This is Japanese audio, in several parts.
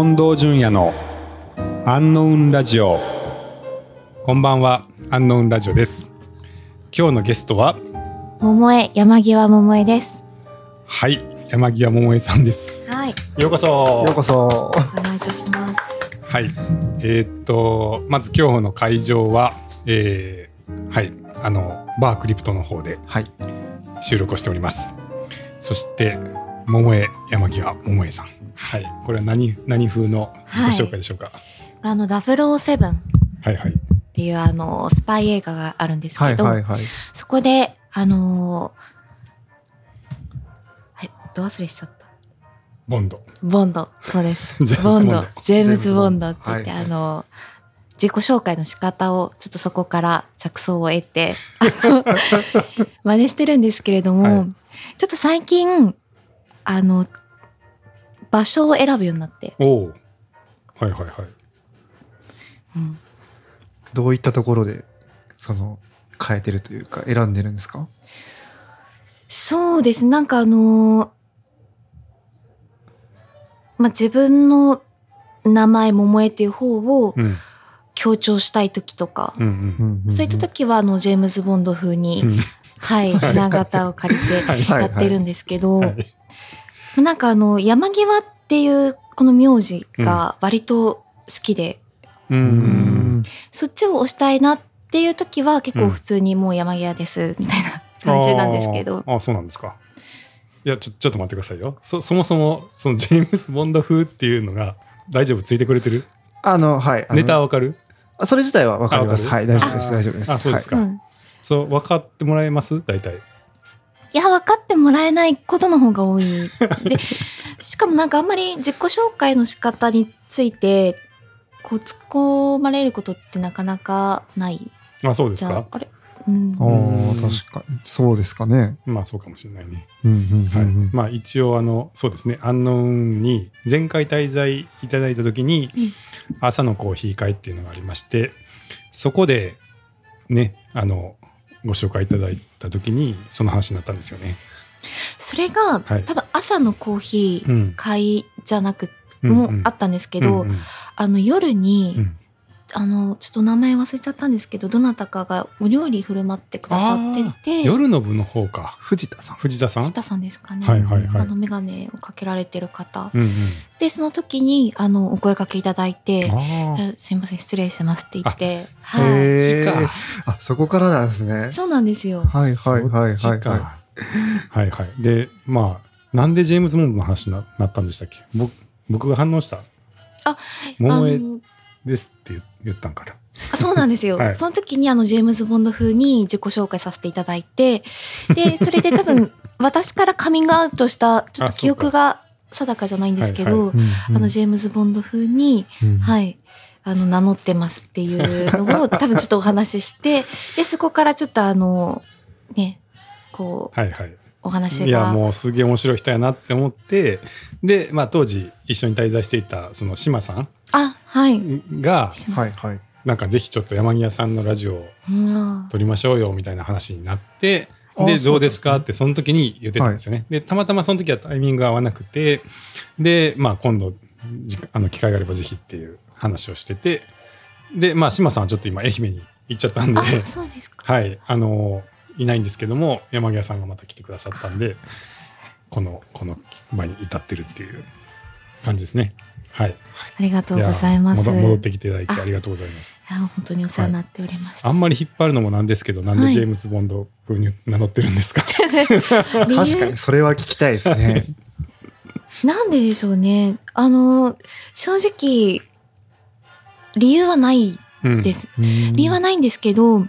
近藤淳也のアンノウンラジオこんばんはアンノウンラジオです今日のゲストは桃江山際桃江です。はい山際桃江さんですはい、ようこそようこそ。お邪魔いたします。はいえーっとまず今日の会場は、えーはいあのバークリプトの方ではい。収録をしておりますそして桃江山際桃江さんはい。これは何何風の自己紹介でしょうか、あのダブルオーセブンっはい、はい。ていうあのスパイ映画があるんですはけど、いはいはい。そこであのはい、ど忘れしちゃった？ボンド。ボンド、そうです。ジェームズボンド。ジェームズボンドって言って、はいあの自己紹介の仕方をちょっとそこから着想を得て あの真似してるんですけれども、はい。ちょっと最近あの場所を選ぶようになって、おおはいはいはい。うん。どういったところで、その、変えてるというか、選んでるんですか？そうです。なんかあのまあ自分の名前桃江っていう方をうん。強調したい時とか、そういった時はあのジェームズ・ボンド風に、うん。はい、ひな形を借りてはい。はい。やってるんですけど、はいなんかあの山際っていうこの名字が割と好きで、ううん。ん。そっちを押したいなっていう時は結構普通にもう山際ですみたいな感じなんですけど、あーあーそうなんですか。いやちょちょっと待ってくださいよ。そそもそもそのジェームズ・ボンド風っていうのが大丈夫？ついてくれてる？あの、はい。ネタはわかる？あそれ自体はわかります。はい、大丈夫です。あ大丈夫です。あそうですか。うん。そう分かってもらえます？大体いや分かってもらえないことの方が多い。で しかもなんかあんまり自己紹介の仕方についてこう突っ込まれることってなかなかない。あそうですか？あれ？うん。あ確かに。そうですかね。まあそうかもしれないね。うんうんはい、うん。うん。まあ一応あのそうですね「アンノウン」に前回滞在いただいた時にうん。朝のコーヒー会っていうのがありましてそこでねあのご紹介いただいた時にその話になったんですよね。それが、はい。多分朝のコーヒーうん。会じゃなくうんうん。もあったんですけど、うんうん。あの夜に、うんあのちょっと名前忘れちゃったんですけどどなたかがお料理振る舞ってくださってて。夜の部の方か。藤田さん。藤田さん？下さんですかね、はいはいはい。あの眼鏡をかけられてる方、うんうん。でその時にあのお声掛けいただいてあ「えすいません失礼します」って言って。そはい。っちか。あ、そこからなんですね。そうなんですよ。はいはいはいはい。ははいはい。でまあなんでジェームズ・モンドの話にななったんでしたっけ？僕僕が反応した？あ「桃江あのです」って言言ったんかな。あそうなんですよ、はい。その時にあのジェームズ・ボンド風に自己紹介させていただいてで それで多分私からカミングアウトしたちょっと記憶が定かじゃないんですけど、ジェームズ・ボンド風に、うん。はい。あの名乗ってますっていうのを 多分ちょっとお話ししてでそこからちょっとあのねこうはいはい。お話いやがもうすげえ面白い人やなって思ってでまあ当時一緒に滞在していたその島さんあはい、がはいはい。なんかぜひちょっと山際さんのラジオをうん。撮りましょうよみたいな話になってあでどうですか？ってその時に言ってたんですよね。でたまたまその時はタイミングが合わなくてでまあ今度じあの機会があればぜひっていう話をしててでまあ島さんはちょっと今愛媛に行っちゃったんであそうですか。はい。あのいないんですけども山際さんがまた来てくださったんでこのこの場に至ってるっていう感じですね。はい。ありがとうございます。や戻戻ってきていただいてありがとうございます。いや本当にお世話になっておりました、あんまり引っ張るのもなんですけど、なんではい。ジェームズ・ボンド風に名乗ってるんですか？理 確か由に、それは聞きたいですね。なんででしょうね。あの正直理由はないうん。です、理理由はないんですけど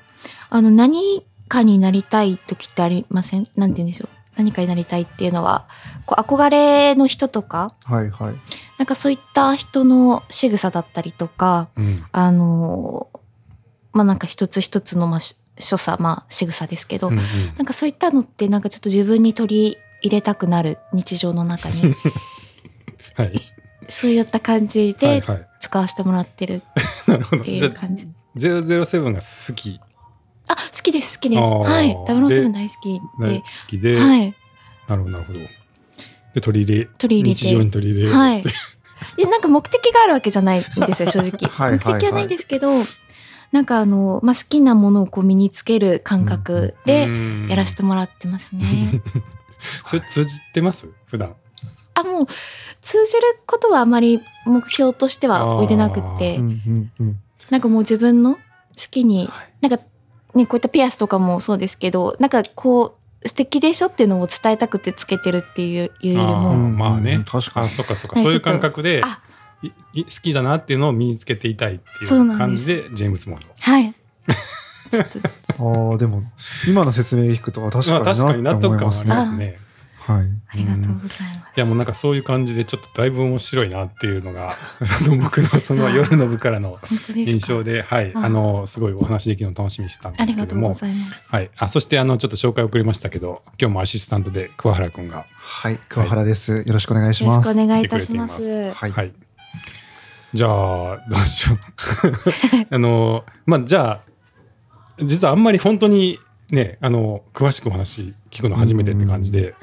あの何かになりたい時ってありません？なんて言うんでしょう何かになりたいっていうのはこう憧れの人とかはいはい。なんかそういった人の仕草だったりとかうんあのまあなんか一つ一つのまあし所作まあ仕草ですけど、うんうんなんかそういったのってなんかちょっと自分に取り入れたくなる日常の中に はい。そういった感じではいはい。使わせてもらってる。っていう感じ。007が好きあ好きです好きです。はい。ダブルセブンで大好き。大で。好きで、はい。なるほどなるほど。で取り入れ。取り入れて。日常に取り入れはい。でなんか目的があるわけじゃないんですよ 正直。目的はないんですけどなんかあの、まあ、好きなものをこう身につける感覚でやらせてもらってますね。それ通じてます？普段。あもう通じることはあまり目標としては置いてなくって。なんかもう自分の好きにはい。なんかねこういったピアスとかもそうですけどなんかこう素敵でしょっていうのを伝えたくてつけてるっていうよりもまあね。うん確かあにそっかそっか。はいそういう感覚で好きだなっていうのを身につけていたいっていう感じでジェームズ・モンド。はい。ちょっと。ああでも今の説明聞くと確かまあに確かに納なって思得感はありますねはい。ありがとうございます。いやもうなんかそういう感じでちょっとだいぶ面白いなっていうのがあの 僕のその夜の部からの印象ではい。あ。あのすごいお話できるのを楽しみにしてたんでありがとうごすけどもざいます。はい。あそしてあのちょっと紹介遅れましたけど今日もアシスタントで桑原くんが。はい。桑原です。よろしくお願いしよろしますくお願いいたします。す。はい。はい。じゃあ、どうしよう。あの、まあ、じゃあ、実はあんまり本当にね、あの、詳しくお話聞くの初めてって感じで、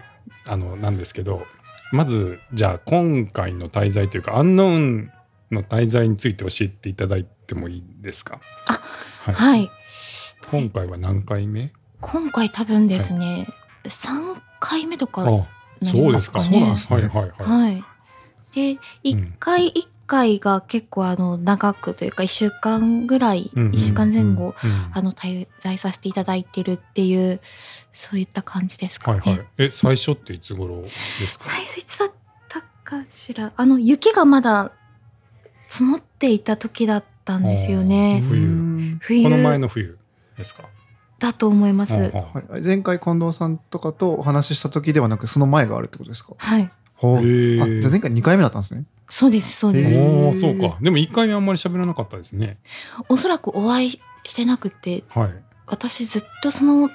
あの、なんですけど、まず、じゃあ、今回の滞在というか、アンノーンの滞在について教えていただいてもいいですか？あはい。はい。今回は何回目？今回多分ですね、三回目とかあ、なりそうですか。そうなんですねはいはいはい。はい。で、一回一回が結構あの長くというか一週間ぐらい、うんうん一週間前後、うんあの滞在させていただいてるっていうそういった感じですかね。はいはい。え、最初っていつ頃ですか？最初いつだったかしら？あの雪がまだ積もっていた時だったんですよね。冬。この前の冬ですか？だと思います。はい。前回近藤さんとかとお話しした時ではなくその前があるってことですか？はい。ほう。あじゃあ前回2回目だったんですねそうですそうです、おおそうか。でも1回目あんまり喋らなかったですね。おそらくお会いしてなくてはい。私ずっとその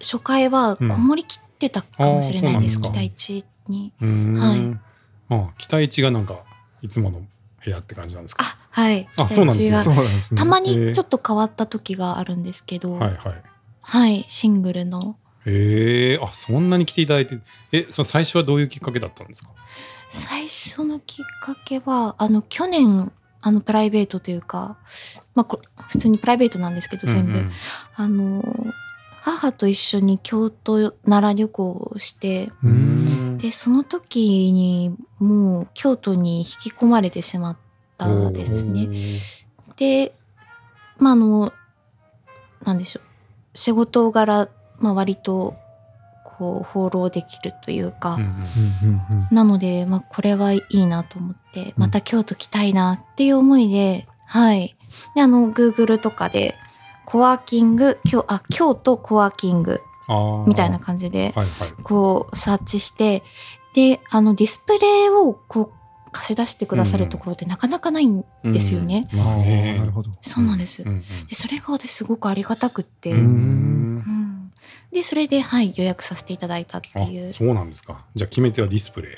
初回はこもりきってたかもしれないです、うんあーそうなん。期待値にはい。あ期待値がなんかいつもの部屋って感じなんですか？あはい。あそうなんですね。たまにちょっと変わった時があるんですけどはいはい。はいシングルの。へえあそんなに来ていただいて。えその最初はどういうきっかけだったんですか？最初のきっかけはあの去年あのプライベートというか、まあ、こ普通にプライベートなんですけど全部、うん。うんあの母と一緒に京都奈良旅行をしてでその時にもう京都に引き込まれてしまったですね。でまああのなんでしょう。仕事柄、まあ、割とこう放浪できるというか、うんうんうん。うんうんなので、まあ、これはいいなと思ってまた京都来たいなっていう思いで、はい。であの Google とかでコワーキング京あ京都コワーキングみたいな感じではいはい。こうサーチしてであのディスプレイをこう貸し出してくださるところってなかなかないんですよね。うん。まあね。あーなるほど。そうなんです、うんうんでそれが私すごくありがたくって、ううんうんでそれで、はい、予約させていただいたっていう。あそうなんですか。じゃあ決め手はディスプレイ。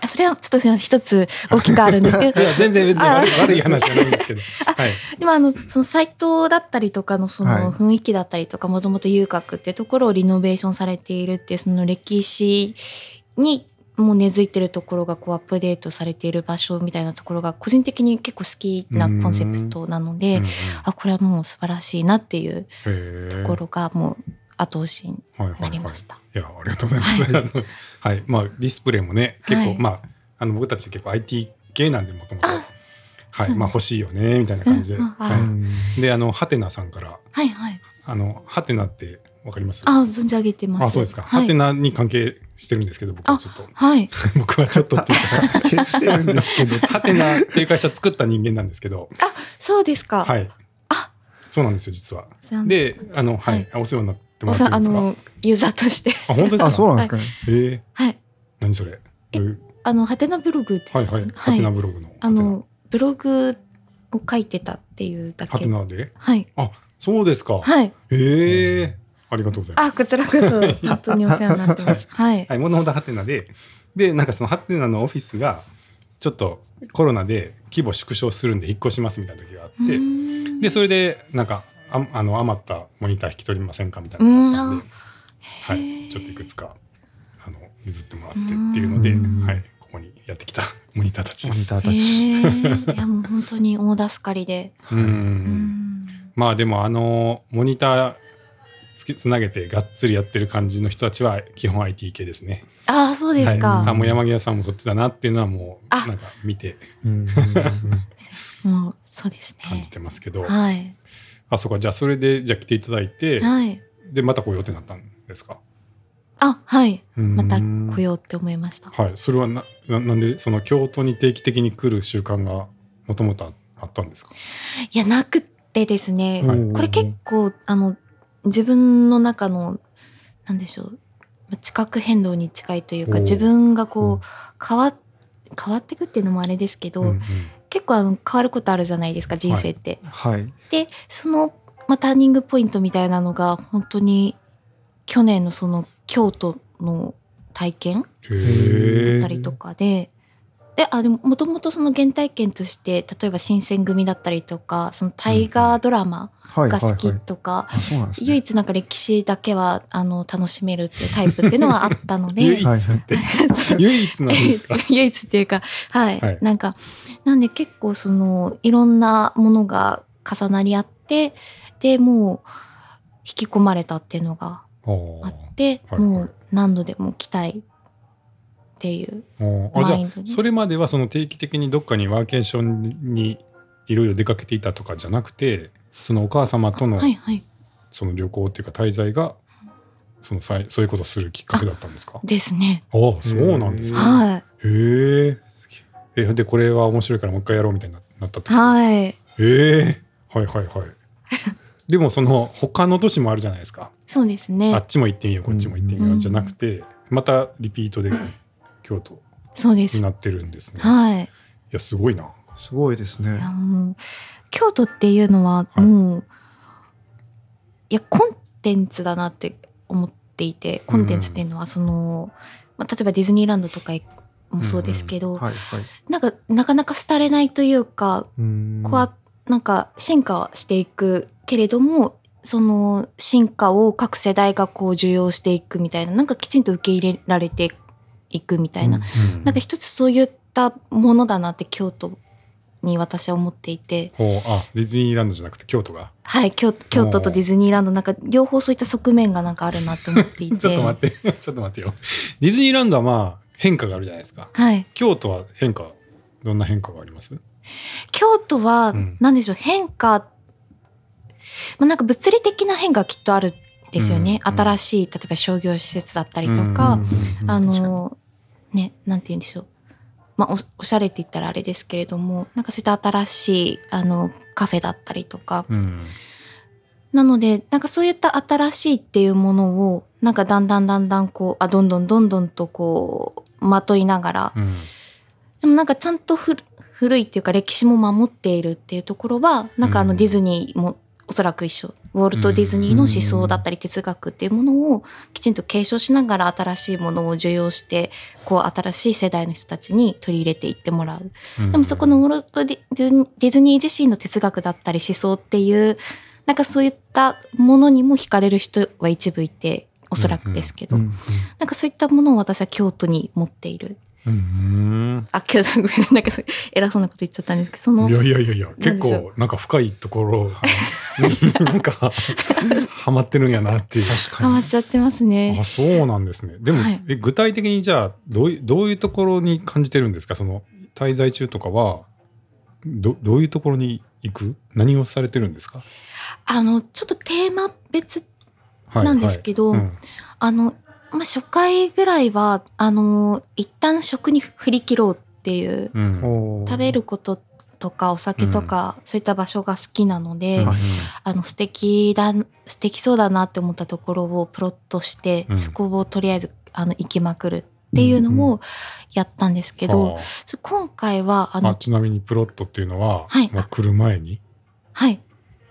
あそれはちょっとすみません。一つ 大きくあるんですけど。いや全然別にあ。悪い話じゃないんですけど。はい。でもあのそのサイトだったりとかのそはい。の雰囲気だったりとかもともと遊郭ってところをリノベーションされているっていうその歴史にもう根付いてるところがこうアップデートされている場所みたいなところが個人的に結構好きなコンセプトなのでうんうんあこれはもう素晴らしいなっていうところがもう後押しにはいはいはないりました。いやありがとうございます。あのはい、まあディスプレイもね結構、はいまああの僕たち結構 IT 系なんでもともとあはいまあ欲しいよねみたいな感じで、うんうんはうんい、であのハテナさんからはいはい。あのハテナってわかります？あ存じ上げてます。あそうですか。はいハテナに関係してるんですけど僕はちょっとはい。僕はちょっとっていうか消してるんですけどハテナっていう会社作った人間なんですけど、そうですか。はい。あそうなんですよ実は。そうであのはい、はいお世話になってもおさあらってるんですか？のユーザーとしてあ本当ですか？あそうなんですかねえー、はい何それ？あのハテナブログです。はいはい。ハテナブログの。あのブログを書いてたっていうだハテけ。ナで？はいあそうですか。はい。ええありがとうございまあす。こちらこそ本当にお世話になってます。はい。はい、もともとハテナで、で、なんかそのハテナのオフィスが、ちょっとコロナで規模縮小するんで引っ越しますみたいな時があって、で、それで、なんか、ああの余ったモニター引き取りませんかみたいなのがあったんで、はい、ちょっといくつか、あの、譲ってもらってっていうので、うん。はい、ここにやってきた モニターたちです。へモニターたち。えいやもう本当に大助かりで。ううん。んまあでもあのモニターつけつなげてがっつりやってる感じの人たちは基本 IT 系ですね。ああそうですはい、か。あもう山際さんもそっちだなっていうのはもうあ。なんか見てうん。もうそうですね。感じてますけど、はいあそうかじゃあそれでじゃあ来ていただいて、はい。でまた来ようってなったんですか？あはい。ままた来ようって思いました。はいそれはなななんでその京都に定期的に来る習慣がもともとあったんですか？いやなくってですね。はいこれ結構あの自分の中のなんでしょうまあ地殻変動に近いというか自分がこう変わ変わってくっていうのもあれですけど、うんうん結構あの変わることあるじゃないですか人生って。はい。でその、まあ、ターニングポイントみたいなのが本当に去年のその京都の体験だったりとかで。であでももともとその原体験として例えば新選組だったりとかその大河ドラマはい。が好きとか。唯一なんか歴史だけはあの楽しめるっていうタイプっていうのはあったので。唯一って。唯一なんですか？唯一っていうかはい、はい。なんかなんで結構そのいろんなものが重なり合ってでもう引き込まれたっていうのがあって、はいもう何度でも来たいっていうあじゃあそれまではその定期的にどっかにワーケーションにいろいろ出かけていたとかじゃなくてそのお母様とのはいはい。その旅行っていうか滞在がそのさいそういうことをするきっかけだったんですか？ですね。ああそうなんですかはへええでこれは面白いからもう一回やろうみたいにななったってことですいか？はい。ええはいはいはい。でもその他の都市もあるじゃないですか。そうですあねっちも行ってみようこっちも行ってみよううん。じゃなくてまたリピートで京都そうです。になってるんですね。いはい。やすごいな。すごいですね。京都っていうのははい。もう、い、やコンテンツだなって思っていてコンテンツっていうのはその、まあ、例えばディズニーランドとかもそうですけど、はいはい。なんかなかなか廃れないというか、うん。こうあなんか進化はしていくけれどもその進化を各世代がこう受容していくみたいななんかきちんと受け入れられていくみたいな、うんなんか一つそういったものだなって京都に私は思っていて。ほうあディズニーランドじゃなくて京都が？はい京京都とディズニーランドなんか両方そういった側面がなんかあるなって思っていて。ちょっと待って ちょっと待ってよ。ディズニーランドはまあ変化があるじゃないですか。はい。京都は変化どんな変化があります？京都はうん。何でしょう、変化、まあ、なんか物理的な変化がきっとあるんですよね、うん。うん。新しい例えば商業施設だったりとか、うんうんあのねなんて言うんでしょう。まあおおしゃれって言ったらあれですけれどもなんかそういった新しいあのカフェだったりとか。うん。なのでなんかそういった新しいっていうものをなんかだんだんだんだんこうあどんどんどんどんとこうまといながら。うん。でもなんかちゃんとふ古いっていうか歴史も守っているっていうところはなんかあうん。のディズニーもおそらく一緒。ウォルト・ディズニーの思想だったり哲学っていうものをきちんと継承しながら新しいものを受容してこう新しい世代の人たちに取り入れていってもらう。うん。でもそこのウォルト・ディズニー自身の哲学だったり思想っていうなんかそういったものにも惹かれる人は一部いておそらくですけど、なんかそういったものを私は京都に持っているうんあ京都ごめんなんか偉そうなこと言っちゃったんですけどそのいやいやいやいや結構なんか深いところなんかハマってるんやなっていう。ハマっちゃってますね。あ。そうなんですね。でも、はい。え具体的にじゃあどういうどういうところに感じてるんですか？その滞在中とかはどどういうところに行く？何をされてるんですか、あのちょっとテーマ別はいなんですけどはいうん。あの、まあ、初回ぐらいはあの一旦食に振り切ろうっていううん。食べることとかお酒とか、そういった場所が好きなので、うんあの素敵だ素敵そうだなって思ったところをプロットして、うん。そこをとりあえずあの行きまくるっていうのをやったんですけど、あ。そう今回はああのちなみにプロットっていうのは、はい。もう来る前に？はい。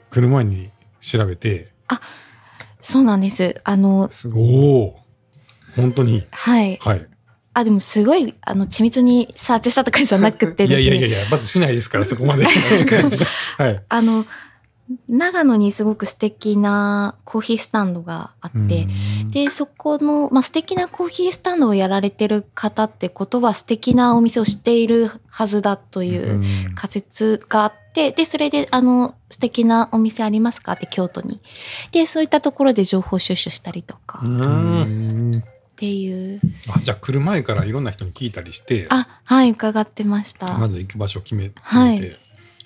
来る前に調べて。そうなんです。あのすおごい。お本当に？はい。はい。あでもすごいあの緻密にサーチしたとかじゃなくていですね。やいやいやいやまずしないですから そこまで。はい。あの長野にすごく素敵なコーヒースタンドがあって、で、そこの、まあ、素敵なコーヒースタンドをやられてる方ってことは素敵なお店を知っているはずだといううん。仮説があって、で、それで、あの、素敵なお店ありますかって京都に。で、そういったところで情報収集したりとか。うっんんていう。あじゃあ来る前からいろんな人に聞いたりしてあ、はい、伺ってました。まず行く場所を決め決はい。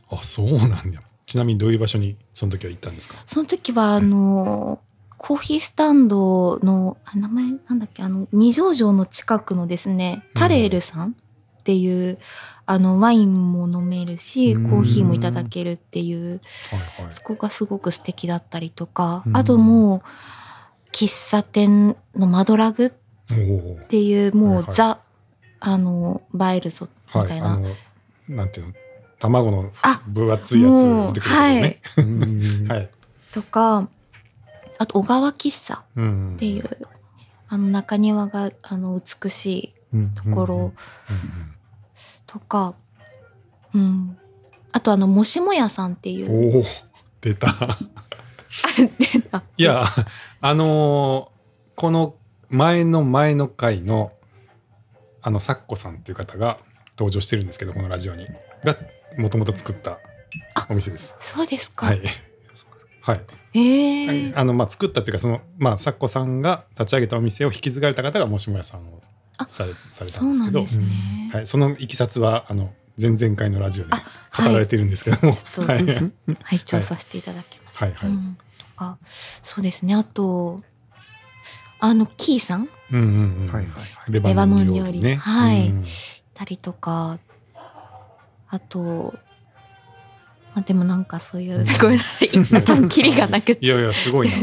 あそうなんや。ちなみにどういう場所にその時は行ったんですか？その時は、あの、コーヒースタンドの、あ名前なんだっけ、あの、二条城の近くのですね、タレールさんっていう、あの、ワインも飲めるし、うん。コーヒーもいただけるっていう、はいはい。そこがすごく素敵だったりとか、うん。あともう、喫茶店のマドラグっていう、もう、はいはい。ザ、あの、映えるぞ、みたいな。はいなんていうの？卵のあ分厚いやつ出てくるね。うん。はい、とか、あと、小川喫茶うん。っていう、あの中庭があの美しいところ。うんうんとか、うん。あとあのもしもやさんっていう。おお出た。出た。いやあのーこの前の前の回のあのサッコさんっていう方が登場してるんですけどこのラジオに。がもともと作ったお店です。そうですか、はい。はい。ええあのまあ作ったっていうかそのまあサッコさんが立ち上げたお店を引き継がれた方がもしもやさんをあされされたそうんですけど。なんですね、はい、そのいきさつはあの前々回のラジオで語られてるんですけども、ちょっとはい。はい拝聴させていただきます、はい。はい。うん、とかそうですね。あとあのキーさん？うんうんうん。はいはいはい。レバノン料理ね。はい。うん。たりとか。あとまあでもなんかそういう、う んごめんなさい。多分キリがなくて。いやいやすごいな。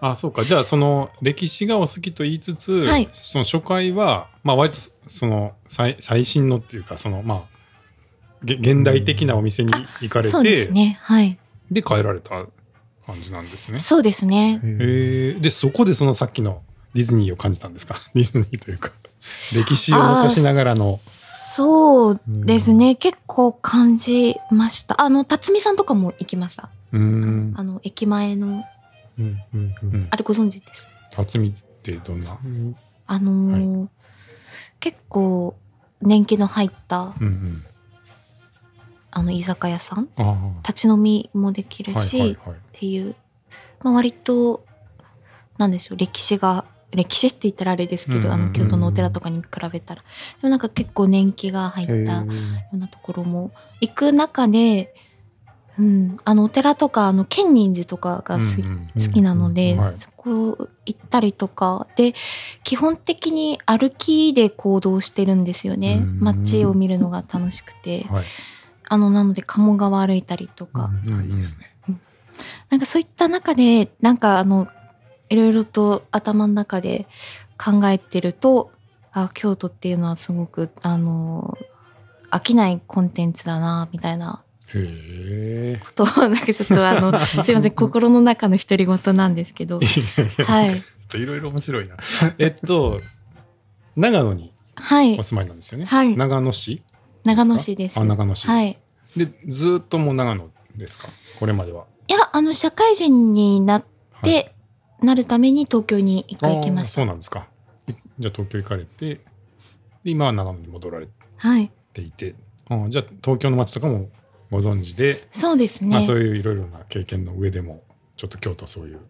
あそうか。じゃあその歴史がお好きと言いつつ、はい。その初回はまあ割とその最最新のっていうかそのまあげ現代的なお店に行かれて、そうですね。はい。で帰られた感じなんですね。そうですね。えー。でそこでそのさっきのディズニーを感じたんですか？ディズニーというか。歴史を残しながらの。そうですね、結構感じました。あの辰巳さんとかも行きました？あの駅前の。うんうんうんあれご存知です？辰巳ってどんな、あのー結構年季の入った。うんうん、あの居酒屋さん。立ち飲みもできるし、はいはいはい。っていう、まあ、割となんでしょう歴史が歴史って言ったらあれですけど、あの京都のお寺とかに比べたら。でもなんか結構年季が入ったへよーうなところも行く中で、うん、あのお寺とかあの建仁寺とかがす、好きなので、そこ行ったりとか。で基本的に歩きで行動してるんですよね。うん。街を見るのが楽しくて。はい。あのなので鴨川歩いたりとか、うん。あいいですね。なんかそういった中でなんかあのいろいろと頭の中で考えてるとあ京都っていうのはすごくあの飽きないコンテンツだなみたいなことをなんかちょっとあの すいません心の中の独り言なんですけど。はい。ちょっといろいろ面白いな。えっと、長野にはい。お住まいなんですよね。はい。長野市長野市です。あ、長野市。はい。で、ずーっともう長野ですか？これまでは。いやあの社会人になっはい。て、なるために東京に一回行きました。そうなんですか。いじゃあ東京行かれて、で今は長野に戻られはいて。い。て、あーじゃあ東京の街とかもご存知で、そうですね、まあそういういろいろな経験の上でも、ちょっと京都はそういう、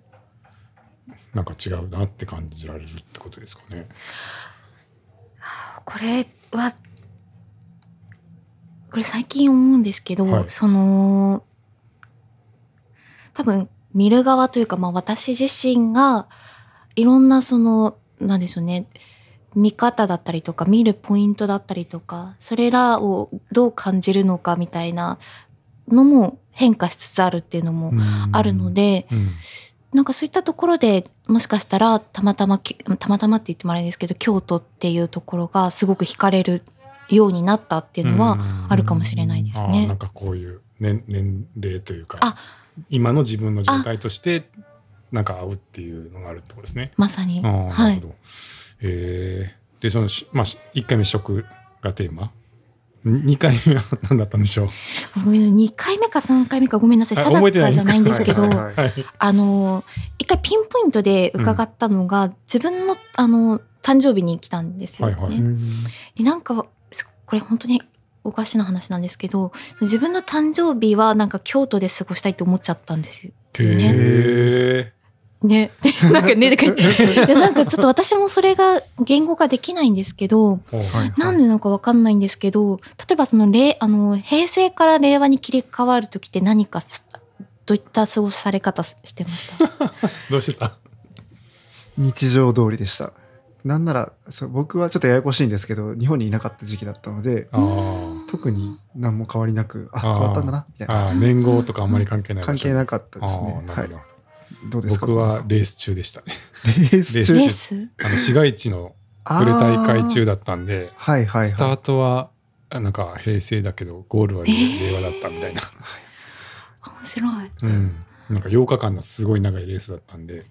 なんか違うなって感じられるってことですかね。これはこれ最近思うんですけど、はい。その多分見る側というか、まあ、私自身がいろんなそのなんでしょうね見方だったりとか見るポイントだったりとかそれらをどう感じるのかみたいなのも変化しつつあるっていうのもあるので、うん、なんかそういったところでもしかしたらたまたまきたまたまって言ってもあれですけど京都っていうところがすごく惹かれるようになったっていうのはうん。あるかもしれないですあーねなん。かこういう年年齢というか。あ今の自分の状態としてなんか合うっていうのがあるってことですね。まさに。あーはない。えー。でそのしまあし一回目食がテーマ。2回目は何だったんでしょう？ごめんなさい。2回目か3回目かごめんなさい。あ定かかじゃないんですけどあの一回ピンポイントで伺ったのが、自分のあの誕生日に来たんですよね。はいはい。でなんかすこれ本当におかしな話なんですけど自分の誕生日はなんか京都で過ごしたいと思っちゃったんですよ。へえね。で なんかね、なんか いやなんかちょっと私もそれが言語化できないんですけど、はい。なんでなのかわかんないんですけど、例えばその令あの平成から令和に切り替わる時って何かすどういった過ごされ方してました？どうしてた？日常通りでした。なんならそう僕はちょっとややこしいんですけど日本にいなかった時期だったのであー特に何も変わりなくあ変わったんだなみたいな。年号とかあんまり関係ない関係いなかったですね。はい。あーなるほど。どうですか僕はレース中でしたね。レースレースレース？あの市街地のプレ大会中だったんではいはいはい。スタートはあなんか平成だけどゴールはえー令和だったみたいな、面白い。うん、なんか8日間のすごい長いレースだったんで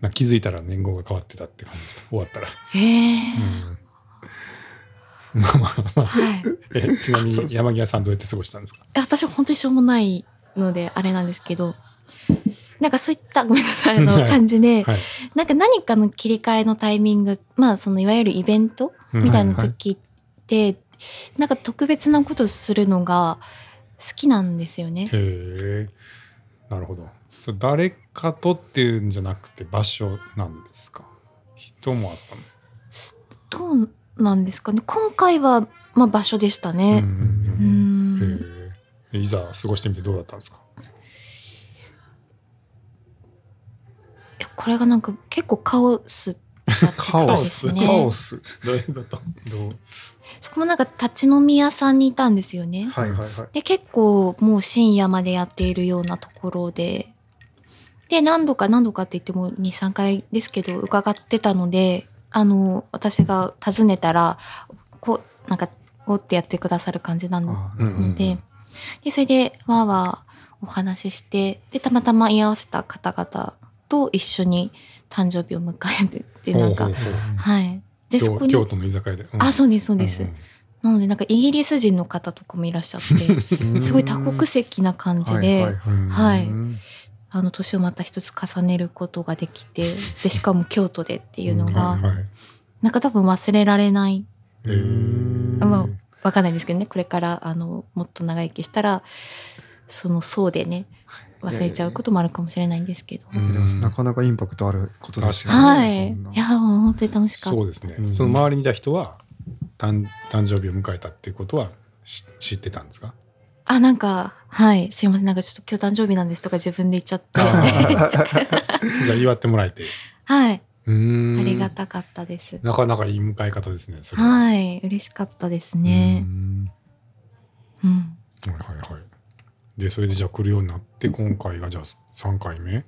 なんか気づいたら年号が変わってたって感じでした。終わったら、へえ。うん、まあまあまあはい。えちなみに山際さんどうやって過ごしたんですか？え私本当にしょうもないのであれなんですけどなんかそういったごめんなさいあのはい。感じで、はい。なんか何かの切り替えのタイミングまあそのいわゆるイベントみたいな時って、なんか特別なことをするのが好きなんですよね。へえ。なるほど。それ誰かとっていうんじゃなくて場所なんですか？人もあったの？どうなんですかね。今回は、まあ、場所でしたね。うん。いざ過ごしてみてどうだったんですか？えこれがなんか結構カオスだったカオス。カオス。どういうこと？どう？そこもなんか立ち飲み屋さんにいたんですよね。はいはいはい。で結構もう深夜までやっているようなところで。で何度か何度かって言っても23回ですけど伺ってたのであの私が訪ねたらこうなんかおってやってくださる感じなのででそれでわーわーお話ししてでたまたま居合わせた方々と一緒に誕生日を迎えてでなんかはい。でそこに京京都の居酒屋で、うん。あそうですそうです、なのでなんかイギリス人の方とかもいらっしゃって すごい多国籍な感じで、はいあの年をまた一つ重ねることができてでしかも京都でっていうのが、はいはい。なんか多分忘れられない。まあわかんないですけどね。これからあのもっと長生きしたらその層でね忘れちゃうこともあるかもしれないんですけど、なかなかインパクトあることですよ確かはい。いやもう本当に楽しかった。そうですね、うん。その周りにいた人は誕誕生日を迎えたっていうことはし知ってたんですか？あなんかはいすいませんなんかちょっと今日誕生日なんですとか自分で言っちゃって。あ じゃあ祝ってもらえて。はい。うーん。ありがたかったです。なかなかいい迎え方ですねそれは。はい嬉しかったですね。うーん。うん。はいはいはい。でそれでじゃあ来るようになって今回がじゃあ3回目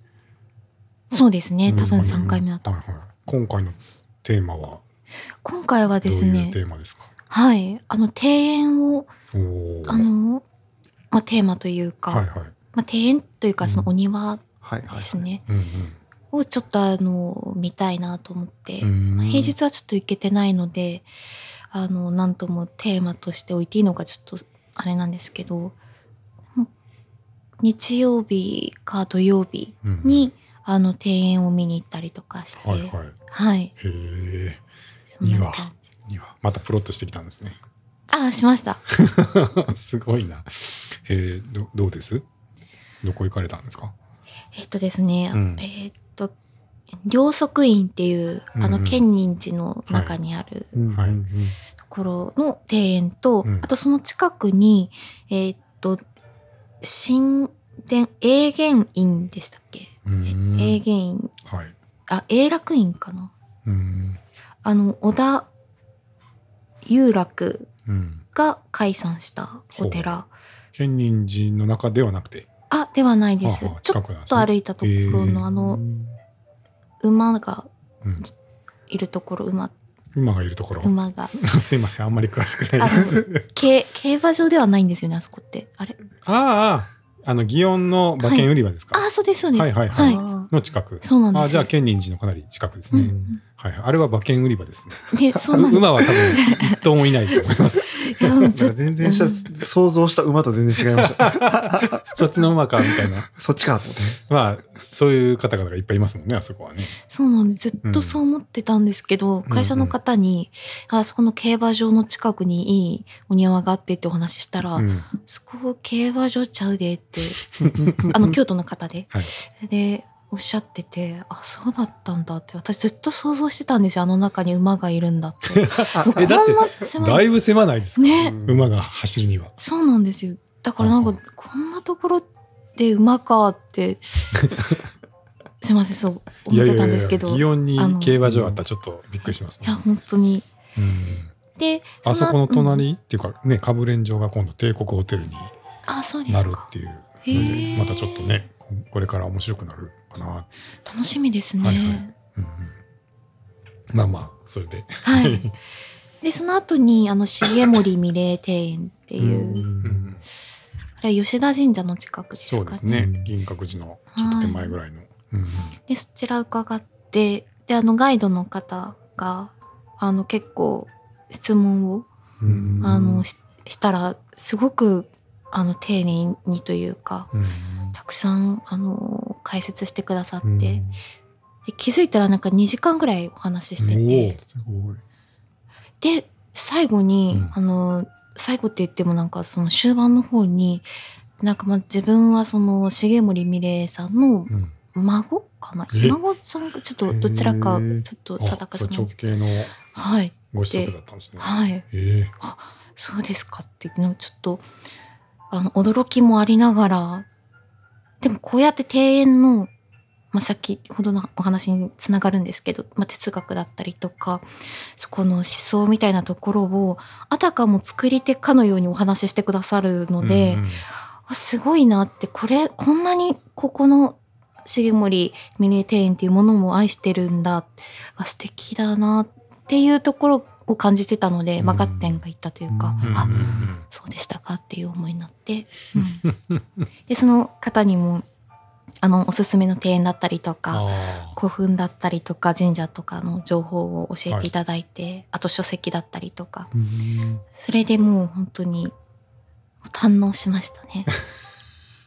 そうですね多分うん3回目だとはいはい。今回のテーマは？今回はですねいうテーマですか？はいあの庭園をあの、まあ、テーマというか、はいはい。まあ、庭園というかうん。そのお庭ですね、うんをちょっとあの見たいなと思って、うん。平日はちょっと行けてないのであのなんともテーマとして置いていいのかちょっとあれなんですけど日曜日か土曜日うんに、あの庭園を見に行ったりとかして、はいはい。はい。へえ。またプロットしてきたんですねあしました。すごいな。えー、どどうです？どこ行かれたんですか？えっとですね、うん。えっと両側院っていうあの建仁寺の中にあるところの庭園と、うん。あとその近くにえっと神殿永元院でしたっけ、永元院。はい。あ永楽院かな？うーん。あの織田有楽うん。が開山したお寺。建仁寺の中ではなくて？あではないです。はあはあちょっと歩いたところのあの馬がうん。いるところ馬。馬がいるところ。馬が。すいません、あんまり詳しくないあです。競 競馬場ではないんですよねあそこって。あれ？あああの、祇園の馬券売り場ですか、あそうですそうですはいはいはいあの近く。そうなんですよあじゃあ、建仁寺のかなり近くですね。うんはいはい。あれは馬券売り場ですね。でそう 馬は多分一頭もいないと思います。全然した、うん想像した馬と全然違いました。そっちの馬かみたいな。そっちかと思って。まあそういう方々がいっぱいいますもんねあそこはね。そうなんです。ずっとそう思ってたんですけど、会社の方に、あそこの競馬場の近くにいいお庭があってってお話ししたら、うん。そこ競馬場ちゃうでって。あの京都の方で、はい。でおっしゃっててあそうだったんだって私ずっと想像してたんですよあの中に馬がいるんだって。だだいぶ狭ないですか、ね。馬が走るには。そうなんですよ。だからなんかうんこんなところで馬かって すいませんそう思ってたんですけど祇園に競馬場あったらちょっとびっくりしますね。いや本当に。うん。であそこのうん。隣、っていうかねかぶれん城が今度帝国ホテルにあそうでなるっていうのへでー。またちょっとねこれから面白くなるかな、楽しみですね。はいはい。うんうん、まあまあそれで。はい。で、その後に、あの、重森美玲庭園っていう、うんあれは吉田神社の近くですかね。そうですね。銀閣寺のちょっと手前ぐらいの、うんうん。で、そちら伺って、で、あの、ガイドの方が、あの、結構、質問を、うんあの、ししたら、すごく、あの、丁寧にというか、うん。たくさん、あの、解説してくださって、うん。で気づいたらなんか2時間ぐらいお話ししてて。で最後に、うん。あの最後って言ってもなんかその終盤の方になんかまあ自分はその重森美玲さんのうん。孫かな？え？ひ孫さん？かちょっとどちらかちょっとあ定かじゃないですけど。直系のはい。ご子息だったんですね。はい。えそうですかって言ってなんかちょっとあの驚きもありながらでもこうやって庭園の、まあ、先ほどのお話につながるんですけど、まあ、哲学だったりとかそこの思想みたいなところをあたかも作り手かのようにお話ししてくださるので、うんうん。あすごいなってこれこんなにここの重森ミレ庭園っていうものも愛してるんだ。あ素敵だなっていうところを感じてたので、まあ、うん合点がいったというか、うん。うん。あそうでしたかっていう思いになって、うん。でその方にもあのおすすめの庭園だったりとかあ古墳だったりとか神社とかの情報を教えていただいて、あと書籍だったりとか。それでもう本当に堪能しましたね。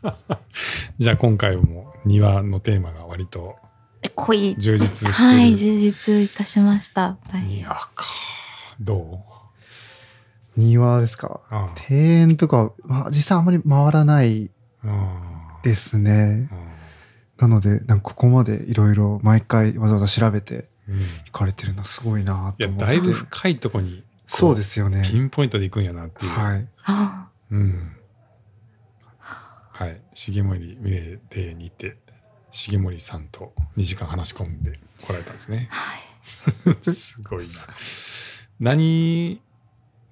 ー じゃあ今回も庭のテーマが割とで濃い。充実してる。はい充実いたしました。はい。庭か。ど庭ですか？うあ庭園とか、まあ、実際あまり回らないあですね。なので、なんかここまでいろいろ毎回わざわざ調べてうん行かれてるのはすごいなと思って。いやだいぶ深いとこにこそうですよね。ピンポイントで行くんやなっていう。はい。あうん。はい。重森美玲邸に行って、重森さんと2時間話し込んで来られたんですね。すごいな。何、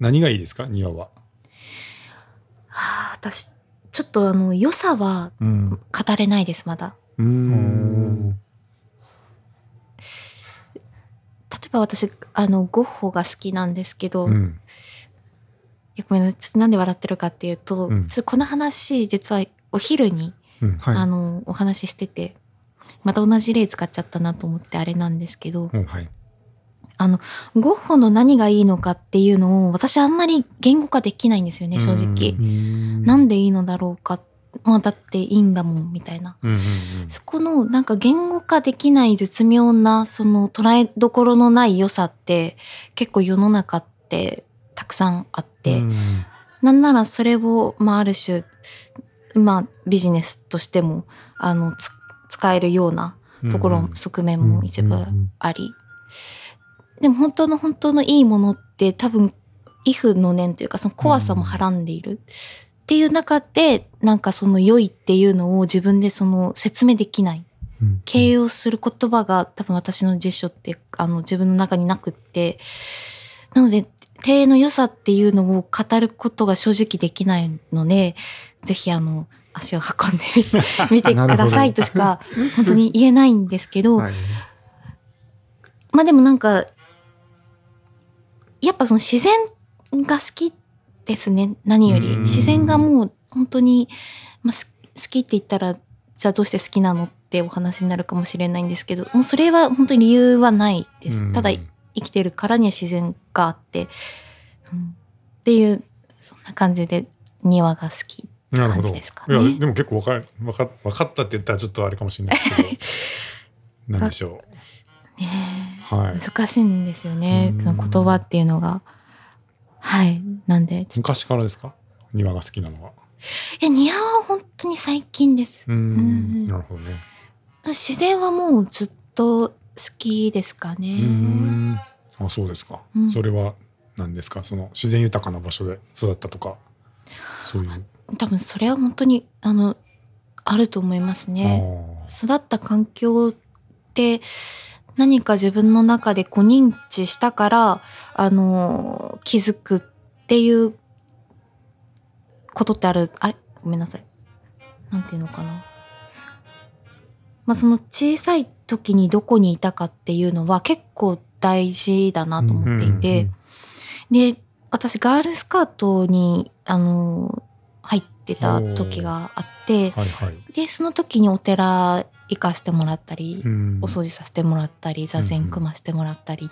何がいいですか？庭は。あ私ちょっとあの良さはうん。語れないですまだ。うーん。例えば私あのゴッホが好きなんですけど、いうん。やごめんなさいちょっとなんで笑ってるかっていうと、うんちょっとこの話実はお昼に、うん。はい。あのお話ししててまた同じ例使っちゃったなと思ってあれなんですけど、うんはい。あのゴッホの何がいいのかっていうのを私あんまり言語化できないんですよね正直。うん。なんでいいのだろうか。まあだっていいんだもんみたいな。うんうんそこのなんか言語化できない絶妙なその捉えどころのない良さって結構世の中ってたくさんあって、うんなんならそれを、まあ、ある種、まあ、ビジネスとしてもあのつ使えるようなところ、うん。側面も一部うんうんうん。あり、でも本当の本当のいいものって多分畏怖の念というかその怖さもはらんでいる。っていう中でなんかその良いっていうのを自分でその説明できない。うん。形容する言葉が多分私の辞書ってあの自分の中になくって。なので庭園の良さっていうのを語ることが正直できないのでぜひあの足を運んでみ 見てくださいとしか本当に言えないんですけど、はい。まあでもなんかやっぱその自然が好きですね。何より。うん。自然がもう本当に、まあ、す好きって言ったらじゃあどうして好きなのってお話になるかもしれないんですけどもうそれは本当に理由はないです、ただ生きてるからには自然があって、うん。っていうそ感じで庭が好きなるほど。感じですかね。いやでも結構わかわかわかったって言ったらちょっとあれかもしれないですけど。なんでしょねう。はい。難しいんですよね。うん。その言葉っていうのが。はい。なんで昔からですか？庭が好きなのは。え庭は本当に最近です。うーんうん。なるほどね。自然はもうずっと好きですかね。ん。あそうですか。うん。それは何ですか？その自然豊かな場所で育ったとかそういう。多分それは本当にあのあると思いますね。あ育った環境って何か自分の中でこう認知したからあの気づくっていうことってある。あれ？ごめんなさい。なんていうのかな。まあその小さい時にどこにいたかっていうのは結構大事だなと思っていて、うんで私ガールスカートにあの入ってた時があって。はいはい。でその時にお寺行かせてもらったり、うん。お掃除させてもらったり座禅組ませてもらったり、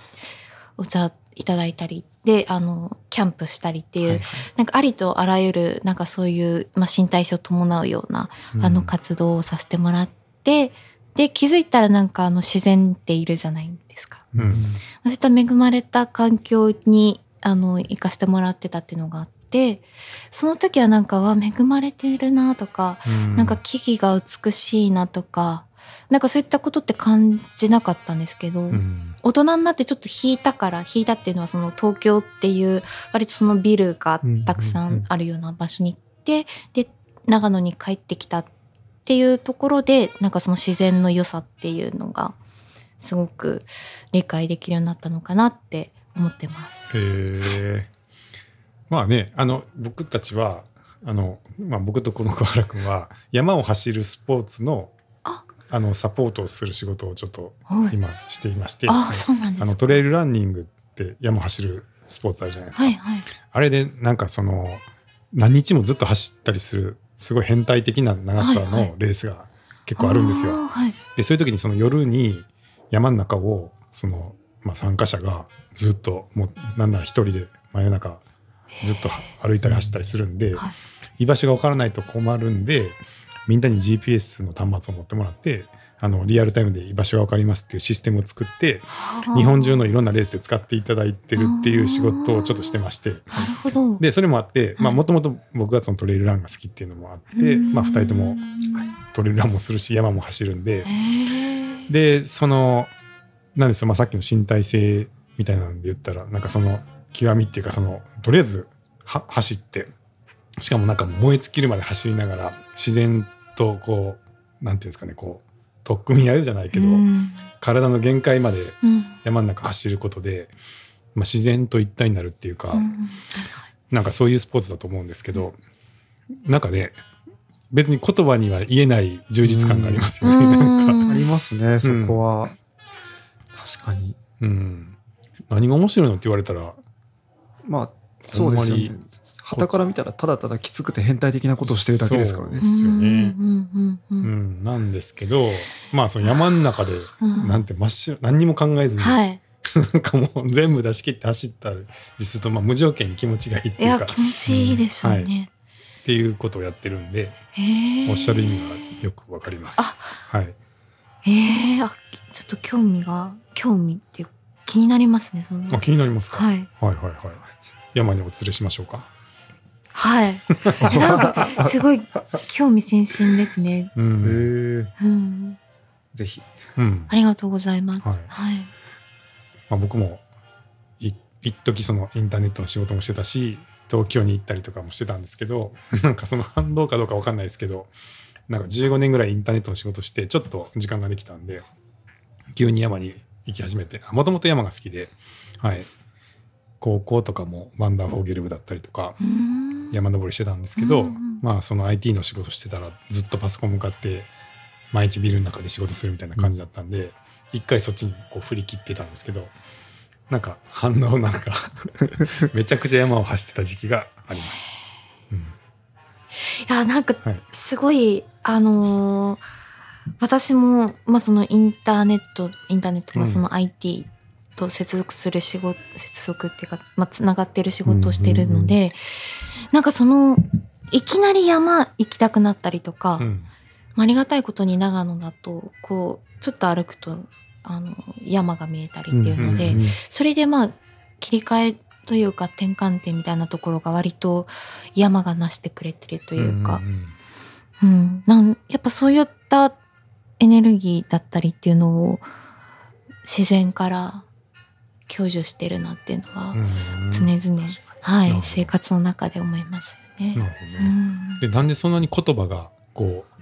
お茶いただいたりであのキャンプしたりっていう、はいはい。なんかありとあらゆるなんかそういう、まあ、身体性を伴うような、あの活動をさせてもらってで気づいたらなんかあの自然っているじゃないですか。うん。そういった恵まれた環境にあの行かせてもらってたっていうのがあってその時はなんかわ恵まれてるなとか、うん。なんか木々が美しいなとかなんかそういったことって感じなかったんですけど、うん大人になってちょっと引いたから引いたっていうのはその東京っていう割とそのビルがたくさんあるような場所に行って、で長野に帰ってきたっていうところでなんかその自然の良さっていうのがすごく理解できるようになったのかなって思ってます。へえ。まあね、あの僕たちはあのまあ僕とこの桑原君は山を走るスポーツのああのサポートをする仕事をちょっとはい今していまして、あのトレイルランニングって山走るスポーツあるじゃないですか。はいはい。あれでなんかその何日もずっと走ったりするすごい変態的な長さはいはいのレースが結構あるんですよ。あーはい。でそういう時にその夜に山の中をその、まあ、参加者がずっともうなんなら一人で真夜中ずっと歩いたり走ったりするんで、はい居場所が分からないと困るんでみんなに GPS の端末を持ってもらってあのリアルタイムで居場所が分かりますっていうシステムを作って日本中のいろんなレースで使っていただいてるっていう仕事をちょっとしてまして。でそれもあってはい。もともと僕がそのトレイルランが好きっていうのもあって、まあ、2人ともトレイルランもするし山も走るんで。でそのなんですよ、まあ、さっきの身体性みたいなんで言ったらなんかその極みっていうかそのとりあえずは走ってしかもなんか燃え尽きるまで走りながら自然とこうなんていうんですかねこう取っ組み合うじゃないけど、うん体の限界までうん山の中走ることで、まあ、自然と一体になるっていうか、うんなんかそういうスポーツだと思うんですけどなんかね別に言葉には言えない充実感がありますよね、うんなんか。うんありますね、そこは。確かに。うん、何が面白いのって言われたらまあ、そうですよね。旗から見たらただただきつくて変態的なことをしてるだけですからねそう。ですよねうんうんううんん、なんですけどまあその山の中でうんなんて真っ白何にも考えずに、はい。なんかもう全部出し切って走ったりすると、まあ、無条件に気持ちがいいっていうかいや気持ちいいでしょうね。っていうことをやってるんで。おっしゃる意味がよくわかります。あはい、ええあちょっと興味が興味っていう気になりますねそのあ気になりますか、はいはいはいはい山にお連れしましょうか。はいえ なんかすごい興味津々ですね。うへんえうんぜひ。うんありがとうございます。はいはい。まあ、僕もい一時そのインターネットの仕事もしてたし東京に行ったりとかもしてたんですけど なんかその反動かどうかわかんないですけどなんか15年ぐらいインターネットの仕事してちょっと時間ができたんで急に山に行き始めてもともと山が好きで、はい、高校とかもワンダーフォーゲル部だったりとかうーん山登りしてたんですけど、うんうんまあその IT の仕事してたらずっとパソコン向かって毎日ビルの中で仕事するみたいな感じだったんで、一回そっちにこう振り切ってたんですけどなんか反応なんか めちゃくちゃ山を走ってた時期があります。うん。いやなんかはい。すごいあのー私もまあそのインターネットインターネットうん。がその IT と接続する仕事接続っていうかまあつながってる仕事をしてるので、なんかそのいきなり山行きたくなったりとか、うん。まあありがたいことに長野だとこうちょっと歩くとあの山が見えたりっていうので、それでまあ切り替えというか転換点みたいなところが割と山がなしてくれてるというか、んんうん、なんやっぱそういったエネルギーだったりっていうのを自然から享受してるなっていうのはうん。常々、はい。生活の中で思いますよね。なるほどね。うん。でなんでそんなに言葉がこう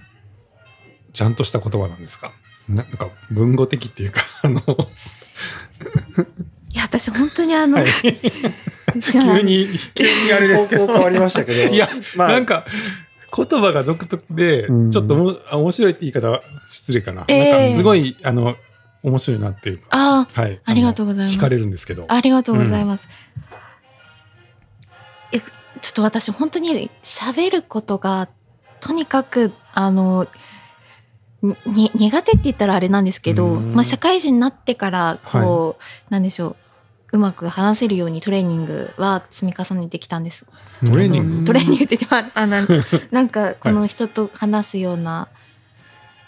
ちゃんとした言葉なんですか？ななんか文語的っていうか あの、いや私本当にあの、はい、急に急にあれですけど。変わりましたけど。いや、まあ。なんか言葉が独特で、うん。ちょっとおもあ面白いって言い方は失礼かな、ええなんかすごいあの面白いなっていうか。あはい。ありがとうございます。惹かれるんですけど。ありがとうございます。えちょっと私本当に喋ることがとにかくあのに苦手って言ったらあれなんですけど、うん。まあ、社会人になってからこう、なんでしょううまく話せるようにトレーニングは積み重ねてきたんです。トレーニング？トレーニングって言ってもあなん なんかこの人と話すような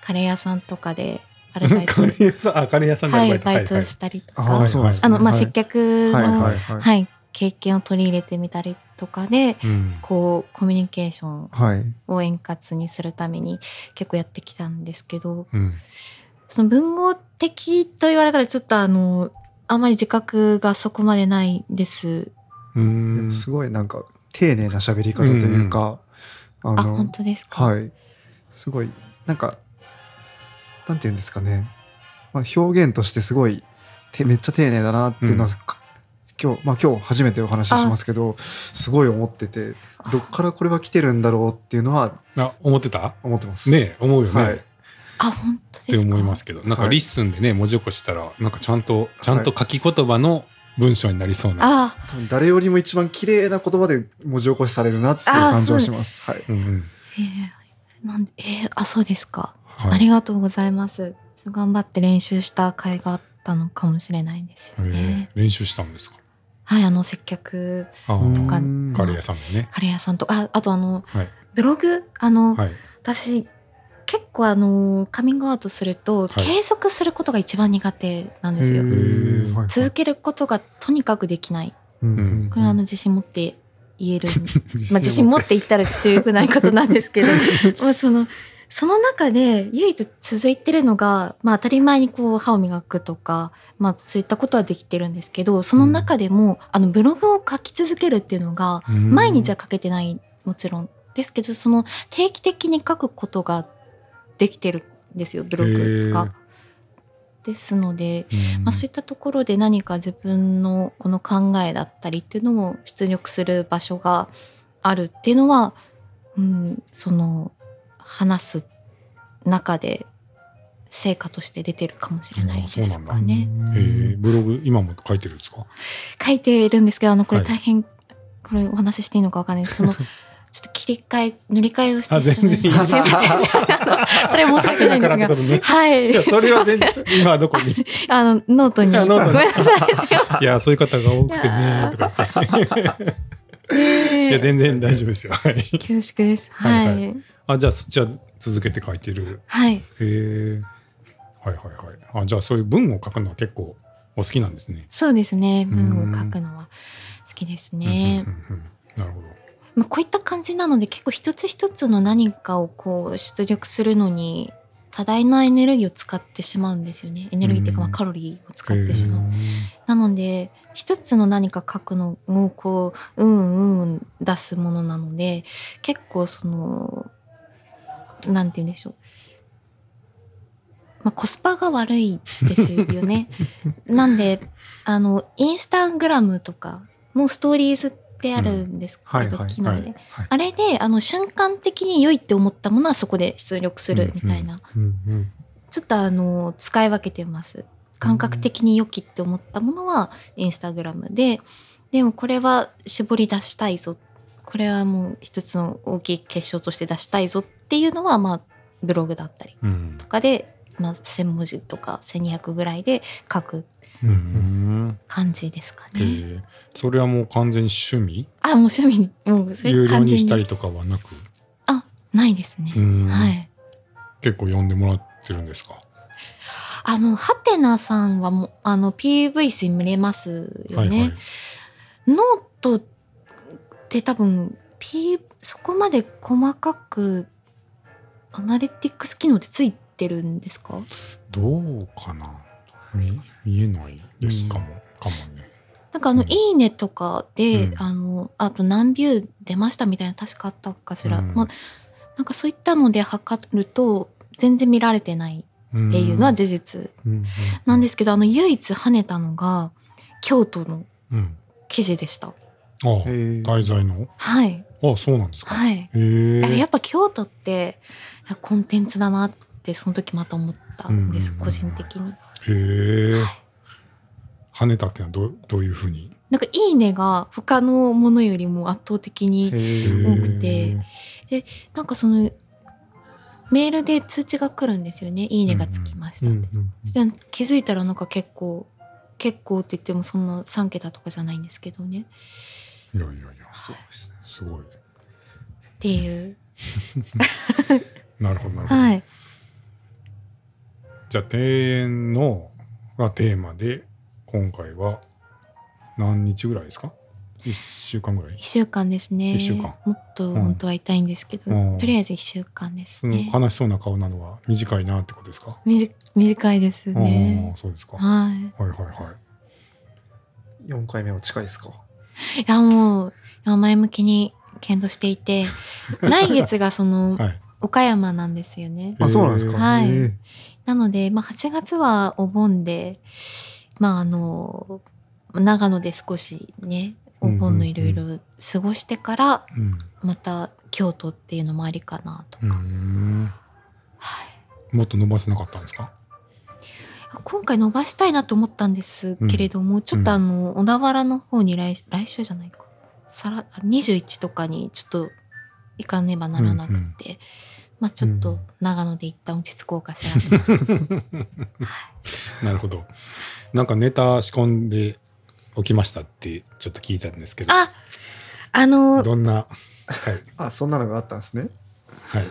カレー屋さんとかでアルバイト。カレー屋さん？あカレー屋さんでアはいルバイトしたりとか、ああそうなんですねあのまあはい。接客の、はいははいい。はい経験を取り入れてみたりとかでうん。こうコミュニケーションはい。を円滑にするために結構やってきたんですけどうん。その文豪的と言われたらちょっとあのあんまり自覚がそこまでないです。うん。すごいなんか丁寧な喋り方というか、ああの本当ですか？はい。すごいなんかなんて言うんですかね、まあ、表現としてすごいてめっちゃ丁寧だなっていうのは、か今日まあ今日初めてお話ししますけどすごい思っててどっからこれは来てるんだろうっていうのはあ思ってた？思ってます。ねえ思うよね、はいあ本当ってですか？思いますけどなんかはい LISTEN でね文字起こししたらなんかちゃんとちゃんと書き言葉の文章になりそうな、あ多分誰よりも一番綺麗な言葉で文字起こしされるなっていう感じはします。はい。うんうんえーなんでえーあそうですか。はいありがとうございます。頑張って練習した甲斐があったのかもしれないんですよね。えー練習したんですか？はい、あの接客とか。うんカレー屋さんでね。カレー屋さんとああとあのはい。ブログ？あの、はい。私結構あのカミングアウトすると、はい。継続することが一番苦手なんですよ。続けることがとにかくできない。うん。うんこれはあの自信持って言える。まあ自信持って言ったらちょっと良くないことなんですけど、まあそのその中で唯一続いてるのが、まあ当たり前にこう歯を磨くとか、まあそういったことはできてるんですけど、その中でも、あのブログを書き続けるっていうのが、うん。毎日は書けてないもちろんですけどその定期的に書くことができてるんですよブログが。ですので、うん。まあ、そういったところで何か自分のこの考えだったりっていうのを出力する場所があるっていうのは、うん、その話す中で成果として出てるかもしれないですかね。えーブログ今も書いてるんですか？書いてるんですけどあのこれはい。大変、これお話ししていいのかわかんないです。その ちょっと切り替え塗り替えをしてあ全然。いいすいません。す それ申し訳ないんですが。ね。はい。いやそれは全然今はどこに？あのノートに。ごめんなさい。すいやそういう方が多くてね。とか言っていや全然大丈夫ですよ。はい。恐縮です。ははいいあじゃあそっちは続けて書いてる。はい。へえはいはいはい。あじゃあそういう文を書くのは結構お好きなんですね。そうですね。うん。文を書くのは好きですね。うんうんうんうん。なるほど。まあこういった感じなので結構一つ一つの何かをこう出力するのに多大なエネルギーを使ってしまうんですよね。エネルギーっていうかまあうんカロリーを使ってしまう。へー。なので一つの何か書くのをこううんうん出すものなので結構そのなんて言うんでしょう、まあ、コスパが悪いですよね。なんであのインスタグラムとかもストーリーズってあるんですけど、機能で、あれであの瞬間的に良いって思ったものはそこで出力するみたいな、ちょっとあの使い分けてます。感覚的に良きって思ったものはインスタグラムで。でもこれは絞り出したいぞ。これはもう一つの大きい結晶として出したいぞっていうのはまあブログだったりうんとかで、まあ、1,000文字とか1,200ぐらいで書くうんん感じですかえね。ーそれはもう完全に趣味？あ、もう趣味に、もう有料に。にしたりとかはなく？あ、ないですね。うんはい。結構読んでもらってるんですか？あの、ハテナさんはもう、あの、PV 数見れますよね。はいはいノートって多分、P、そこまで細かく、アナリティクス機能ってついてるんですか？どうかな？見見えないですかも、かもね。なんかあの、うん。いいねとかで、うん。あの、あと何ビュー出ましたみたいな確かあったかしら。うん。まあ、なんかそういったので測ると、全然見られてないっていうのは事実なんですけど、あの、唯一跳ねたのが、京都のうん。記事でした。ああ題材の？はい。ああそうなんですか、はい。へえ。だからやっぱ京都ってコンテンツだなってその時また思ったんです、うん個人的に。へえ。跳ねたってのはどうどういうふうに？なんか「いいね」が他のものよりも圧倒的に多くて。なんかそのメールで通知が来るんですよね「いいね」がつきましたって。そして気づいたらなんか結構結構って言ってもそんな3桁とかじゃないんですけどね。いやいやいやそうですねすごい。っていう。なるほどなるほど、はい。じゃあ庭園のがテーマで今回は何日ぐらいですか？1週間ぐらい？1週間ですね。一週間。もっと本当は痛いんですけど、うん。とりあえず1週間ですね。悲しそうな顔なのは短いなってことですか、みじ短いですあね。あそうですか、はい。はいはいはい。4回目は近いですか？いやもう前向きに検討していて 来月がそのはい。岡山なんですよね。あそうなんですか。はい。なので、まあ、8月はお盆でまああの長野で少しねお盆のいろいろ過ごしてからまた京都っていうのもありかなと。うんうん。はい。もっと伸ばせなかったんですか？今回伸ばしたいなと思ったんですけれども、ちょっとあの小田原の方に来来週じゃないか。さら21とかにちょっと行かねばならなくて、まあちょっと長野で一旦落ち着こうかしらと。なるほど。なんかネタ仕込んでおきましたってちょっと聞いたんですけど。ああのどんなはい。あそんなのがあったんですね。はい。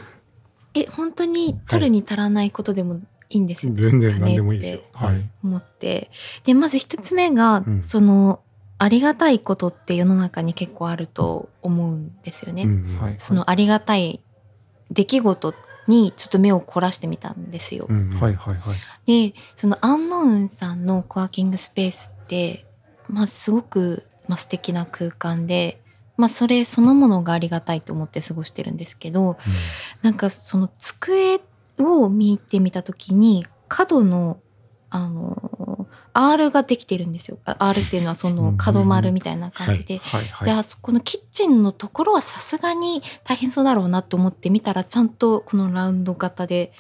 え本当に取るに足らないことでもいいんですよ、全然何でもいいですよ。金はい。思って。でまず一つ目が、うん。そのありがたいことって世の中に結構あると思うんですよね。うんうん。はい。そのありがたい出来事にちょっと目を凝らしてみたんですよ。うんうん。はいはいはい。でそのアンノウンさんのコワーキングスペースって、まあ、すごく、まあ、素敵な空間で、まあ、それそのものがありがたいと思って過ごしてるんですけどなんかその机を見てみた時に角のあの R ができてるんですよ。あ R っていうのはその角丸みたいな感じで。であそこのキッチンのところはさすがに大変そうだろうなと思って見たらちゃんとこのラウンド型で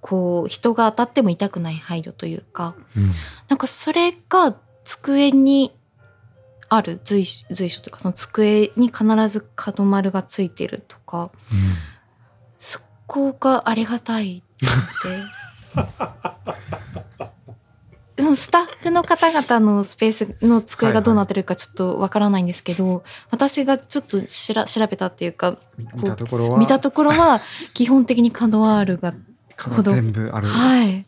こう人が当たっても痛くない配慮というかうんなんかそれが机にある随所随所というかその机に必ず角丸がついてるとかそこがありがたいって。うんスタッフの方々のスペースの机がどうなってるかちょっとわからないんですけど、私がちょっとしら調べたっていうか見たところは見たところは基本的に角 R が角全部ある。はい。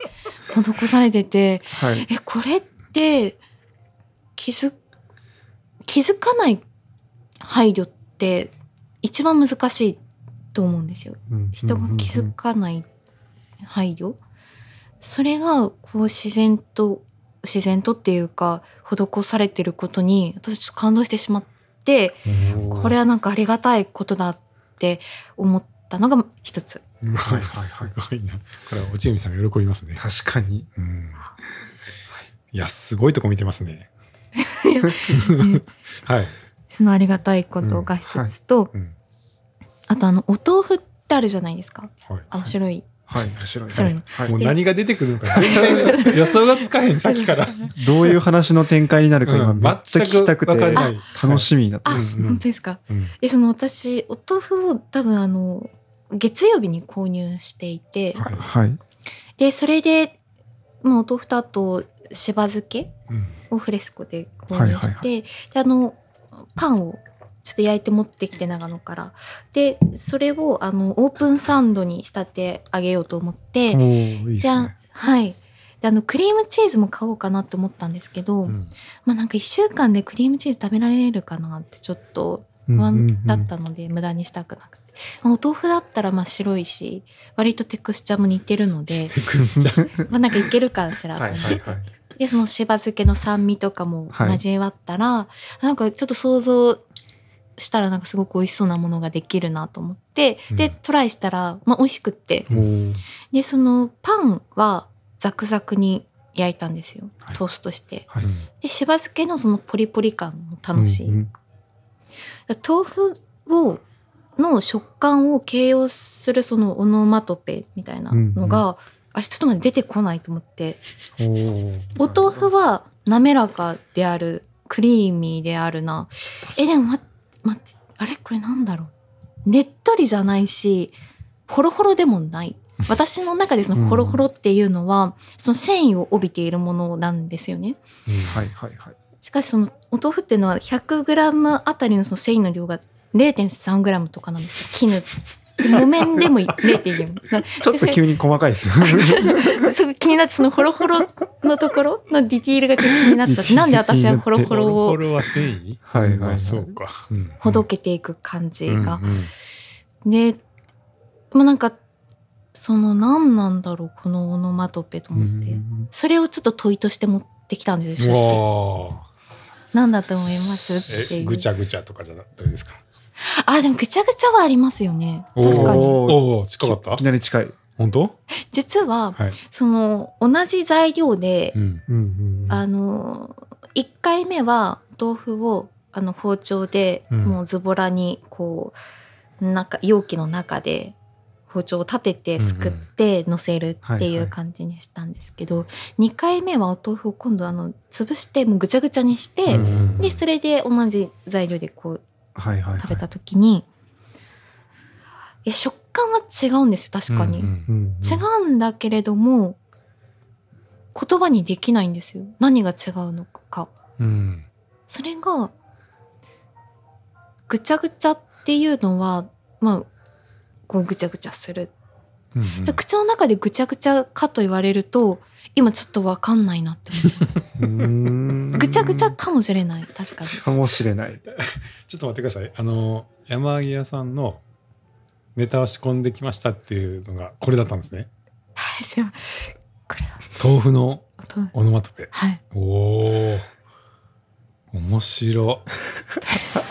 施されててはい。えこれって気づ気づかない配慮って一番難しいと思うんですよ。人が気づかない配慮？それがこう自然と自然とっていうか施されてることに私ちょっと感動してしまってこれはなんかありがたいことだって思ったのが一つ。うんはいはいはい。すごいなこれは落合さんが喜びますね。確かに。うん。い。やすごいとこ見てますね。はい。そのありがたいことが一つと、うんあとあのお豆腐ってあるじゃないですか。はい。あの白い、はい。白い。白いの。はい。もう何が出てくるのか全然。予想がつかへんさっきから。どういう話の展開になるか今うん。めっちゃ聞きたくて。全く分かれない。楽しみになってあ、ます本当ですか。うん。えその私お豆腐を多分あの月曜日に購入していて、はい。はいでそれで、まあ、お豆腐とあとしば漬けをフレスコで購入して、であのパンをちょっと焼いて持ってきて長野から。でそれをあのオープンサンドに仕立てあげようと思って、いいね。はい。であのクリームチーズも買おうかなと思ったんですけど、うん。まあなんか1週間でクリームチーズ食べられるかなってちょっと不安だったので無駄にしたくなくて、まあお豆腐だったらまあ白いし割とテクスチャーも似てるので。テクスチャ。ーまあなんかいけるかしら。と思って、はいはいはい。でそのしば漬けの酸味とかもはい。交わったら、なんかちょっと想像したらなんかすごく美味しそうなものができるなと思って、でうん。トライしたら、まあ、美味しくって。でそのパンはザクザクに焼いたんですよ。はい。トーストして。はい。でしば漬けのそのポリポリ感も楽しい。うんうん。豆腐をの食感を形容するそのオノマトペみたいなのが、あれちょっと待って出てこないと思って。お豆腐は滑らかであるクリーミーであるな。えでも待待ってあれ？これなんだろう？ねっとりじゃないしホロホロでもない。私の中でそのホロホロっていうのは、その繊維を帯びているものなんですよね。はいはいはい。しかしそのお豆腐っていうのは 100g あたりのその繊維の量が 0.3g とかなんですよ。絹。で木綿でも0.4 ちょっと急に細かいです。すごい気になってそのホロホロのところのディティールがちょっと気になっちゃってなんで私はホロホホロロをホロは繊維はいはいそうか。うん。ほどけていく感じが。うん。うんでまあなんかその何なんだろうこのオノマトペと思って。うんそれをちょっと問いとして持ってきたんですよ正直。わあ。何だと思いますっていう。えぐちゃぐちゃとかじゃなくてですか？あでもぐちゃぐちゃはありますよね。確かに。おお近かった？いきなり近い。本当？実ははい。その同じ材料で、うん。うんうんうん。あの1回目は豆腐をあの包丁でうん。もうズボラにこう中容器の中で包丁を立ててすくって乗せるってはいう感じにしたんですけど、2回目はお豆腐を今度あの潰してもうぐちゃぐちゃにして、うんうん。でそれで同じ材料でこうはいはいはい。食べた時に、いや食感は違うんですよ確かに。うんうんうん。うん違うんだけれども言葉にできないんですよ。何が違うのか。うん。それがぐちゃぐちゃっていうのはまあこうぐちゃぐちゃする、うんうん。で口の中でぐちゃぐちゃかと言われると今ちょっとわかんないなって思うーんうぐちゃぐちゃかもしれない。確かに。かもしれない。ちょっと待ってください。あの山揚げ屋さんのネタを仕込んできましたっていうのがこれだったんですね。は いすいません。これだ豆腐のとオノマトペ。はい。おお面白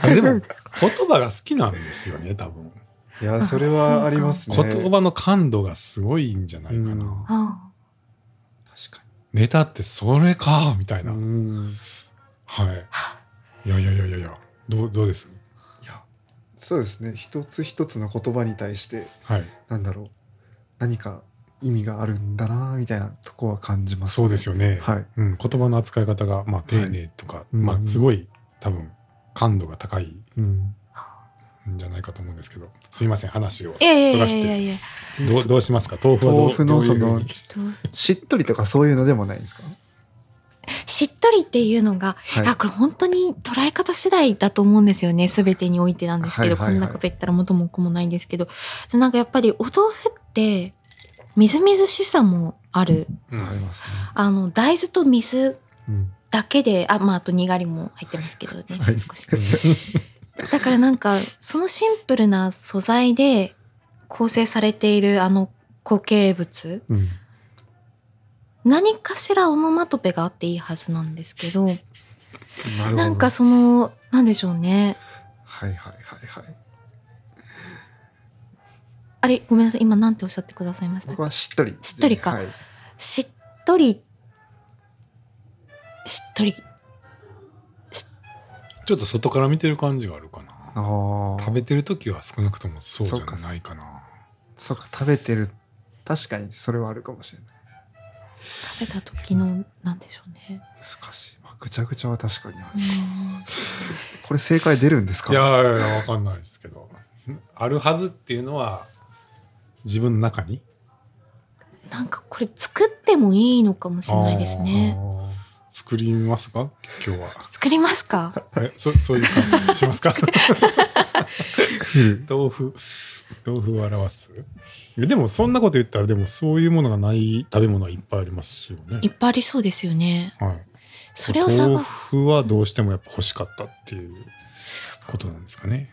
でも言葉が好きなんですよね多分。いや、それはありますね。言葉の感度がすごいんじゃないかな、うんネタってそれかみたいに。な、うん。はい。いやいやいやいやいやどうどうです？いや、そうですね。一つ一つの言葉に対して、はい。なんだろう。何か意味があるんだな、みたいなとこは感じます、そうですよね、はい。うん、言葉の扱い方が、まあ、丁寧とか、うん。まあ、すごい多分感度が高い。うん。んじゃないかと思うんですけどすいません話をそらしてどうどうしますか？豆腐はどう豆腐のそしっとりとかそういうのでもないんですか？しっとりっていうのがはい。あこれ本当に捉え方次第だと思うんですよね。全てにおいてなんですけど、はいはいはい。こんなこと言ったら元も子もないんですけど。でなんかやっぱりお豆腐ってみずみずしさもある。うん。ありますね。あの大豆と水うん。だけであまああとにがりも入ってますけどね、はい。少し だからなんかそのシンプルな素材で構成されているあの固形物うん。何かしらオノマトペがあっていいはずなんですけどな。なんかそのなんでしょうねはいはいはいはい。あれごめんなさい今なんておっしゃってくださいました？しっとり。しっとりかはい。しっとりしっとりちょっと外から見てる感じがあるかな。食べてる時は少なくともそうじゃないかなそうか、食べてる。確かにそれはあるかもしれない。食べた時のなんでしょうね難しい。まあ、ぐちゃぐちゃは確かにある。うんこれ正解出るんですか？いやいやいやわかんないですけどあるはずっていうのは自分の中に？なんかこれ作ってもいいのかもしれないですあねー作りますか？今日は。作りますか？えそそういう感じしますか？豆腐豆腐を表すでもそんなこと言ったらでもそういうものがない食べ物はいっぱいありますよねい。っぱいありそうですよね。はい、それを探す。豆腐はどうしてもやっぱ欲しかったっていうことなんですかね。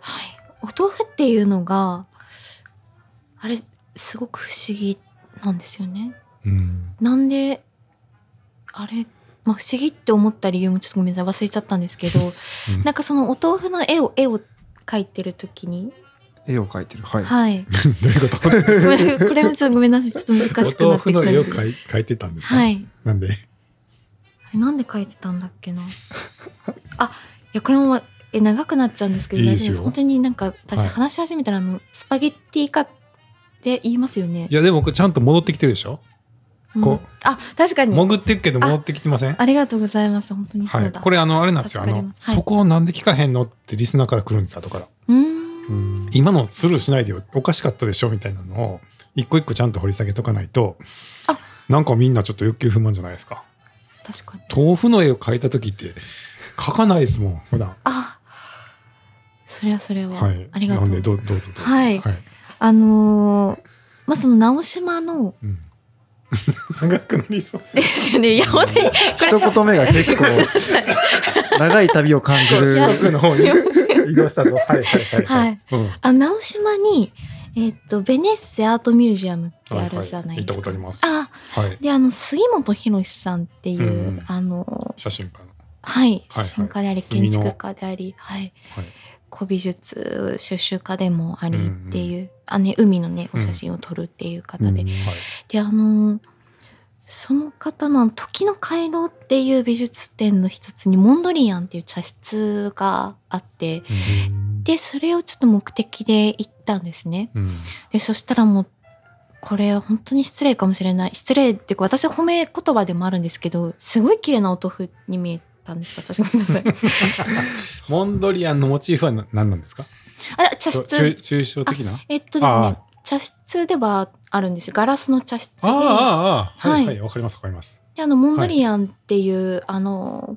はい。お豆腐っていうのが、あれ、すごく不思議なんですよね。うん、なんで、あれ、まあ、不思議って思った理由もちょっとごめんなさい忘れちゃったんですけど、うん。なんかそのお豆腐の絵を絵を描いてる時に、絵を描いてる。はい、はい。どういうこと？これもちょっとごめんなさいちょっと難しくなってきたん腐の絵をで描い描いてたんですか、はい。なんで？なんで描いてたんだっけな？あ、いやこれもえ長くなっちゃうんですけど大丈夫本当になんか私はい。話し始めたらあのスパゲッティ化って言いますよね。い。やでも僕ちゃんと戻ってきてるでしょ？う。ん。こあ確かに。潜っていくけど戻ってきてません？ありがとうございます。本当にそはい。これあのあれなんですよ。あの、そこをなんで聞かへんのってリスナーから来るんです後から。うーん。うん。今のスルーしないでよ。おかしかったでしょみたいなのを一個一個ちゃんと掘り下げとかないとあ。なんかみんなちょっと欲求不満じゃないですか。確かに。豆腐の絵を描いた時って描かないですもん普段。あ、それはそれは、はい。ありがとう。なんでどうどうぞどうぞ。はい。あのーまあその直島のうん長くなりそう。ですよね。いや本当に一言目が結構 長い旅を感じる。四国の方に移動したぞはいはいはいはい。うん。あ直島にえっとベネッセアートミュージアムってあるじゃないですか。はい。はい行ったことあります。あはい。であの杉本博さんっていう、うんあの写真家の。はい。写真家であり、建築家であり、はい、はい古美術収集家でもありっていう、あね海のねお写真を撮るっていう方で、うんはい。であのその方の時の回廊っていう美術展の一つにモンドリアンっていう茶室があってでそれをちょっと目的で行ったんですね。うん。でそしたらもうこれ本当に失礼かもしれない。失礼っていうか私は褒め言葉でもあるんですけどすごい綺麗なお豆腐に見えたんです私ごめんなさいモンドリアンのモチーフはな何なんですか？あら茶抽室抽象的な？えっとですあね茶室ではあるんですよ。ガラスの茶室で。ああはいわかりますわかります。であのモンドリアンっていう、あの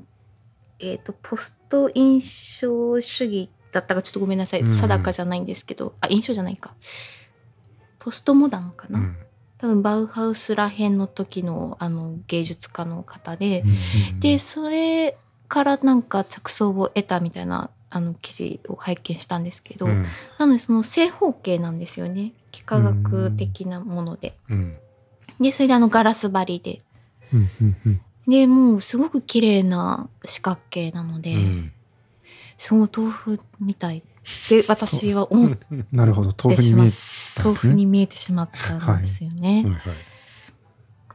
えっ、とポスト印象主義だったかちょっとごめんなさい、うん。定かじゃないんですけど。あ印象じゃないか。ポストモダンかな、うん多分バウハウスらへんの時のあの芸術家の方で、うんでそれからなんか着想を得たみたいなあの記事を拝見したんですけど、うん。なのでその正方形なんですよね。幾何学的なもので。うん。でそれであのガラス張りで。でもうすごく綺麗な四角形なので、うん。すごい豆腐みたいって私は思っなるほど。豆腐に見え豆腐に見えてしまったんですよね。はい。はい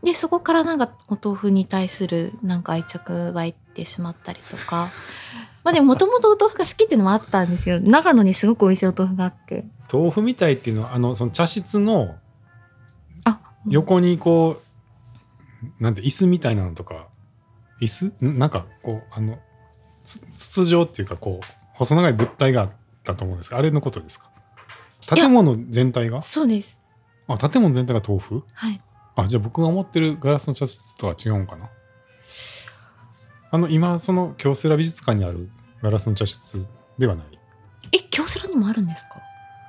でそこからなんかお豆腐に対するなんか愛着湧いてしまったりとか。まあでももともとお豆腐が好きっていうのもあったんですよ。長野にすごく美味しいお豆腐があって豆腐みたいっていうのはあのその茶室のあ。横にこうなんて椅子みたいなのとか。椅子？んなんかこうあのつ筒状っていうかこう細長い物体があったと思うんですがあれのことですか？建物全体が？そうです。あ建物全体が豆腐？はい。あじゃあ僕が思ってるガラスの茶室とは違うんかな？あの今その京セラ美術館にあるガラスの茶室ではない？え京セラにもあるんですか？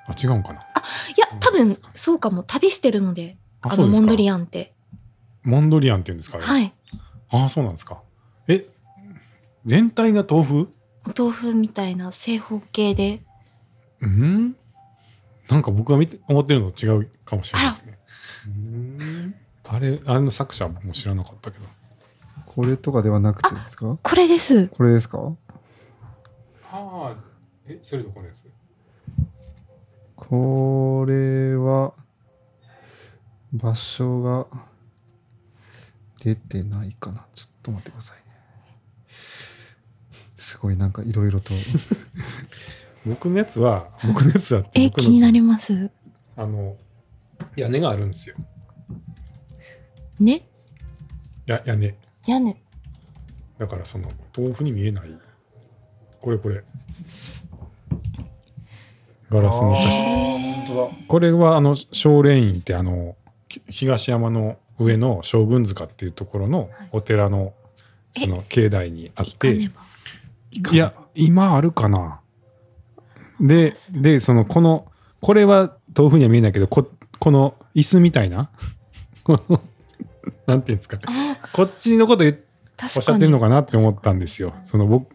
あ違うんかな？いや多分そうかも旅してるのであのモンドリアンって。モンドリアンって言うんですかはい。ああそうなんですか。え全体が豆腐？お豆腐みたいな正方形で。うん？なんか僕が見て思ってるのと違うかもしれないですね。うん。あれあれの作者はもう知らなかったけど。これとかではなくてですか？これです。これですか？ああえそれどこのやつ？これは場所が出てないかな。ちょっと待ってくださいねすごいなんかいろいろと。僕のやつは僕のやつはえ気になります？あの屋根があるんですよ。ね？や屋根。屋根。だからその豆腐に見えない。これこれ。ガラスの茶室。これはあの少蓮院ってあのき東山の上の将軍塚っていうところのお寺のえその境内にあってねばいや今あるかな。ででそのこのこれは豆腐には見えないけどここの椅子みたいな。なんていうんですか。あこっちのこと言っおっしゃってるのかなって思ったんですよ。その僕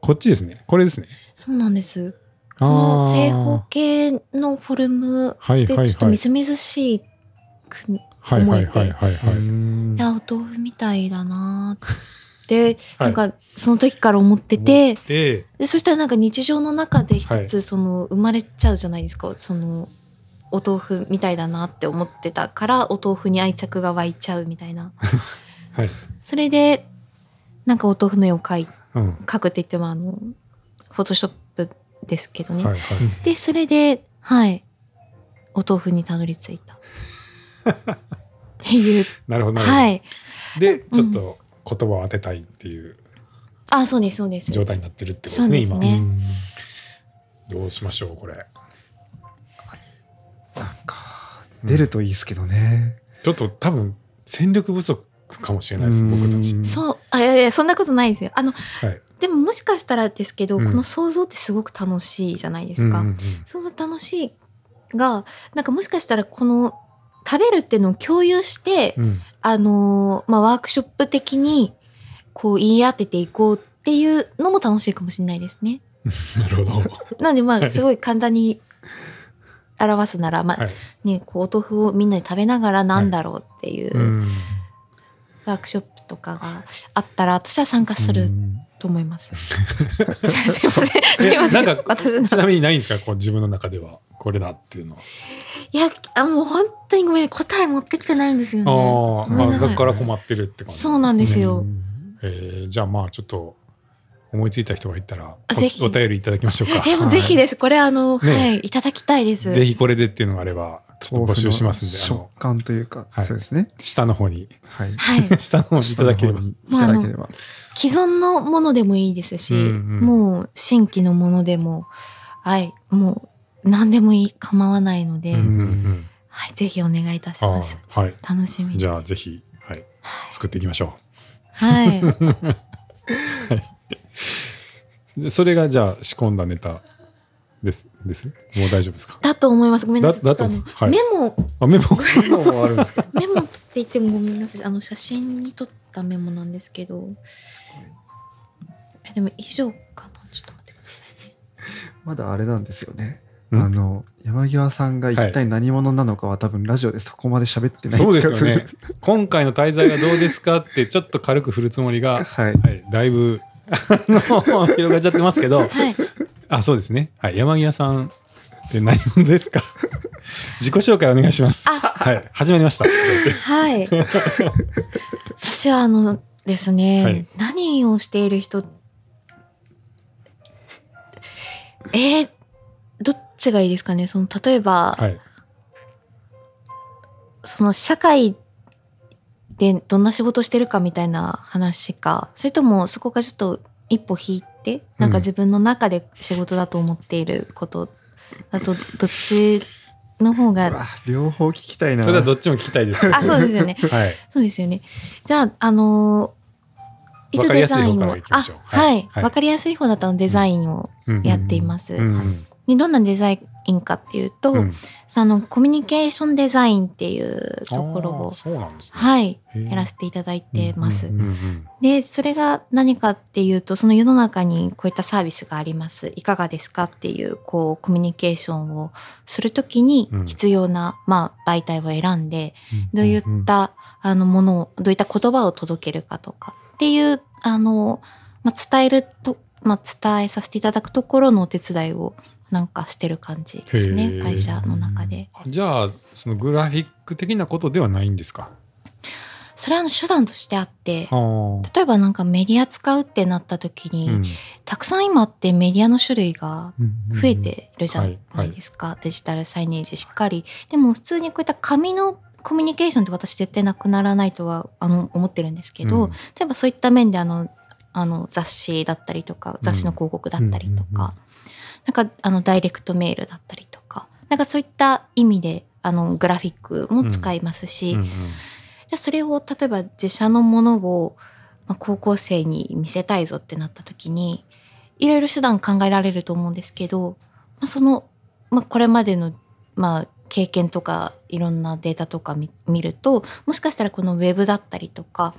こっちですね。これですね。そうなんです。この正方形のフォルムはいはいでちょっとはいみずみずしいくはいはいはいはいはい。いやお豆腐みたいだなーってはないんかその時から思ってて、ででそしたらなんか日常の中で一はい。つその生まれちゃうじゃないですか、そのお豆腐みたいだなって思ってたからお豆腐に愛着が湧いちゃうみたいな。はい。それでなんかお豆腐の絵を描いうん。描くって言ってもあのフォトショップですけどね、はいはい。でそれではい。お豆腐にたどり着いた。っていう。なるほどなるほど。はい。でちょっと言葉を当てたいっていうあそうですそうです。状態になってるってことですねですね。今。どうしましょうこれ。なんか出るといいですけどね。ちょっと多分戦力不足かもしれないです僕たち。うんそうあいやいやそんなことないですよ。あのはい。でももしかしたらですけど、うん。この想像ってすごく楽しいじゃないですか。うんうんうん。想像楽しいがなんかもしかしたらこの食べるっていうのを共有して、うん。あのーまあ、ワークショップ的にこう言い当てていこうっていうのも楽しいかもしれないですね。なるほど。なんでまはい。あすごい簡単に表すなら、まあはい。ね、こうお豆腐をみんなで食べながらなんだろうっていううん。ワークショップとかがあったら私は参加すると思います。すいませんすいませんなんか私のちなみにないんですか？こう自分の中ではこれだっていうのは。いやあもう本当にごめん答え持ってきてないんですよね。ああ、ごめんなさいだから困ってるって感じ、そうなんですよ。えーじゃあまあちょっと思いついた人がいたらあぜひおお便りいただきましょうか。えもうぜひです。これあの、ねはいいただきたいです。ぜひこれでっていうのがあればちょっと募集しますんであ食の感というか、はいそうですね。下の方にはい。はい。下の方にいただければ。いただければ。既存のものでもいいですし、うんうんもう新規のものでも、はい、もう何でもいい構わないので、うんうんうんはい、ぜひお願いいたしあます。ーはい。楽しみ。じゃあぜひ、はい、作っていきましょはい。う。でそれがじゃあ仕込んだネタですです？もう大丈夫ですか？だと思います。ごめんなさい。はいメモ、あメモ メモって言ってもごめんなさい。あの写真に撮ったメモなんですけど、えでも以上かな？ちょっと待ってくださいね。まだあれなんですよね。うんあの山際さんが一体何者なのかは多分ラジオでそこまで喋ってないそうですよね。今回の滞在はどうですかってちょっと軽く振るつもりが、はい。はい、だいぶあの 広がっちゃってますけど、はい。あ、そうですね。はい、山際さんって何者ですか？自己紹介お願いします。あはい、始まりました。はい。私はあのですね、はい何をしている人えーどっちがいいですかね？その例えば、はい。そその社会でどんな仕事してるかみたいな話かそれともそこからちょっと一歩引いてなんか自分の中で仕事だと思っていることだとどっちの方が両方聞きたいな。それはどっちも聞きたいです。あそうですよね はい。そうですよね。じゃあ、あのー、わかりやすい方からをいきましょうあ、はい。はいわ、かりやすい方だったのデザインをうんやっています。うんうんでどんなデザインかっていうと、うんそのコミュニケーションデザインっていうところを、ね。はい、やらせていただいてます。うんうんうんで、それが何かっていうと、その世の中にこういったサービスがあります。いかがですかっていう、こう、コミュニケーションをするときにうん必要な、まあ、媒体を選んで、どういっうんうんた、あのものをどういった言葉を届けるかとかっていうあの、まあ、伝えると、まあ、伝えさせていただくところのお手伝いをなんかしてる感じですへねー。会社の中で。あじゃあそのグラフィック的なことではないんですか？それは手段としてあって例えばなんかメディア使うってなった時に、うん。たくさん今ってメディアの種類がうん増えてるじゃはいないですか、デジタルサイネージしっかり。でも普通にこういった紙のコミュニケーションって私絶対なくならないとはあの思ってるんですけど、うん。例えばそういった面であのあの雑誌だったりとか雑誌の広告だったりとか、なんかあのダイレクトメールだったりとか。なんかそういった意味であのグラフィックも使いますし、うんうん。じゃあそれを例えば自社のものをまあ、高校生に見せたいぞってなった時にいろいろ手段考えられると思うんですけど、まあ、その、まあ、これまでの、まあ、経験とかいろんなデータとか見見るともしかしたらこのウェブだったりとか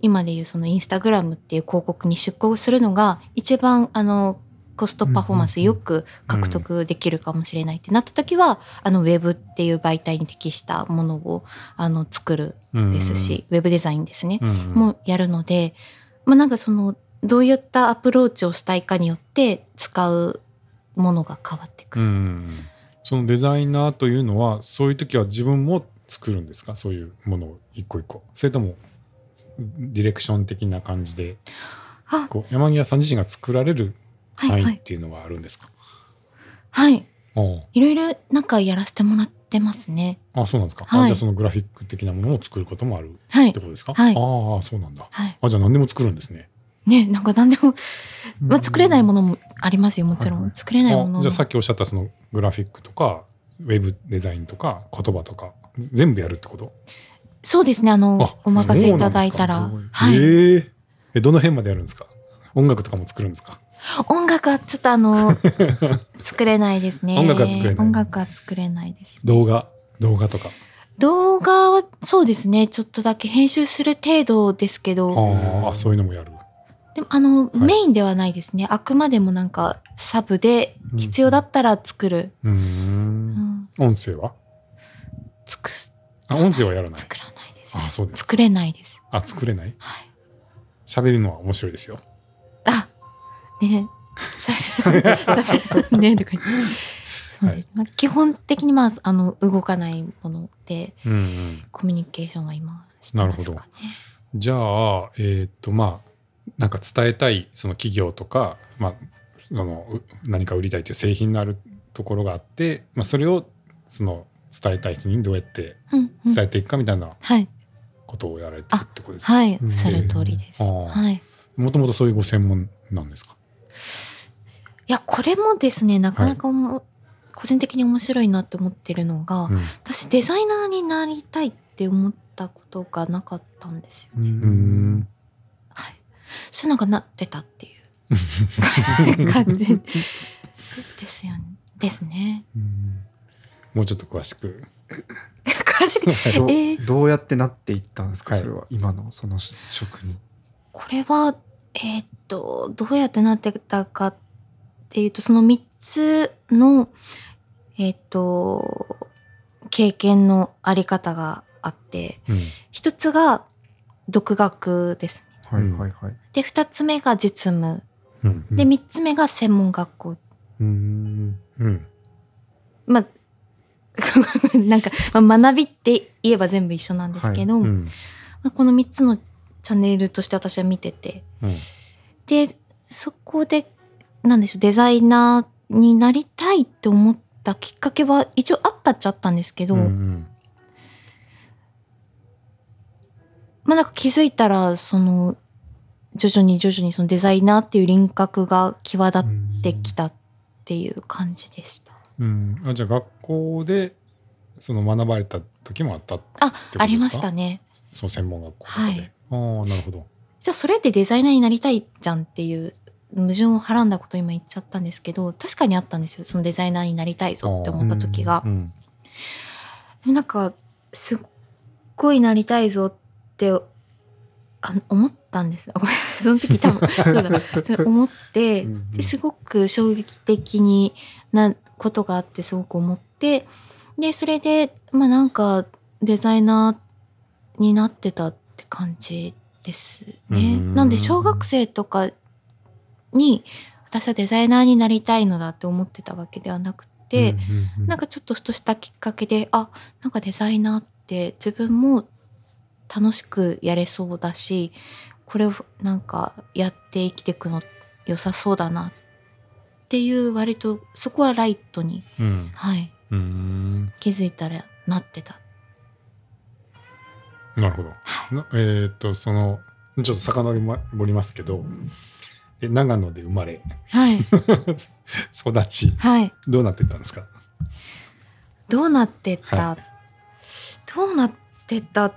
今でいうそのインスタグラムっていう広告に出稿するのが一番あのコストパフォーマンスよく獲得できるかもしれないってなった時は、あのウェブっていう媒体に適したものをあの作るですし、ウェブデザインですね、うんもやるので、まあ、なんかそのどういったアプローチをしたいかによって使うものが変わってくる。うん。そのデザイナーというのはそういう時は自分も作るんですか？そういうものを一個一個。それともディレクション的な感じであ。こう山際さん自身が作られる範囲っはい。はいていうのはあるんですか、はい。おう。いろいろなんかやらせてもらってますね。あそうなんですか、はい。あじゃあそのグラフィック的なものを作ることもあるっはい。てことですか、はい。ああそうなんだ。はい。あじゃあ何でも作るんですね。ねなんか何でも、まあ、作れないものもありますよもちろん、はいはい。作れないものじゃあさっきおっしゃったそのグラフィックとかウェブデザインとか言葉とかぜ全部やるってこと、そうですねあのあお任せいただいたら。はい、えええどの辺までやるんですか？音楽とかも作るんですか？音楽はちょっとあの 作れないですね。音楽は作れない。音楽は作れないです。動画？動画とか？動画はそうですね。ちょっとだけ編集する程度ですけど。ああそういうのもやる。でもあの、い。メインではないですね。あくまでもなんかサブで必要だったら作る、うーうん。ん、音声は？作あ音声はやらない。作らないです。あそうです作れないです。あ作れない？はい。喋るのは面白いですよ。あね。ねとか言って。そうです、まあ、基本的にまああの動かないものでうんうん。コミュニケーションは今してますかね。じゃあえーっとまあなんか伝えたいその企業とか、まあ、そのう何か売りたいという製品のあるところがあって、まあ、それをその伝えたい人にどうやってうんうん。伝えていくかみたいなはい。ことをやられてるってことですか、はい。うん。おっしゃる通りです、はい。もともとそういうご専門なんですか？いやこれもですねなかなかおも、個人的に面白いなって思ってるのが、うん。私デザイナーになりたいって思ったことがなかったんですよ。ううーん。はい。それなんかなってたっていう 感じ。ですよね。ですね。うん。もうちょっと詳しく。詳しく。どうえー。どうやってなっていったんですか、はい。それは今のその職に。これはえーっとどうやってなってたかっていうとその3つのえーっと経験のあり方があってうん。一つが独学です。ね。はいうんはい。はい。で二つ目が実務。うん。で3つ目が専門学校。うん。うん。まあ なんか、まあ、学びって言えば全部一緒なんですけど、うん。まあ、この3つのチャンネルとして私は見てて。うん。でそこでなんでしょうデザイナーになりたいって思ったきっかけは一応あったっちゃあったんですけど、うんうん。まあなんか気づいたらその徐々に徐々にそのデザイナーっていう輪郭が際立ってきたっていう感じでした。うん。あじゃあ学校でその学ばれた時もあったあ、ありましたね。その専門学校はい。ああなるほど。じゃあそれってデザイナーになりたいじゃんっていう矛盾をはらんだことを今言っちゃったんですけど確かにあったんですよ。そのデザイナーになりたいぞって思った時が。う。んでもなんかすっごいなりたいぞってあ思ったんです。ごめん。その時多分 そうだ。思ってうんうん。ですごく衝撃的になことがあってすごく思ってでそれでまあなんかデザイナーになってたって感じですね。うん。なんで小学生とかに私はデザイナーになりたいのだって思ってたわけではなくて、うんなんかちょっとふとしたきっかけであなんかデザイナーって自分も楽しくやれそうだしこれをなんかやって生きていくの良さそうだなっていう割とそこはライトに、うん。はい、うん。気づいたらなってた。なるほど。なえっ、とそのちょっと遡りますけど、え長野で生まれ。はい、育ち。はい、どうなってったんですか？どうなってった、はどうなってった？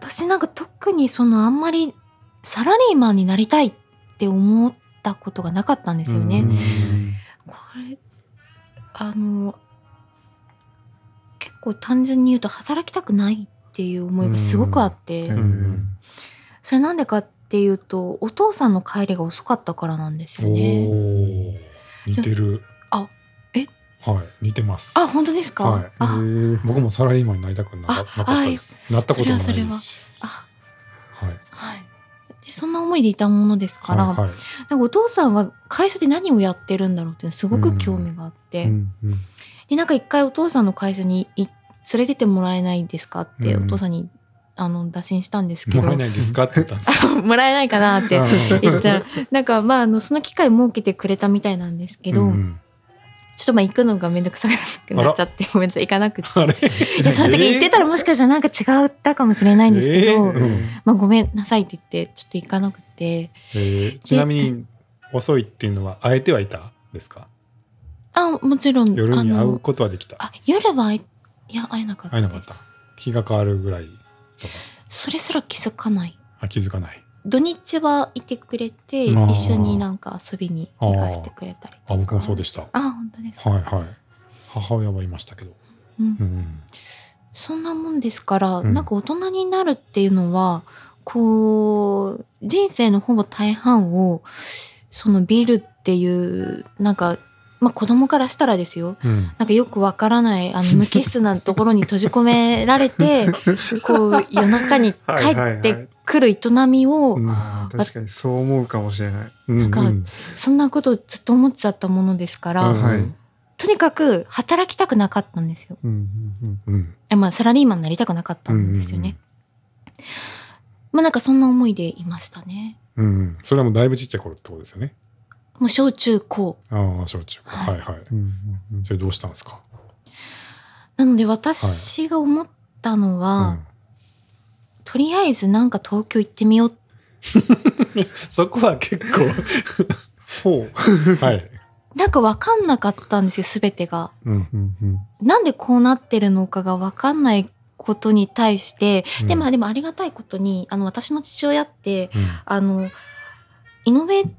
私なんか特にそのあんまりサラリーマンになりたいって思ったことがなかったんですよね。うん。これあの結構単純に言うと働きたくないっていう思いがすごくあって、それなんでかっていうとお父さんの帰りが遅かったからなんですおよね。ー似てる。あえ？はい似てます。あ本当ですか、はい。僕もサラリーマンになりたくなかったです。なったこともないです。しあ。はい。はい。でそんな思いでいたものですから、はいはい。なんかお父さんは会社で何をやってるんだろうってすごく興味があって、うんうん。でなんか一回お父さんの会社にい連れてってもらえないですかってうん。お父さんに、あの打診したんですけど。もらえないですか？って言ったんですか もらえないかなってうん。言った。らなんかまああのその機会設けてくれたみたいなんですけど、うんちょっとまあ行くのがめんどくさくなっちゃってごめんなさい行かなくて。いやその時言ってたらもしかしたらなんか違ったかもしれないんですけど、え？ーうんまあごめんなさいって言ってちょっと行かなくて。えーちなみに遅いっていうのは会えてはいたんですか？あもちろん夜に会うことはできた。あ夜はいや会えなかった会えなかった。気が変わるぐらいとかそれすら気づかない。あ気づかない。土日はいてくれて一緒になんか遊びに行かせてくれたりとか。あ僕もそうでした。あ本当ですか、はいはい。母親はいましたけど。うんうん。そんなもんですから、うん。なんか大人になるっていうのはこう人生のほぼ大半をそのビルっていうなんかまあ子供からしたらですようんなんかよくわからないあの無機質なところに閉じ込められて こう夜中に帰ってくる営みをうんあー確かにそう思うかもしれない。うんかうんそんなことをずっと思っちゃったものですから、うんはい。とにかく働きたくなかったんですよ。うんうんうんえまあサラリーマンになりたくなかったんですよね。まあなんかそんな思いでいましたね。うんうんそれはもうだいぶちっちゃい頃ってことですよねもう小中高。ああ小中高。はい。はいそれどうしたんですか？なので私が思ったのは、うん。とりあえずなんか東京行ってみよう。そこは結構。ほう。はい。なんかわかんなかったんですよ、すべてが。うん。なんでこうなってるのかがわかんないことに対して、うん。でまあでもありがたいことに、あの私の父親って、うん。あの、イノベー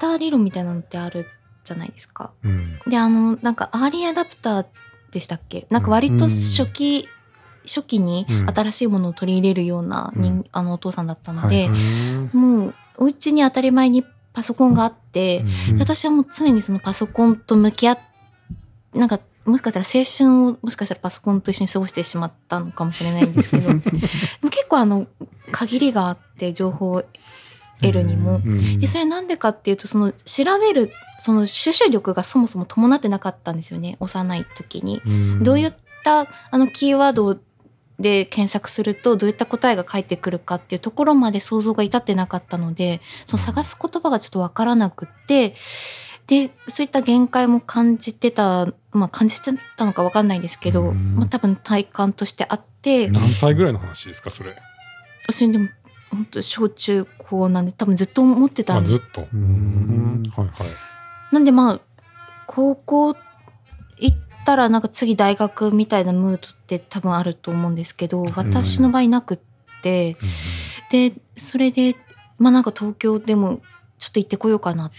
ター理論みたいなのってあるじゃないですか。うん。で、あの、なんかアーリーアダプターでしたっけ？なんか割と初期、初期にうん。新しいものを取り入れるような人、うん。あのお父さんだったので、うんもうお家に当たり前にパソコンがあって、うん。私はもう常にそのパソコンと向き合っなんかもしかしたら青春をもしかしたらパソコンと一緒に過ごしてしまったのかもしれないんですけど 結構あの限りがあって情報を得るにも。うん。でそれなんでかっていうとその調べるその収集力がそもそも伴ってなかったんですよね。幼い時に。うん。どういったあのキーワードで検索するとどういった答えが返ってくるかっていうところまで想像が至ってなかったのでその探す言葉がちょっとわからなくってでそういった限界も感じてたまあ感じてたのかわかんないですけど、うん。まあ、多分体感としてあって。何歳ぐらいの話ですかそれ？それでも本当小中高なんで多分ずっと思ってたんで。すあずっと？うん。はいはい。なんでまあ高校行ったらなんか次大学みたいなムードって多分あると思うんですけど私の場合なくって、でそれでまあなんか東京でもちょっと行ってこようかなっ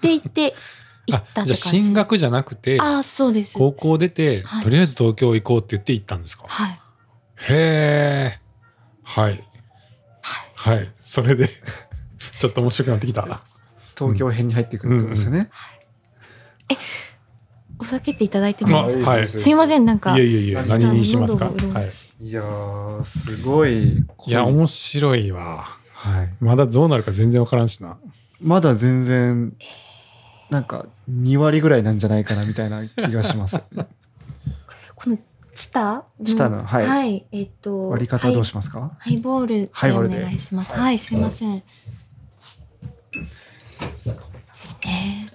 て言って 行ったあって感じ。じゃあ進学じゃなくてああそうです。高校出てはい。とりあえず東京行こうって言って行ったんですか？はい。へえはいはい。それで ちょっと面白くなってきた。東京編に入ってくるってことですよね。お酒っていただいてもいいですか、はい。す。いませんなんか。いえいえいえ何にしますか？はい。いやーすごい。濃いや面白いわ。はい。まだどうなるか全然わからんしな。まだ全然なんか2割ぐらいなんじゃないかなみたいな気がします。このチタ？チタの？はいはいえっと割り方どうしますか？ハイボールボールで願いします。はい、すいません。ですね。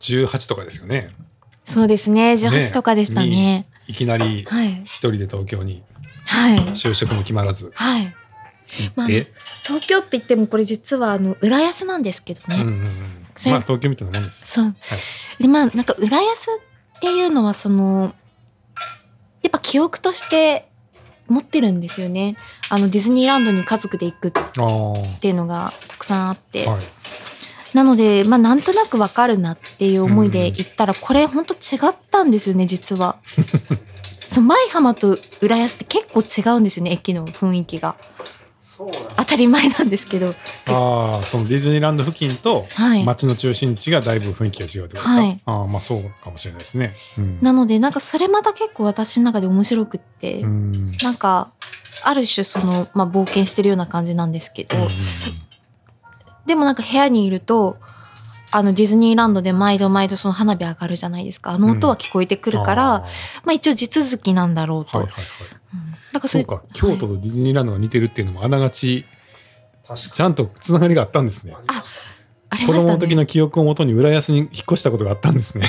18とかですよねそうですね。十ね八とかでしたね。いきなりはい。一人で東京にはい。就職も決まらずはい。まあ、で、東京って言ってもこれ実はあの浦安なんですけどね。うんうんうんまあ東京みたいなもんですそう。でまあなんか浦安っていうのはそのやっぱ記憶として持ってるんですよね。あのディズニーランドに家族で行くっていうのがたくさんあって、はい。なので、まあ、なんとなくわかるなっていう思いで行ったら、これ本当違ったんですよね実は。そう舞浜と浦安って結構違うんですよね駅の雰囲気が当たり前なんですけど。ああそのディズニーランド付近とはい。街の中心地がだいぶ雰囲気が違うってことですか、はい。ああまあそうかもしれないですね。うん。なのでなんかそれまた結構私の中で面白くって、うん。なんかある種その、まあ、冒険してるような感じなんですけど、うんでもなんか部屋にいるとあのディズニーランドで毎度毎度その花火上がるじゃないですか。あの音は聞こえてくるから、あー。まあ一応地続きなんだろうと、はいはいはい。うんなんかそれそうか京都とディズニーランドが似てるっていうのもあながちちゃんとつながりがあったんですね。ありまし供の時ねの記憶をもとに浦安に引っ越したことがあったんですね。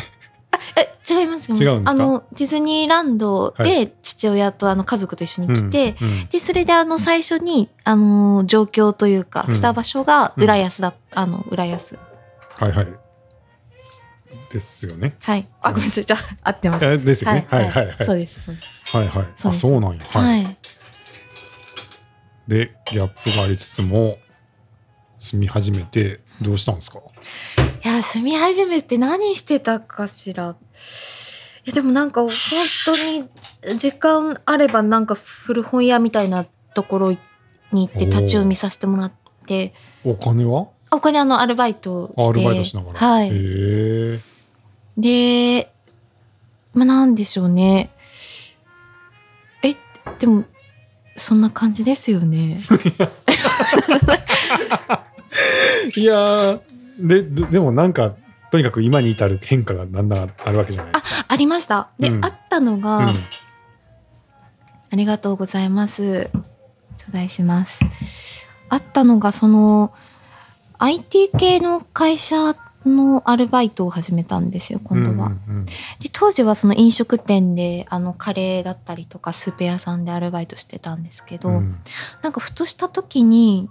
え違いますよ違うんですか？あのディズニーランドはで父親とあの家族と一緒に来て、うんうんでそれであの最初にあの状況というかうん。した場所が浦安だ、あの浦安。はいはいですよね。はい。あごめんなさい。じゃあ合ってます。えですよね。はい。はいはいそうです。はいはい。あそうなんや。は、はい。いでギャップがありつつも住み始めてどうしたんですか？いや住み始めて何してたかしら。いやでもなんか本当に時間あればなんか古本屋みたいなところに行って立ち読みさせてもらって。お金は？あお金あのアルバイトして。あアルバイトしながら。へはい。えでまあなんでしょうね。えでもそんな感じですよね。いやーでででもなんかとにかく今に至る変化がだんだんあるわけじゃないですか。ありました。で、うん。あったのが、うん。ありがとうございます。頂戴します。あったのが、その、IT 系の会社のアルバイトを始めたんですよ、今度は。うんうんうんで、当時はその飲食店で、あの、カレーだったりとか、スープ屋さんでアルバイトしてたんですけど、うんなんかふとした時に、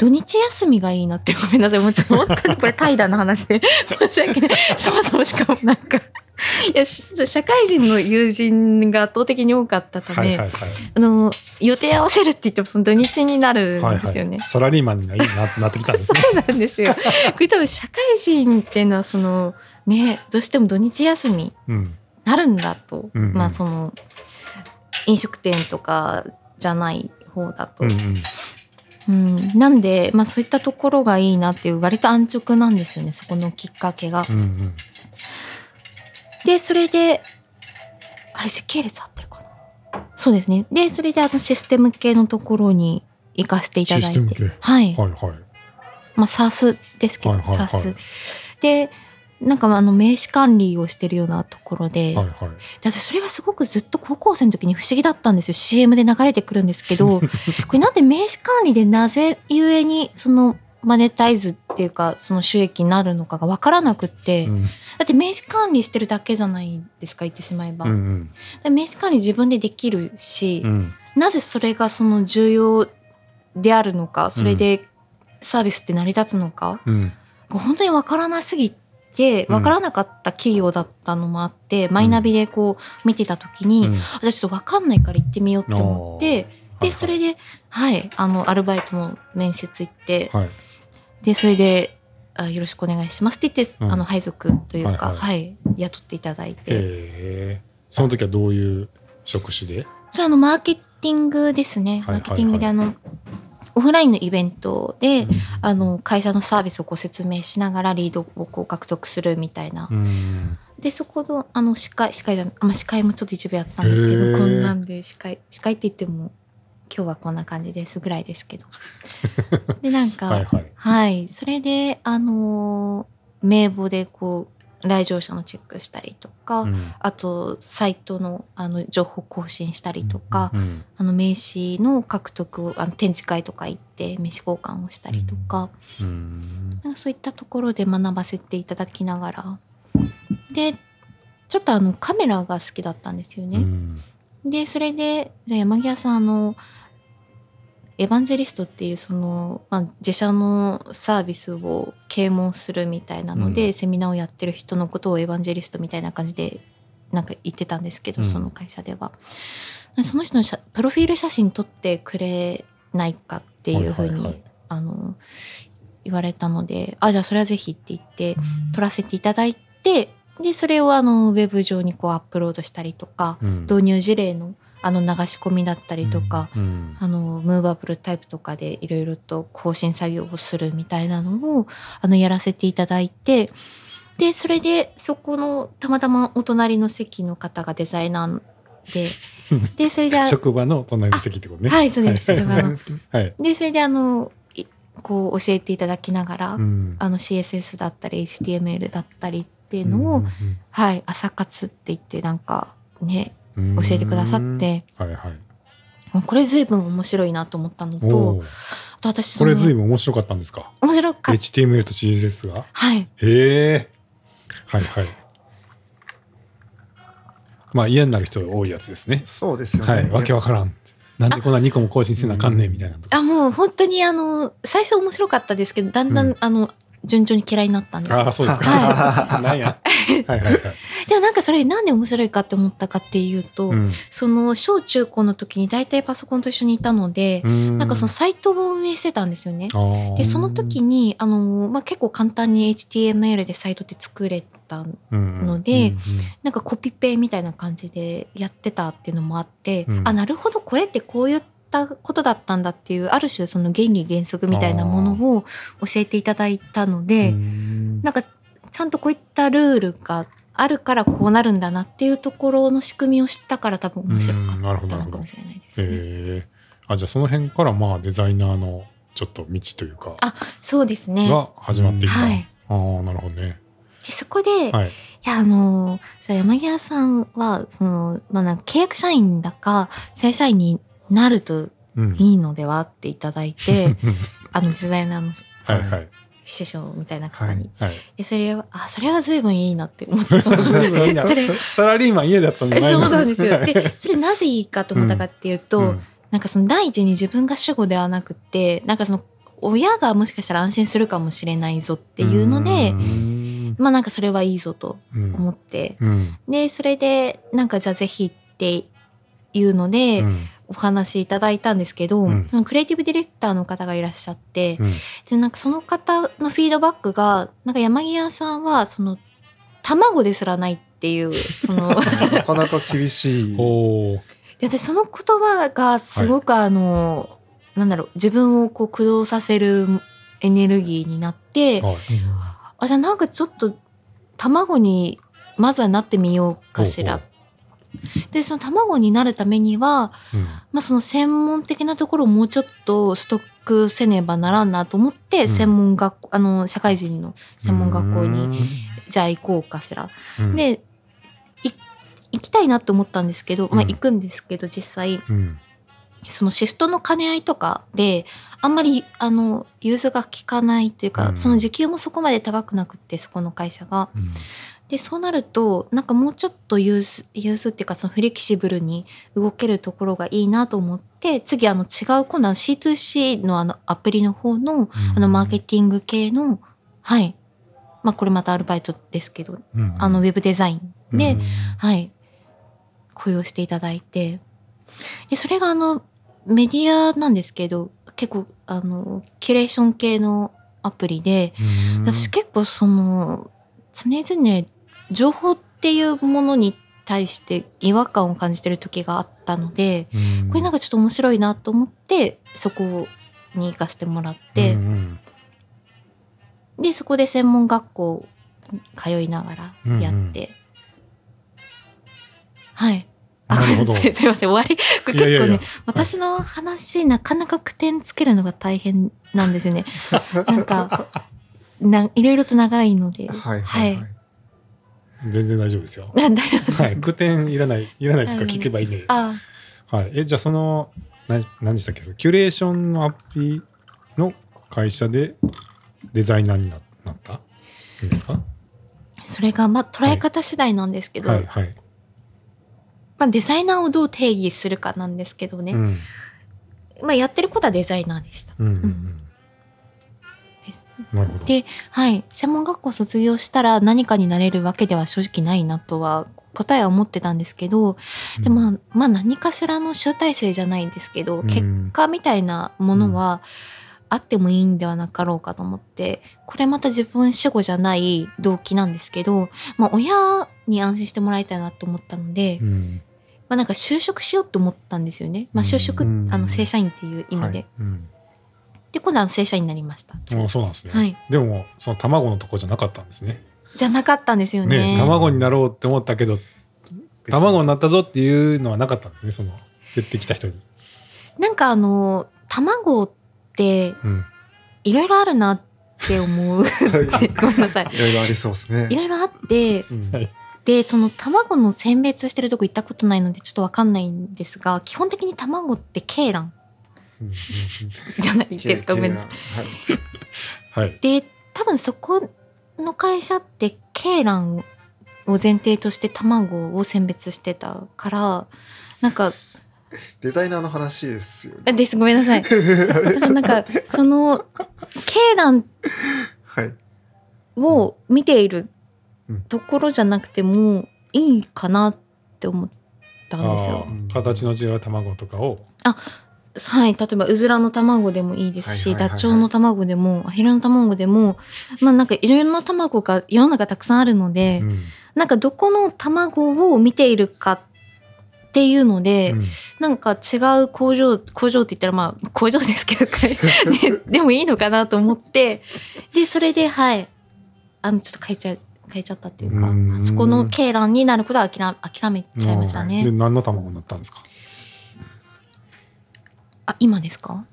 土日休みがいいなってごめんなさい。本当にこれ怠惰な話で 申し訳ない。そもそもしかもなんか、いや、し社会人の友人が圧倒的に多かったため、はいはいはいあの、予定合わせるって言ってもその土日になるんですよね。サラリーマンになななってきたんですね。そうなんですよ。これ多分社会人っていうのはその、ね、どうしても土日休みうんなるんだと、うんうんまあその、飲食店とかじゃない方だと。うんうん、なんで、まあ、そういったところがいいなっていう割と安直なんですよねそこのきっかけが。うんうん。でそれであれ時系列合ってるかな。そうですね。でそれであのシステム系のところに行かせていただいて。システム系。はい、はいはい。まあ SARS ですけど、はいはいはい。SARS でなんかあの名刺管理をしてるようなところで,、はいはい。で私それがすごくずっと高校生の時に不思議だったんですよ。CM で流れてくるんですけど これなんで名刺管理でなぜゆえにそのマネタイズっていうかその収益になるのかが分からなくって、うん。だって名刺管理してるだけじゃないですか言ってしまえば、うんうん。で名刺管理自分でできるし、うん。なぜそれがその重要であるのかそれでサービスって成り立つのか、うん。本当に分からなすぎてうん。分からなかった企業だったのもあって、マイナビでこう見てた時に、うん。私ちょっと分かんないから行ってみようって思って。はいでそれではいあのアルバイトの面接行って、はい。でそれであ「よろしくお願いします」って言って、うん。あの配属というか、ははい。い雇っていただいて。その時はどういう職種で？それはあのマーケティングですね、はいはいはい。マーケティングであのオフラインのイベントで、うん。あの会社のサービスをご説明しながらリードをこう獲得するみたいな、うん。でそこのあの司会司会じゃないあまあ、司会もちょっと一部やったんですけどこんなんで司会司会って言っても今日はこんな感じですぐらいですけど。でなんか はいはい。はい、それであのー名簿でこう来場者のチェックしたりとか、うん。あとサイトのあの情報更新したりとか、うんあの名刺の獲得をあの展示会とか行って名刺交換をしたりとか,、うん。なんかそういったところで学ばせていただきながら。でちょっとあのカメラが好きだったんですよね。うん。でそれでじゃあ山際さんあのエヴァンジェリストっていうその、まあ、自社のサービスを啓蒙するみたいなので、うん。セミナーをやってる人のことをエヴァンジェリストみたいな感じでなんか言ってたんですけど、うん。その会社では。その人の写プロフィール写真撮ってくれないかっていうふうに、はいはい。はいあの言われたのであじゃあそれはぜひって言って撮らせていただいてでそれをあのウェブ上にこうアップロードしたりとか、うん。導入事例のあの流し込みだったりとか、うんあのムーバブルタイプとかでいろいろと更新作業をするみたいなのをあのやらせていただいてでそれでそこのたまたまお隣の席の方がデザイナーで でそれであ職場の隣の席ってことね。はいそうですはい。職場の。はい。でそれであのいこう教えていただきながら、うん。あの CSS だったり HTML だったりっていうのを、うんはい朝活って言ってなんかねうん教えてくださってはいはい。これ随分面白いなと思ったのおとーあと私これ随分面白かったんですか？面白かった ?HTML と CSS が？はいへえ。はいはい。まあ嫌になる人が多いやつですね。そうですよね。はい。わけわからん。なんでこんな2個も更新せなあかんねんみたいなとか。あもう本当にあの最初面白かったですけどだんだん、うんあの順調に嫌いになったんですよああ、そうですか。は なんや。はいはいはい。でもなんかそれなんで面白いかって思ったかっていうと、うんその小中高の時に大体パソコンと一緒にいたので、なんかそのサイトを運営してたんですよね。でその時にあの、まあ、結構簡単に HTML でサイトって作れたのでうんなんかコピペみたいな感じでやってたっていうのもあって、うんあなるほどこれってこういったことだったんだっていうある種その原理原則みたいなものを教えていただいたので、うん。なんかちゃんとこういったルールがあるからこうなるんだなっていうところの仕組みを知ったから多分面白かったどなるほどのかもしれないですね。へえあじゃあその辺からまあデザイナーのちょっと道というかあそうですね。が始まっていった、はい。ああなるほどね。でそこで、はい。いやあの山際さんはその、まあ、なんか契約社員だか正社員になるとうん。いいのではっていただいて あのデザイナーのはいはい。師匠みたいな方に、はいでそれはあそれは随分いいなって思って それ。サラリーマン家だったんそうなんですよ。でそれなぜいいかと思ったかっていうと、うん。なんかその第一に自分が主語ではなくてなんかその親がもしかしたら安心するかもしれないぞっていうのでうん。まあなんかそれはいいぞとうん思って。うん。でそれでなんかじゃあぜひっていうので、うんお話しいただいたんですけど、うんそのクリエイティブディレクターの方がいらっしゃって、うんでなんかその方のフィードバックがなんか山際さんはその卵ですらないっていうその なかなか厳しい。おーで私その言葉がすごくあの、なんだろう自分をこう駆動させるエネルギーになってはいあじゃあなんかちょっと卵にまずはなってみようかしら。でその卵になるためには、うん。まあ、その専門的なところをもうちょっとストックせねばならんなと思って、うん。専門学校あの社会人の専門学校にじゃあ行こうかしら。うん。でい行きたいなと思ったんですけど、まあ、うん行くんですけど実際。うん。そのシフトの兼ね合いとかであんまりあの融通が効かないというか、うん。その時給もそこまで高くなくってそこの会社が。うんでそうなるとなんかもうちょっと融通融通っていうかそのフレキシブルに動けるところがいいなと思って次あの違う今度は C2C のあのアプリの方のあのマーケティング系のはい。まあこれまたアルバイトですけどうんあのウェブデザインで、うん。はい。雇用していただいて。でそれがあのメディアなんですけど結構あのキュレーション系のアプリでうん。私結構その常々情報っていうものに対して違和感を感じてる時があったのでこれなんかちょっと面白いなと思ってそこに行かせてもらって、うんでそこで専門学校通いながらやって、はい。あなるほど。すいません終わり。結構ねいやいやいや。私の話なかなか句点つけるのが大変なんですよね。なんかないろいろと長いので。はいはい。はい。全然大丈夫ですよ。はい。句点いらないいらないとか聞けばいいんであ。はい。えじゃあその何何でしたっけ？キュレーションのアプリの会社でデザイナーにななった？んですか？それがまあ捉え方次第なんですけど、はい。はい。まあ、デザイナーをどう定義するかなんですけどね、うん。まあ、やってることはデザイナーでした。うんうん。うんですなるほど。で、はい、専門学校卒業したら何かになれるわけでは正直ないなとは答えは思ってたんですけど、でまあまあ何かしらの集大成じゃないんですけど、うん。結果みたいなものはあってもいいんではなかろうかと思ってこれまた自分主語じゃない動機なんですけど、まあ、親に安心してもらいたいなと思ったので、うん。まあ、なんか就職しようと思ったんですよね、まあ、就職、うん。あの正社員っていう意味で、はい。うんで今度は正社員になりました。あそうなんですね、はい。でもその卵のとこじゃなかったんですね。じゃなかったんですよね。ね卵になろうって思ったけど卵になったぞっていうのはなかったんですねその言ってきた人に、なんかあの卵ってうん、いろいろあるなって思う。ごめんなさい。いろいろありそうですね。いろいろあってうん。はい。でその卵の選別してるとこ行ったことないのでちょっとわかんないんですが基本的に卵って鶏卵。うんうん じゃないです。かごめんなさい。はい。はい。で多分そこの会社って鶏卵を前提として卵を選別してたからなんかデザイナーの話ですよね。あです。ごめんなさい。だからなんかその鶏卵はい。を見ているうんところじゃなくてもいいかなって思ったんですよ。形の違う卵とかをはい、例えばうずらの卵でもいいですし、ダチョウの卵でもアヒルの卵でもまあなんかいろいろな卵が世の中たくさんあるので、うん。なんかどこの卵を見ているかっていうので、うん。なんか違う工場工場って言ったらまあ工場ですけど、ね、でもいいのかなと思ってでそれではいあのちょっと変えちゃ変えちゃったっていうかうん。そこの鶏卵になることは諦諦めちゃいましたでね。何の卵になったんですか？あ今ですか？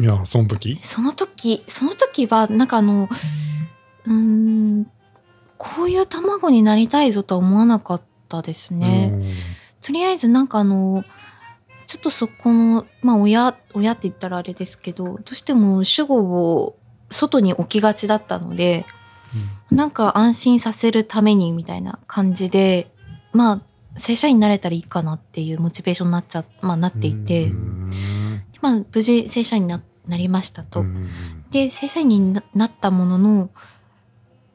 いやその時。その時その時はなんかあのうーんこういう卵になりたいぞとは思わなかったですね。とりあえずなんかあのちょっとそこのまあ親親って言ったらあれですけどどうしても主語を外に置きがちだったのでなんか安心させるためにみたいな感じでまあ正社員になれたらいいかなっていうモチベーションになっちゃ、まあ、なっていて、うんまあ、無事正社員にななりましたと。うんで正社員にななったものの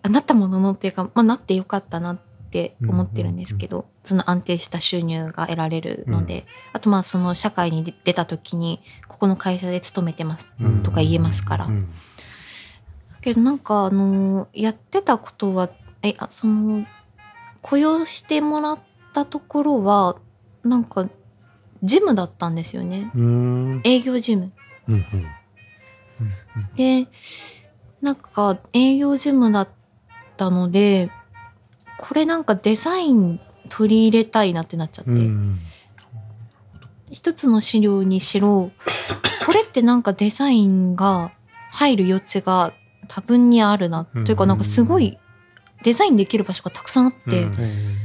あなったもののっていうか、まあ、なってよかったなって思ってるんですけど、その安定した収入が得られるので、あとまあその社会に出出た時にここの会社で勤めてますうんとか言えますから、うんだけどなんかあのやってたことはえあその雇用してもらったところはなんかジムだったんですよね。うん。営業ジム。うんうん。でなんか営業ジムだったのでこれなんかデザイン取り入れたいなってなっちゃって、うん。一つの資料にしろこれってなんかデザインが入る余地が多分にあるな、うんというかなんかすごいデザインできる場所がたくさんあって、うん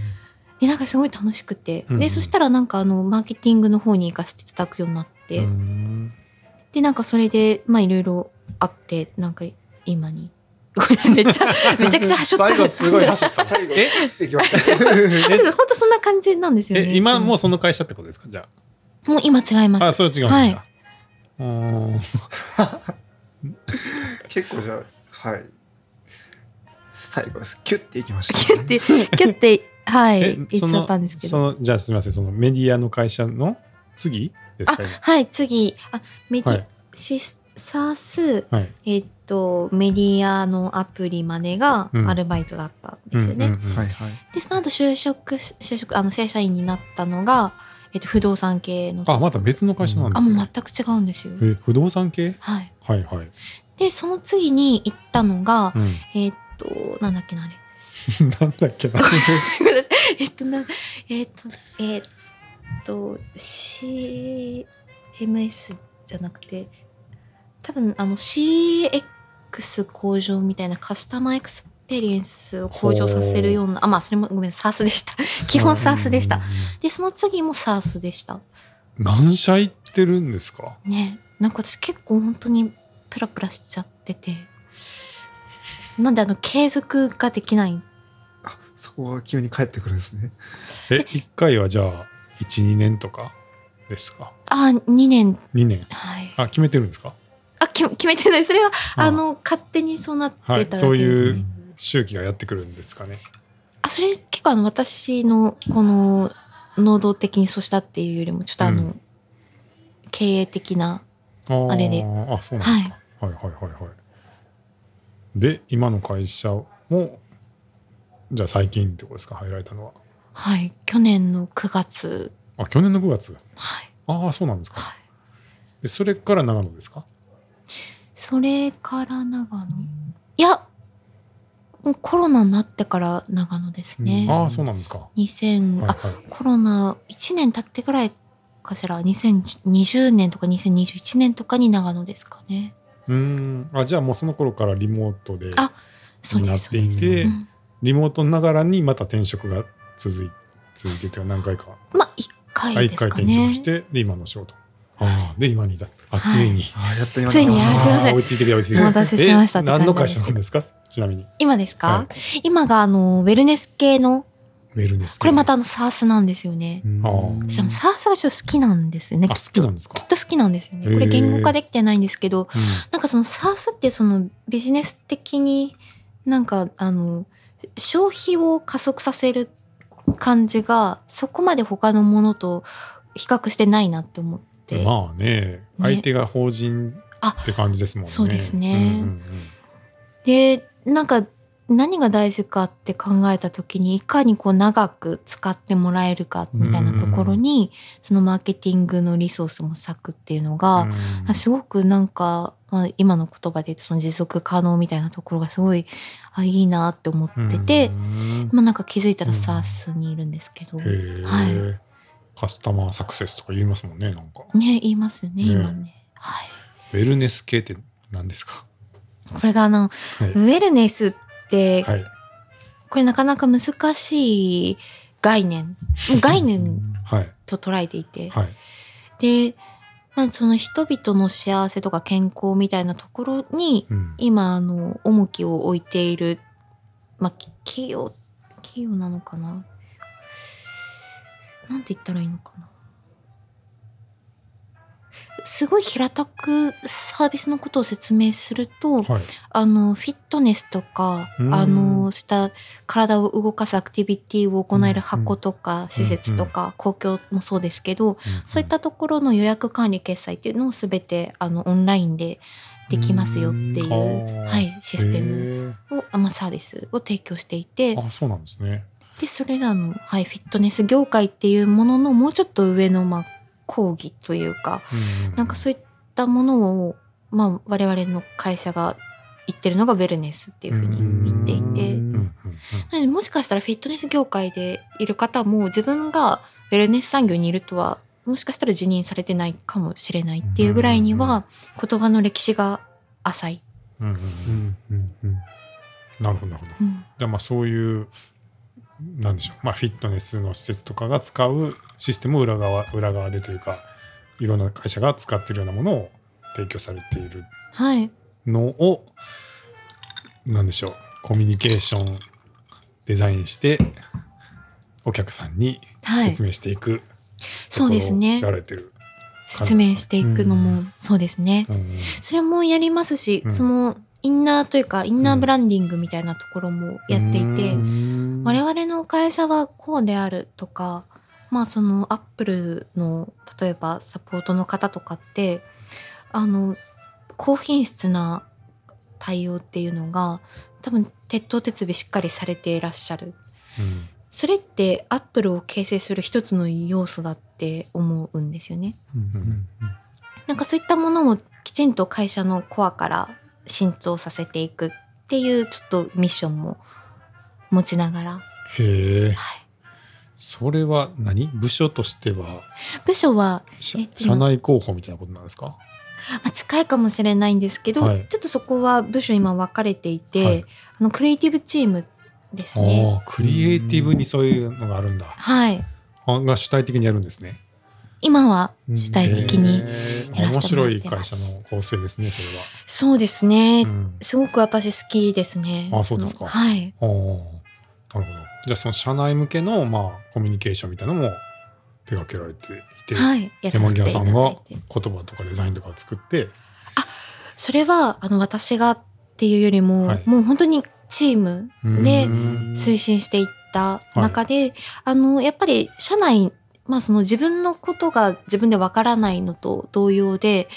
でなんかすごい楽しくて、うん。でそしたらなんかあのマーケティングの方に行かせていただくようになって、うん。でなんかそれでまあいろいろあってなんか今に。ごめちゃ めちゃくちゃはしょった。最後すごいはしょった。最後え？できました。え？本当そんな感じなんですよね。え今も。ううその会社ってことですか？じゃもう今違います。ああそれは違うんですか、うん。結構じゃあはい。最後です。キュッていきましたキュッてキュッてはいえ言っちゃったんですけど。そのじゃあすみませんそのメディアの会社の次ですあか？今はい次。あメディ、はい。シスサースはい。えっとメディアのアプリまでがうん。アルバイトだったんですよね。でその後就職し就職あの正社員になったのがえっと不動産系の。あまた別の会社なんですね。あもう、全く違うんですよ。え不動産系？はい。はいはい、でその次に行ったのが、うん、えっとなんだっけなあれ。なんだっけな。えっとな、えっと、えっと、CMS じゃなくて、多分あの CX 向上みたいなカスタマーエクスペリエンスを向上させるような、あ、まあそれもごめん、 SaaS でした。基本 SARS でした。で、その次も SARS でした。何社行ってるんですか？ね。なんか私結構本当にプラプラしちゃってて、なんであの継続ができない。あそこが急に帰ってくるんですね。え一回はじゃあ12年とかですか？あ、2年。2年。はい。あ決めてるんですか？あき決めてない。それはああ。の勝手にそうなってただけです、ね。はいそういう周期がやってくるんですかね。あそれ結構あの私のこの能動的にそうしたっていうよりもちょっとあの、うん。経営的なあれで。あそうなんですか、はい、はいはいはいで今の会社もじゃあ最近ってことですか？入られたのは。はい。去年の9月。あ去年の9月？はい。ああそうなんですか、はい。でそれから長野ですか？それから長野。いやコロナになってから長野ですね、うん。ああそうなんですか、は2000、いはい。あコロナ1年経ってぐらいかしら。2020年とか2021年とかに長野ですかね。うーん。あじゃあもうその頃からリモートであそうですそうです、になっていてうんリモートながらにまた転職が続い続いてて何回か。まあ1あ回一回転ですかね。職してで今の仕事。ああ。で今にいたあつい。に、あーやっと今ついにあーあすいません。あー追いついてる追いついてるお待たせしましたって感じえ何の会社なんですか？ちなみに。今ですか、は今があのウェルネス系のウェルネスこれまたあの SARS なんですよね。う。ん。ああ。の SARS がちょっと好きなんですよねあ好きっと。きなんですか？きっと好きなんですよね。これ言語化できてないんですけどうなんかその SARS ってそのビジネス的になんかあの消費を加速させる感じがそこまで他のものと比較してないなって思って、んまあね相手が法人って感じですもんね。そうですね。うんうんうん。でなんか何が大事かって考えた時にいかにこう長く使ってもらえるかみたいなところにそのマーケティングのリソースも割くっていうのが、すごくなんか、まあ、今の言葉で言うとその持続可能みたいなところがすごいあいいなって思ってて、うん。まあ、なんか気づいたらうん。SARS にいるんですけど、はカスタマーサクセスとか言いますもんねなんか。ね言いますよねね。今ね。はい、ウェルネス系って何ですか？これがあの、はい。ウェルネスってはい。これなかなか難しい概念。概念はい。と捉えていて、はい。で、まあ、その人々の幸せとか健康みたいなところにうん。今あの重きを置いている、まあ、き企業企業なのかな？なんて言ったらいいのかな？すごい平たくサービスのことを説明すると、はい。あのフィットネスとかうん。あのそういった体を動かすアクティビティを行える箱とか施設とか公共もそうですけどそういったところの予約管理決済っていうのをすべてあのオンラインでできますよっていう、はい、システムムを、あまあ、サービスを提供していて。あそうなんですね。でそれらの、はい、フィットネス業界っていうもののもうちょっと上の、まあ、講義というかなんかそういったものを、まあ、我々の会社が言ってるのがウェルネスっていうふうに言っていて。うんうんうんうんなのでもしかしたらフィットネス業界でいる方も自分がウェルネス産業にいるとはもしかしたら辞任されてないかもしれないっていうぐらいには言葉の歴史が浅い。うんうんううんんうんうん。なるほどなるほど。うん。じゃあまあそういうなんでしょう。まあフィットネスの施設とかが使うシステムを裏側裏側でというかいろんな会社が使ってるようなものを提供されているはい、のをなんでしょう。コミュニケーションデザインしてお客さんにはい。説明していくそうですね。やられてる、説明していくのもそうですね。うんうん。それもやりますし、うん。そのインナーというかインナーブランディングみたいなところもやっていて、うん我々の会社はこうであるとかまあそのアップルの例えばサポートの方とかってあの高品質な対応っていうのが多分鉄頭鉄尾しっかりされていらっしゃる。うん。それってアップルを形成する一つの要素だって思うんですよね。なんかそういったものもきちんと会社のコアから浸透させていくっていうちょっとミッションも持ちながら、へえ。はい、それは何？部署としては？部署は社えっと社内広報みたいなことなんですか？まあ、近いかもしれないんですけど、はい。ちょっとそこは部署今分かれていて、はい。あのクリエイティブチームですね。ああクリエイティブにそういうのがあるんだ。はい。あが主体的にやるんですね。今は主体的に。面白い会社の構成ですねそれは。そうですね、うん。すごく私好きですね。あそうですか。のはい。ああなるほどじゃあその社内向けのまあコミュニケーションみたいなのも手掛けられていて、はい。山際さんが。言葉とかデザインとかを作ってそれは、あの、私がっていうよりも、はいもう本当にチームでうん推進していった中で、あのやっぱり社内まあその自分のことが自分でわからないのと同様で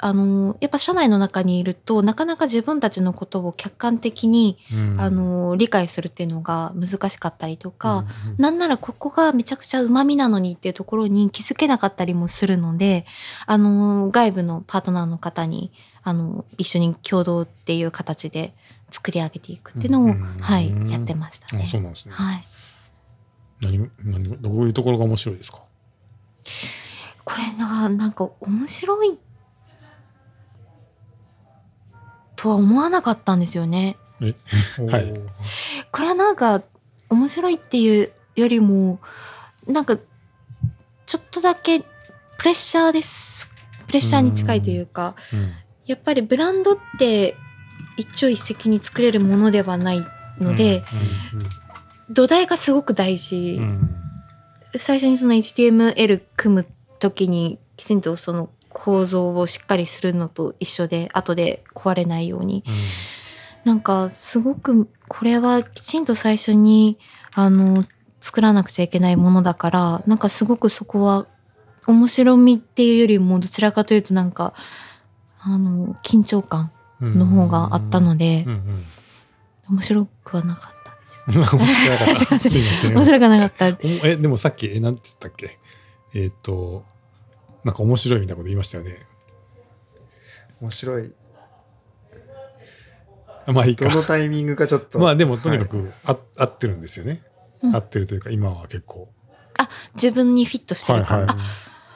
あのやっぱ社内の中にいるとなかなか自分たちのことを客観的に、うん。あの理解するっていうのが難しかったりとか、うんなんならここがめちゃくちゃうまみなのにっていうところに気づけなかったりもするのであの外部のパートナーの方にあの一緒に共同っていう形で作り上げていくっていうのを、うん。はい、やってましたね。あそうなんですね、はい、何何どういうところが面白いですか？これななんか面白いとは思わなかったんですよね。はい。これはなんか面白いっていうよりもなんかちょっとだけプレッシャーです。プレッシャーに近いというかうん。やっぱりブランドって一朝一夕に作れるものではないので、土台がすごく大事、うん。うん最初にその HTML 組む時にきちんとその構造をしっかりするのと一緒で後で壊れないように。なんかすごくこれはきちんと最初にあの作らなくちゃいけないものだからなんかすごくそこは面白みっていうよりもどちらかというとなんかあの緊張感うんの方があったのでうんうん面白くはなかったです。面 白面白くは なかった。おえでもさっきえなんて言ったっけ？えっ、となんか面白いみたいなこと言いましたよね。面白い。あまあいいか。どのタイミングかちょっと。まあでもとにかく、あ合ってるんですよね、うん。合ってるというか今は結構。自分にフィットしてる感、はいはい。あ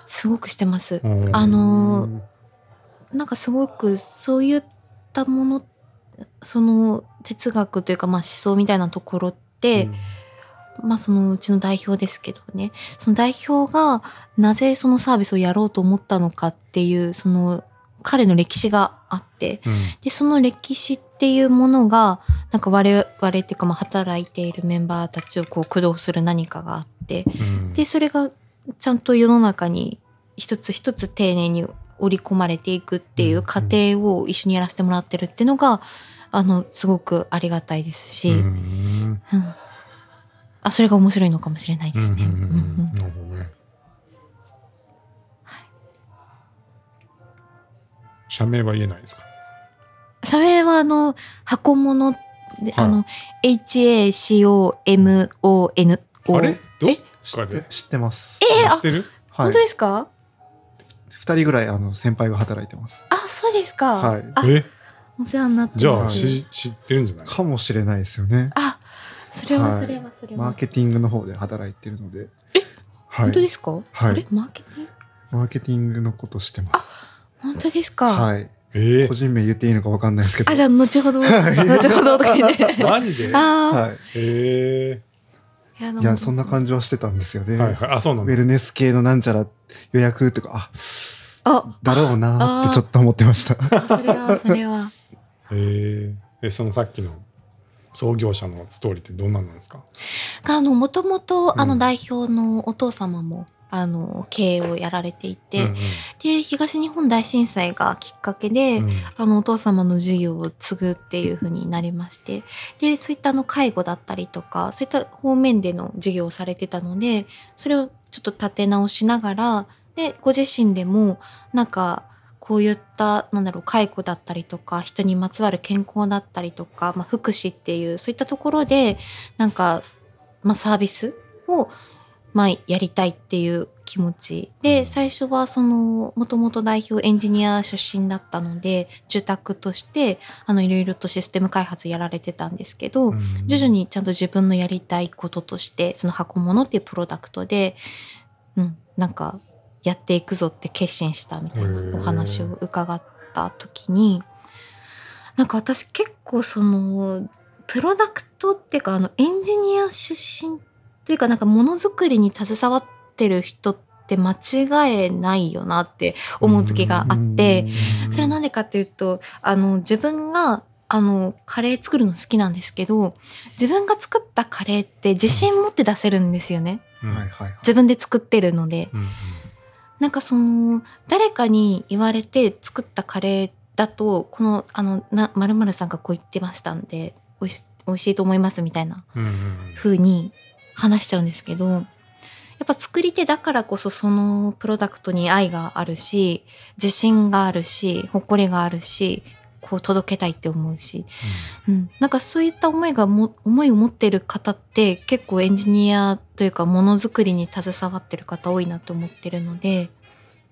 すごくしてます。うん。あのーなんかすごくそういったものその哲学というかまあ思想みたいなところって、まあそのうちの代表ですけどね。その代表がなぜそのサービスをやろうと思ったのかっていうその彼の歴史があってうん。でその歴史っていうものがなんか我々っていうかまあ働いているメンバーたちをこう駆動する何かがあってうん。でそれがちゃんと世の中に一つ一つ丁寧に織り込まれていくっていう過程を一緒にやらせてもらってるっていうのがあのすごくありがたいですし、ううんんあそれが面白いのかもしれないですね。なるほどね。社名は言えないですか？サメはあの箱物で、はい。あの HACOMONO あれ？どっえかで？知ってます。えー知ってる？はい。本当ですか？二人ぐらいあの先輩が働いてます。あそうですか、はい。あえ？お世話になってます。じゃあ知ってるんじゃない？かもしれないですよね。あそれははい。それはそれは、マーケティングの方で働いてるので。はい。本当ですか、はい。あれ？マーケティング？マーケティングのことしてます。本当ですか、はい。え？個人名言っていいのかわかんないですけど。あじゃあ後ほど後ほどとか言って。ー、マジで？ああ、はい。えい、やいやそんな感じはしてたんですよね、ー、はいはい。あそうなんだ。ウェルネス系のなんちゃら予約とかああ。だろうなーってちょっと思ってました。それはそれは。えー、えそのさっきの創業者のストーリーってどんなんなんですか？あのもともとあうんの代表のお父様も、あの経営をやられていて、うんで東日本大震災がきっかけで、うん。あのお父様の事業を継ぐっていう風になりましてでそういったあの介護だったりとかそういった方面での事業をされてたのでそれをちょっと立て直しながらでご自身でもなんかこういったなんだろう介護だったりとか人にまつわる健康だったりとか、まあ、福祉っていうそういったところでなんか、まあ、サービスをまあ、やりたいっていう気持ち。で最初はそのもともと代表エンジニア出身だったので住宅としてあのいろいろとシステム開発やられてたんですけど、うん。徐々にちゃんと自分のやりたいこととしてその箱物っていうプロダクトで、うん、なんかやっていくぞって決心したみたいなお話を伺った時になんか私結構そのプロダクトっていうかあのエンジニア出身というかなんかものづくりに携わってる人って間違えないよなって思う時があって。それはなんでかっていうとあの自分があのカレー作るの好きなんですけど自分が作ったカレーって自信持って出せるんですよね。うん。はいはい自分で作ってるので。うんなんかその誰かに言われて作ったカレーだとこのあのな〇〇さんがこう言ってましたんで美味し美味しいと思いますみたいな風に話しちゃうんですけどやっぱ作り手だからこそそのプロダクトに愛があるし自信があるし誇りがあるしこう届けたいって思うし、うん、なんかそういった思いがも思いを持っている方って結構エンジニアというかものづくりに携わってる方多いなと思ってるので、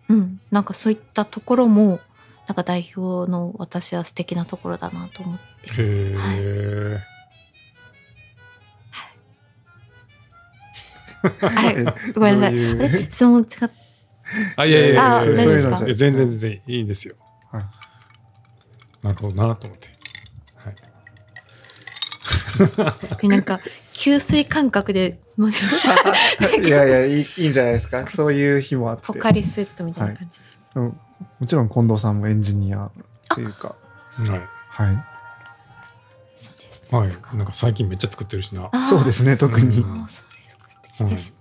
うん、なんかそういったところもなんか代表の私は素敵なところだなと思って。る。へえ。あれ？ごめんなさい。あれ？質問違っあ、いやいやいや全然全然いいんですよ。はいなるほどなと思って。はい。てなんか給水感覚でもう いやいやいいいいんじゃないですか。そういう日もあって。ポカリスエットみたいな感じ。で、うん。もちろん近藤さんもエンジニアっていうか。はい。はい。そうですね。はい。なんか。最近めっちゃ作ってるしな。そうですね特に、うそうです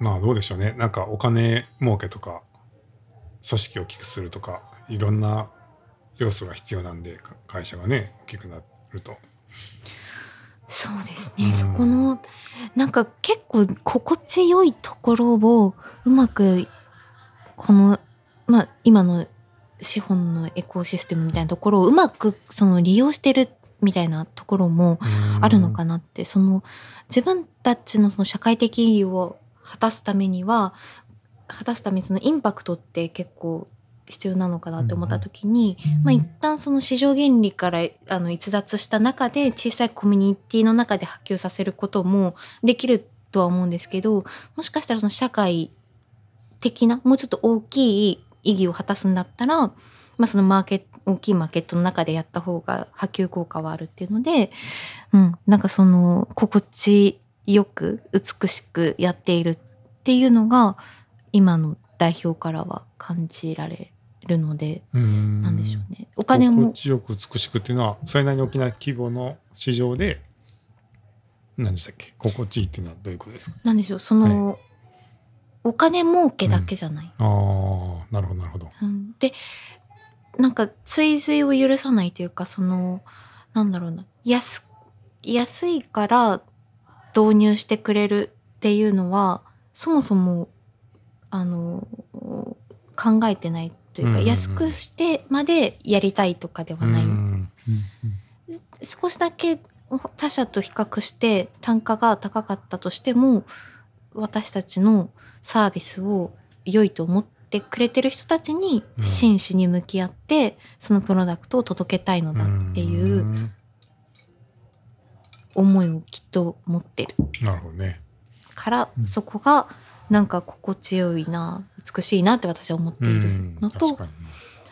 まあどうでしょうね。なんかお金儲けとか、組織を大きくするとか、いろんな要素が必要なんで、か会社がね、大きくなると。そうですね、うん。そこのなんか結構心地よいところをうまくこのまあ今の資本のエコシステムみたいなところをうまくその利用してるみたいなところもあるのかなって、その自分たちのその社会的意義を果たすためには果たすためにそのインパクトって結構必要なのかなって思った時に、まあ、一旦その市場原理からあの逸脱した中で小さいコミュニティの中で波及させることもできるとは思うんですけどもしかしたらその社会的なもうちょっと大きい意義を果たすんだったら、まあ、そのマーケット大きいマーケットの中でやった方が波及効果はあるっていうので、うん、なんかその心地よく美しくやっているっていうのが今の代表からは感じられるので、うん。なんでしょうね。お金も心地よく美しくっていうのはそれなりに大きな規模の市場で何でしたっけ？心地いいっていうのはどういうことですか？なんでしょう。その、お金儲けだけじゃない。ああなるほどなるほど。うん。でなんか追随を許さないというかそのなんだろうな。安安いから導入してくれるっていうのはそもそもあの考えてないというか、うんうんうん。安くしてまでやりたいとかではない、うん少しだけ他社と比較して単価が高かったとしても私たちのサービスを良いと思ってくれてる人たちにうん。真摯に向き合ってそのプロダクトを届けたいのだっていううん。思いをきっと持ってる。なるほどね。から、うん。そこがなんか心地よいな美しいなって私は思っているのと、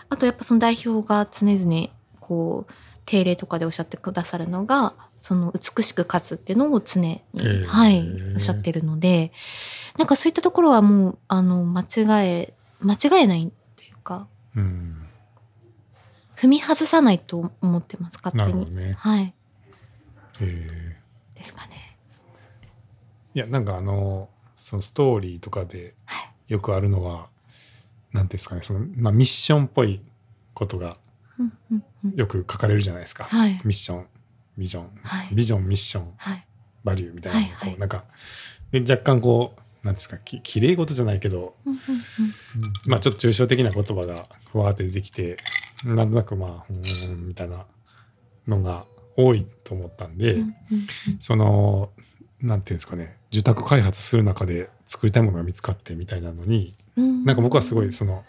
あとやっぱその代表が常々こう定例とかでおっしゃってくださるのがその美しく勝つっていうのを常に、ー。はいおっしゃってるのでなんかそういったところはもうあの間違え間違えないというかうん。踏み外さないと思ってます勝手に。ね。はい。えー。ですかね。いやなんかあのそのストーリーとかではい。よくあるのは何ですかねその、まあ、ミッションっぽいことがよく書かれるじゃないですか、はい。ミッションビジョン、はい。ビジョンミッション。はい。バリューみたいなこう、はいはい。なんかで若干こうなんですかききれい事じゃないけどうんうんまあちょっと抽象的な言葉がふわーって出てきてなんとなくまあうーんみたいなのが多いと思ったんで、うんうん。そのなんていうんですかね受託開発する中で作りたいものが見つかってみたいなのにうんなんか僕はすごいその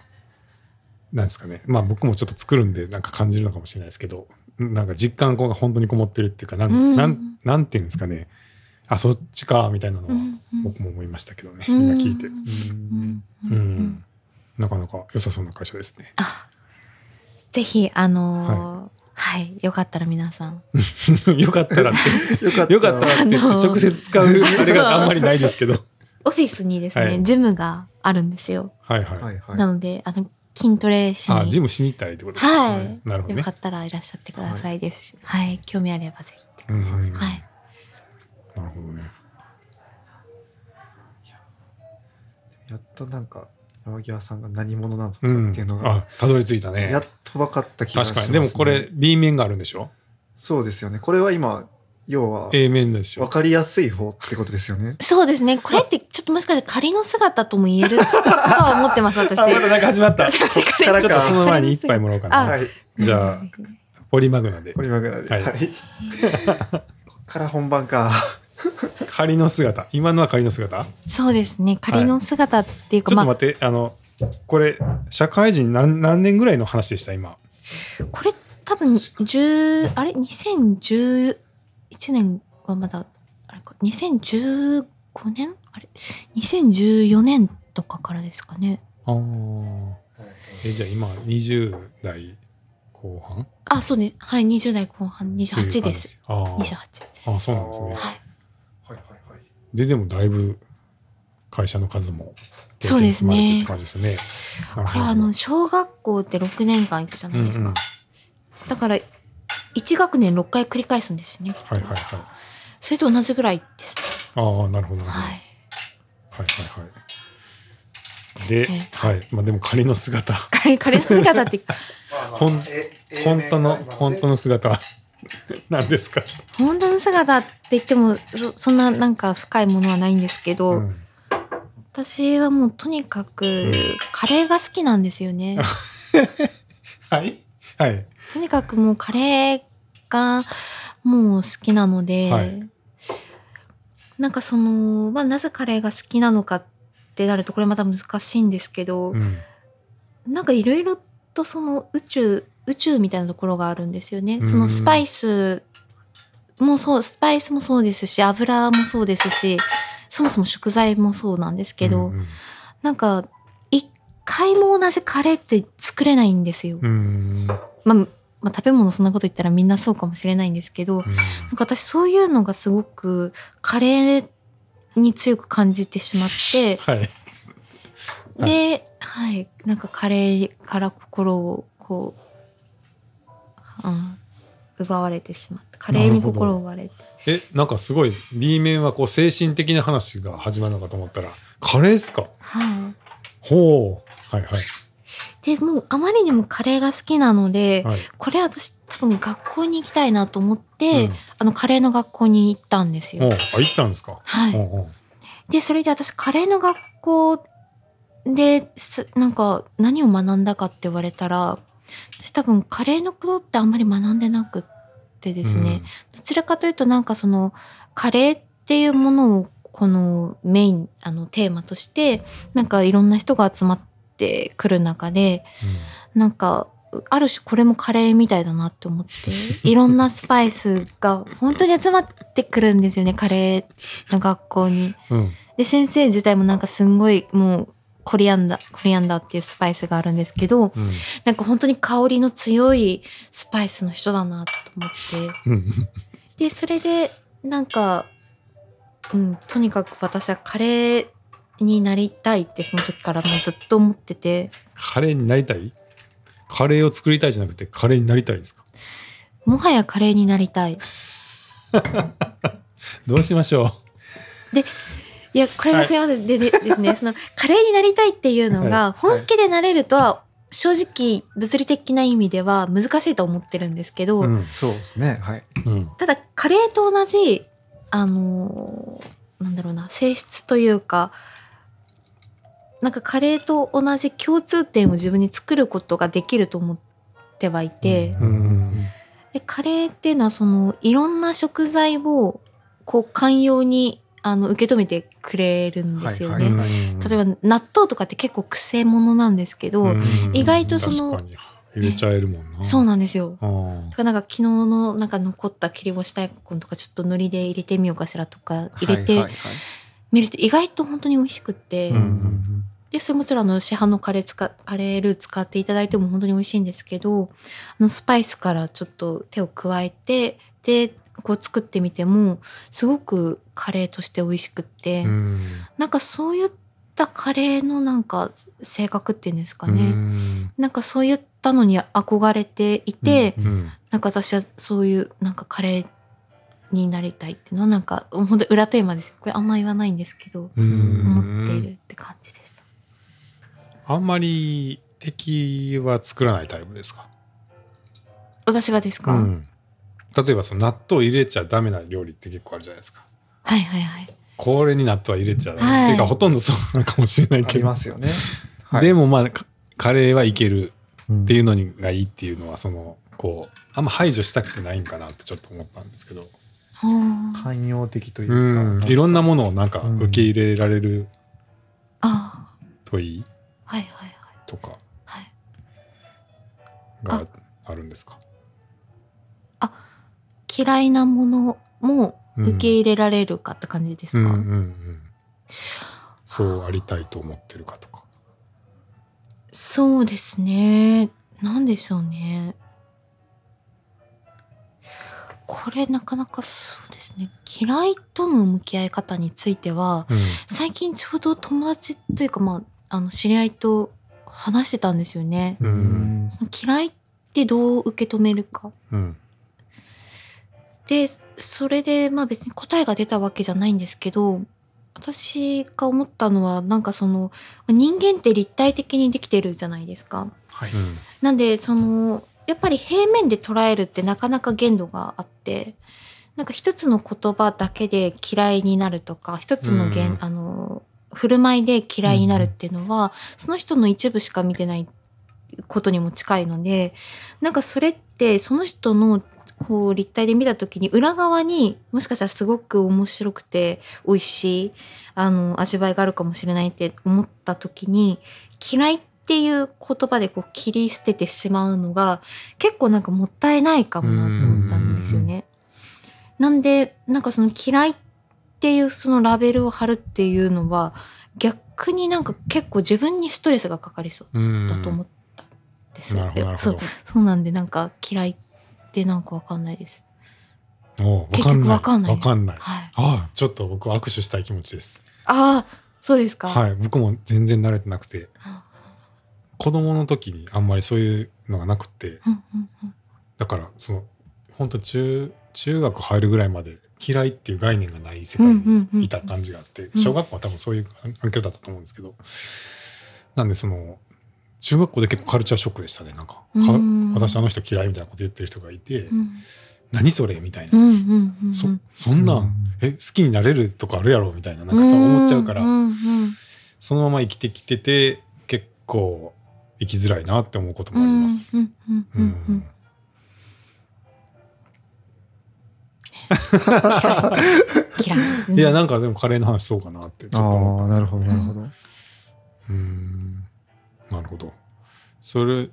なんですかね。まあ僕もちょっと作るんでなんか感じるのかもしれないですけどなんか実感が本当にこもってるっていうかなん,、うん。なんなんていうんですかね。あそっちかみたいなのは僕も思いましたけどね、うん。今聞いて、ううん。うん。うん。なかなか良さそうな会社ですね。あぜひあのーはい、よかったら皆さん。よかったらって。よかったら。って直接使う。あれがあんまりないですけど。オフィスにですね、はい。ジムがあるんですよ。はいはい、はいはい。なのであの筋トレしにあジムしに行ったらいいってことですね、はい。なるほどね。よかったらいらっしゃってくださいですし、はい、興味あればぜひ。って感じです。うん。はい。なるほどね。やっとなんか山際さんが何者なのかってうんいうのが、あたどり着いたね。やっと分かった気がします、確かに。でもこれ B 面があるんでしょ？そうですよね。これは今要は A 面でしょ。分かりやすい方ってことですよね。そうですね。これってちょっともしかして仮の姿とも言える？とは思ってます、私。あまたなんか始まった。ちょっとその前に一杯もらおうかあなはい。じゃあポリマグナで。ポリマグナで。はい。はい、こっから本番か 仮の姿。今のは仮の姿？そうですね。仮の姿っていうか、ちょっとまあ、待ってあのこれ社会人何何年ぐらいの話でした？今。これ多分10あれ？2011年はまだあれか。2015年？あれ？2014年とかからですかね。ああえじゃあ今20代後半？あそうです。はい20代後半。28です。あー。28あそうなんですね。はいはいはいはいででもだいぶ会社の数もそうですね。感じですよね。これはあの小学校って6年間行くじゃないですか、うんうん。だから1学年6回繰り返すんですよね。はいはいはい。それと同じぐらいですああなるほどはい。はいはいはい。で、ね。はい。まあでも仮の姿。彼彼の姿って。ほん本当の本当の姿。は 何ですか、本当の姿って言ってもそそんななんか深いものはないんですけど、うん。私はもうとにかくカレーが好きなんですよね。はい？はい。とにかくもうカレーがもう好きなので、はい。なんかその、まあ、なぜカレーが好きなのかってなるとこれまた難しいんですけど、うん。なんかいろいろとその宇宙宇宙みたいなところがあるんですよね。うん。そのスパイスもそうスパイスもそうですし油もそうですしそもそも食材もそうなんですけど、うんなんか一回も同じカレーって作れないんですよ。うん。うんまあ、まあ食べ物そんなこと言ったらみんなそうかもしれないんですけど、なんか私そういうのがすごくカレーに強く感じてしまって、はい。で、はい、なんかカレーから心をこう、うん、奪われてしまった。カレーに心を奪われて。えなんかすごい B 面はこう精神的な話が始まるのかと思ったらカレーっすか？はい。ほうはいはいで、もうあまりにもカレーが好きなので、はいこれ私多分学校に行きたいなと思って、うんあのカレーの学校に行ったんですよ。あ行ったんですか？はい。で、それで私カレーの学校です、なんか何を学んだかって言われたら、私多分カレーのことってあんまり学んでなくってですね、どちらかというとなんかそのカレーっていうものをこのメイン、あのテーマとして、なんかいろんな人が集まってくる中で、なんかある種これもカレーみたいだなって思って いろんなスパイスが本当に集まってくるんですよねカレーの学校に。うんうん。で先生自体もなんかすんごいもうコリアンダーコリアンダーっていうスパイスがあるんですけどうん。なんか本当に香りの強いスパイスの人だなと思って。う んでそれでなんか、うん、とにかく私はカレーになりたいってその時からもうずっと思ってて。カレーになりたい？カレーを作りたいじゃなくてカレーになりたいですか？もはやカレーになりたい。どうしましょいやこれがすいません、ででですね。そのカレーになりたいっていうのがはい。本気でなれるとは正直物理的な意味では難しいと思ってるんですけど、う、うんそうですね。はい。うん。ただカレーと同じあのーなんだろうな性質というかなんかカレーと同じ共通点を自分に作ることができると思ってはいて、うん。でカレーっていうのはそのいろんな食材をこう寛容にあの受け止めてくれるんですよね。例えば納豆とかって結構癖物なんですけど、うん。意外とその入れちゃえるもんな、そうなんですよ。だからなんか昨日のなんか残った切り干し大根とかちょっと海苔で入れてみようかしらとか入れてみると意外と本当に美味しくって、でそれもちろんあの市販のカレー使カレールー使っていただいても本当に美味しいんですけどあのスパイスからちょっと手を加えてでこう作ってみてもすごくカレーとして美味しくって、うん。なんかそういったカレーのなんか性格っていうんですかね、うん。なんかそういったのに憧れていて、うんなんか私はそういうなんかカレーになりたいっていうのはなんか本当に裏テーマです。これあんま言わないんですけど、うん思っているって感じでした。あんまり敵は作らないタイプですか？私がですか、うん。例えばその納豆入れちゃダメな料理って結構あるじゃないですか。はいはいはい。これに納豆は入れちゃダメ。はいてかほとんどそうなのかもしれないありけど。ますよね。はいでもまあかカレーはいけるうんっていうのにがいいっていうのはそのこうあんま排除したくてないんかなってちょっと思ったんですけど、汎用的といううか。ん、いろんなものをなんかうん受け入れられるあといい？あ、はいはいはい。とかはい、があるんですか？嫌いなものもうん受け入れられるかって感じですか、うんうんうん。そうありたいと思ってるかとか。そうですね。なんでしょうね。これなかなかそうですね。嫌いとの向き合い方については、うん最近ちょうど友達というか、まあ、あの、知り合いと話してたんですよね。その嫌いってどう受け止めるか。うんで、それで、まあ別に答えが出たわけじゃないんですけど、私が思ったのは、なんかその、人間って立体的にできてるじゃないですか。はい。うんなんでそのやっぱり平面で捉えるってなかなか限度があってなんか一つの言葉だけで嫌いになるとか一つの言、うんあの振る舞いで嫌いになるっていうのは、その人の一部しか見てないことにも近いのでなんかそれってその人のこう立体で見た時に裏側にもしかしたらすごく面白くて美味しいあの味わいがあるかもしれないって思った時に嫌いっていう言葉でこう切り捨ててしまうのが結構なんかもったいないかもなと思ったんですよね。なんでなんかその嫌いっていうそのラベルを貼るっていうのは逆になんか結構自分にストレスがかかりそううんだと思ったんですなるほどなるほど。そうそうなんでなんか嫌いってなんかわかんないです。お結局わかんない。わかんない。はい。ああちょっと僕握手したい気持ちです。ああそうですか。はい。僕も全然慣れてなくて。子供の時にあんまりそういうのがなくて。うんうんうん。だからその本当中中学入るぐらいまで嫌いっていう概念がない世界にいた感じがあって、ん小学校は多分そういう環境だったと思うんですけど、なんでその中学校で結構カルチャーショックでしたね。なんかかうん。私あの人嫌いみたいなこと言ってる人がいて、うん。何それみたいな、うんうんうんそそんなん、うんえ好きになれるとかあるやろみたいななんかさ思っちゃうから、んうんそのまま生きてきてて結構生きづらいなって思うこともあります。い。い。やなんかでもカレーの話そうかなってちょっと思ったんですよなるほど、なるほど。うーんなるほど。それい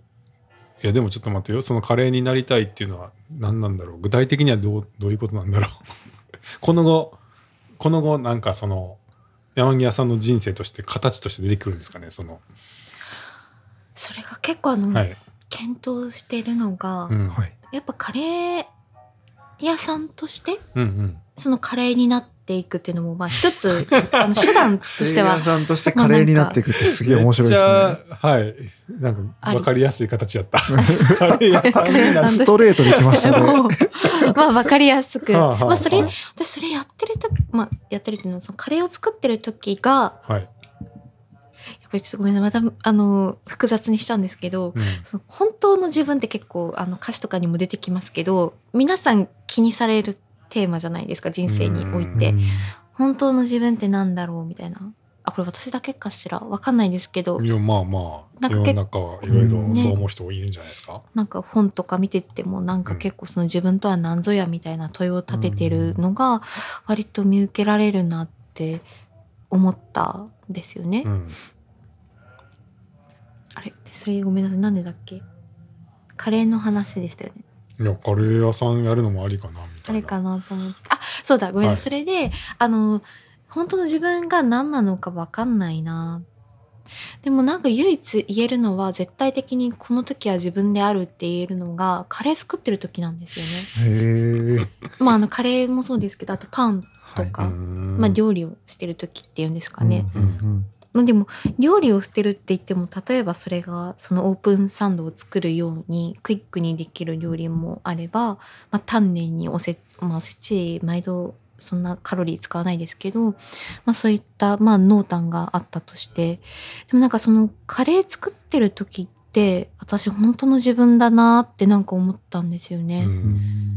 やでもちょっと待ってよ。そのカレーになりたいっていうのは何なんだろう。具体的にはどうどういうことなんだろう。この後この後なんかその山際さんの人生として形として出てくるんですかねその。それが結構あの、はい、検討してるのが、うん、はい。やっぱカレー屋さんとしてうんうん。そのカレーになっていくっていうのもまあ一つ あの手段としてはさんとしてカレーになっていくってすげえ面白いですね。はい。なんかあり分かりやすい形やった。カレー屋さんストレートできましたね。もう。まあ分かりやすく。まあそれは私それやってる時まあやってるっていうのはそのカレーを作ってる時がはい、これちょっとごめんなさい。またあの複雑にしちゃうんですけど、うん。その本当の自分って結構あの歌詞とかにも出てきますけど皆さん気にされるテーマじゃないですか人生において。うん。本当の自分ってなんだろうみたいな。あこれ私だけかしら？わかんないですけど。いやまあまあなんか結世の中はいろいろうんそう思う人いるんじゃないですか、なんか本とか見ててもなんか結構その自分とは何ぞやみたいな問いを立ててるのが割と見受けられるなって思ったんですよね。うん。あれ？それごめんなさい。なんでだっけ？カレーの話でしたよね。いやカレー屋さんやるのもありかな。みあれかなと思って。あ、そうだ、ごめんなさい。それで、あの、本当の自分が何なのか分かんないな。でもなんか唯一言えるのは絶対的にこの時は自分であるって言えるのがカレー作ってる時なんですよね。まああのカレーもそうですけどあとパンとか、うんまあ料理をしてる時っていうんですかね。うんうんまあでも料理をしてるって言っても例えばそれがそのオープンサンドを作るようにクイックにできる料理もあれば、まあ、丹念におせ,、まあ、おせち毎度そんなカロリー使わないですけど、まあ、そういった、まあ、濃淡があったとしてでもなんかそのカレー作ってる時って私本当の自分だなってなんか思ったんですよね。うん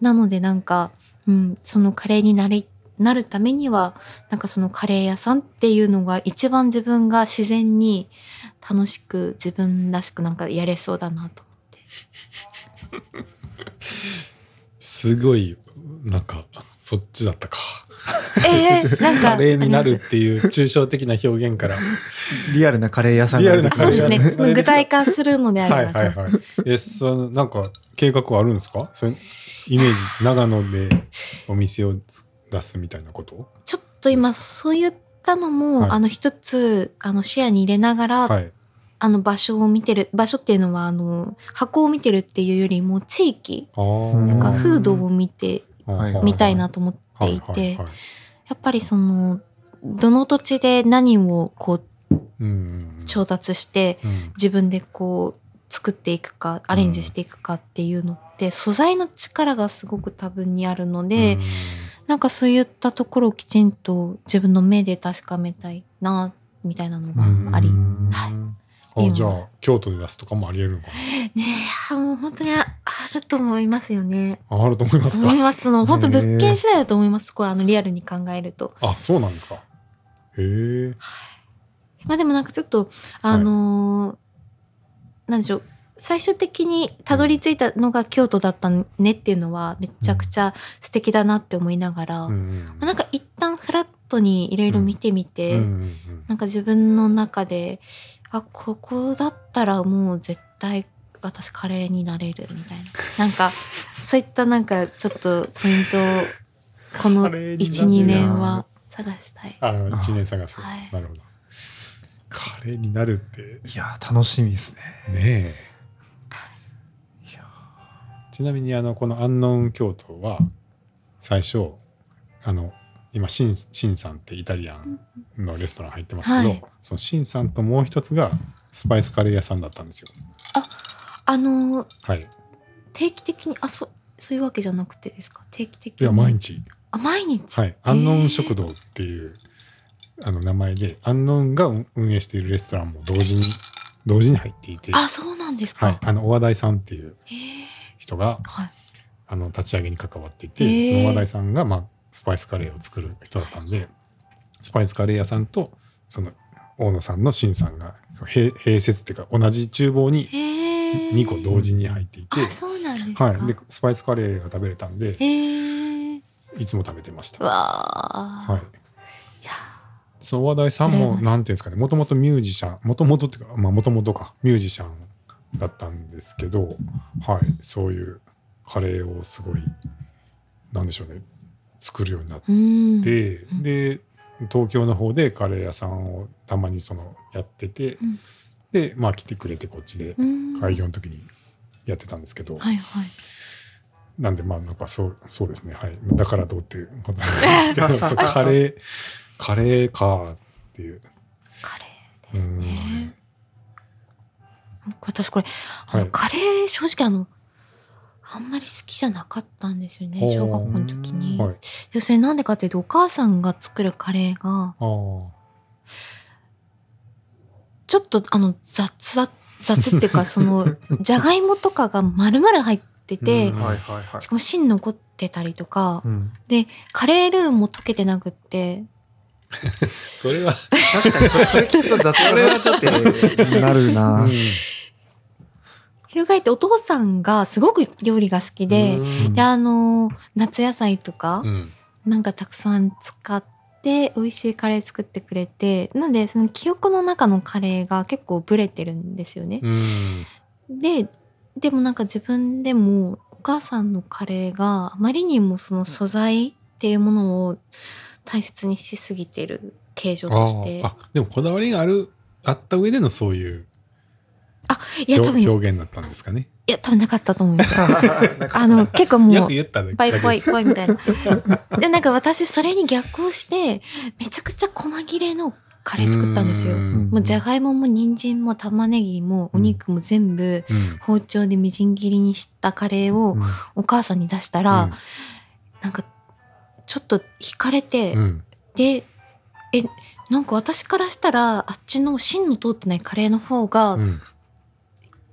なのでなんか、うん、そのカレーになりなるためにはなんかそのカレー屋さんっていうのが一番自分が自然に楽しく自分らしくなんかやれそうだなと思って。すごいなんかそっちだったか。えー、なんか。カレーになるっていう抽象的な表現から。リアルなカレー屋さんリそうですね。カレー屋さんその具体化するのであはいれば、はいはいえそのなんか計画はあるんですか？それイメージ長野でお店を出すみたいなこと？ちょっと今そういったのも、はい。あの一つあの視野に入れながら、はい。あの場所を見てる場所っていうのはあの箱を見てるっていうよりも地域なんが風土を見てはい。みたいなと思っていて、やっぱりそのどの土地で何をこううん。調達してうん。自分でこう作っていくかアレンジしていくかっていうのって、素材の力がすごく多分にあるので、うんなんかそういったところをきちんと自分の目で確かめたいなみたいなのがあり、うん。はいあじゃあ京都で出すとかもありえるのかねえもう本当にあると思いますよね。なああると思いますか？思います。その本当物件次第だと思います。こうあのリアルに考えると。あそうなんですか。へえ。まあでもなんかちょっとあのーなんでしょう最終的にたどり着いたのが京都だったねっていうのはめちゃくちゃ素敵だなって思いながら、うんなんか一旦フラットにいろいろ見てみて、うんうんうん。なんか自分の中であここだったらもう絶対私カレーになれるみたいな。なんかそういったなんかちょっとポイントをこのカレーになる12年は探したい。あ一年探す、はい。なるほど。カレーになるって。いやー楽しみですね。ねえちなみにあのこの「安納京都」は最初あの今シンシンさんってイタリアンのレストラン入ってますけど、はい。そのシンさんともう一つがスパイスカレー屋さんだったんですよ。あのーはい。定期的にあそうそういうわけじゃなくてですか？定期的いやに毎日。あ毎日？はい。安納食堂っていうあの名前で安納が運営しているレストランも同時に同時に入っていて、あそうなんですか、はい、あのお話題さんっていう人がはい。あの立ち上げに関わっていて、その話題さんが、まあ、スパイスカレーを作る人だったんでスパイスカレー屋さんとその大野さんのシンさんが併併設っていうか同じ厨房にへえ2個同時に入っていて、あそうなんはい、でスパイスカレーが食べれたんでいつも食べてました。はい、その話題さんもなんていうんですかねもともとミュージシャンもともとっていうかまあもともとかミュージシャンだったんですけど、はい、そういうカレーをすごいなんでしょうね作るようになっうんて、うん。で東京の方でカレー屋さんをたまにそのやってて、うん。でまあ来てくれてこっちでうん。開業の時にやってたんですけど、はいはい。なんでまあなんかそうそうですねはい。だからどうっていうことなんですけど カレーカレーかっていう。カレーですね私これ、あのはい。カレー正直あのあんまり好きじゃなかったんですよね小学校の時に、はい、でそれなんでかっていうとお母さんが作るカレーがちょっとあの雑だ雑っていうか そのじゃがいもとかが丸々入ってて、うん。はいはいはい。しかも芯残ってたりとか、うん。でカレールーも溶けてなくって それは、確かにそれそれきっと雑それはちょっと なるな、翻ってお父さんがすごく料理が好きで、うん。であの夏野菜とか、うん。なんかたくさん使って美味しいカレー作ってくれてなんでその記憶の中のカレーが結構ブレてるんですよね。うん。ででもなんか自分でもお母さんのカレーがあまりにもその素材っていうものを大切にしすぎてる形状として。でもこだわりがあるあった上でのそういういや多分い表表現だったんですかね。や多分なかったと思います。あの結構もうよく言ったぽいぽい。ぽいみたいな。でなんか私それに逆行してめちゃくちゃ細切れのカレー作ったんですよ。うんもうじゃがいもも人参も玉ねぎもお肉も全部うん包丁でみじん切りにしたカレーをお母さんに出したら、うんなんかちょっと惹かれて、うんでえなんか私からしたらあっちの芯の通ってないカレーの方がうん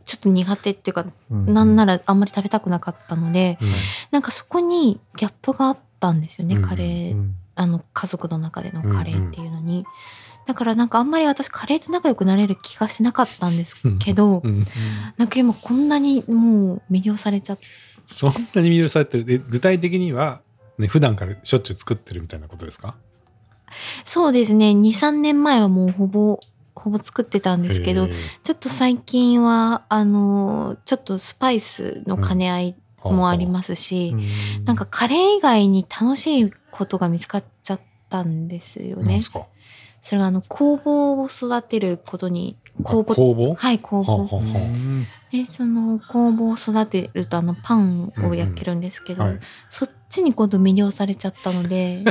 ちょっと苦手っていうか、うん。なんならあんまり食べたくなかったのでうん。なんかそこにギャップがあったんですよね、うんカレー、うんあの家族の中でのカレーっていうのに。だからなんかあんまり私カレーと仲良くなれる気がしなかったんですけど、うんなんか今こんなにもう魅了されちゃって。そんなに魅了されてる。で具体的には、ね、普段からしょっちゅう作ってるみたいなことですか？そうですね。23年前はもうほぼほぼ作ってたんですけどちょっと最近はあのちょっとスパイスの兼ね合いもありますし、うん。なんかカレー以外に楽しいことが見つかっちゃったんですよね。それがあの工房を育てることに工房はい工房でその工房を育てるとあのパンを焼けるんですけど、あはい。そっちに今度魅了されちゃったので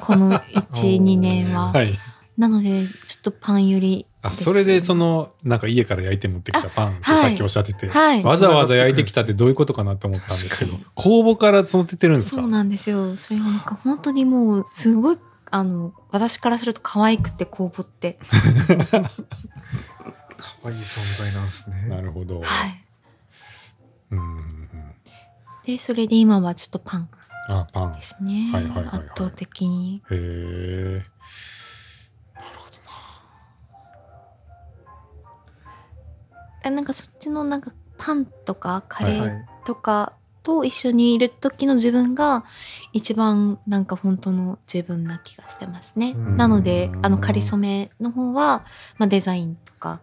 この12年は。はい。なのでちとパンよりあそれでそのなんか家から焼いて持ってきたパンってあはい。さっきおっしゃってて、はい。わざわざ焼いてきたってどういうことかなと思ったんですけど工房から育ててるんですか？そうなんですよ。それがなんか本当にもうすごいあの私からすると可愛くて工房って。可愛い存在なんですね。なるほど、はいうん。でそれで今はちょっとパンあパン。へですね、はいはいはいはい。圧倒的に。えなんかそっちのなんかパンとかカレーはいとかと一緒にいる時の自分が一番なんか本当の自分な気がしてますね。うんなのであの仮初めの方は、まあ、デザインとか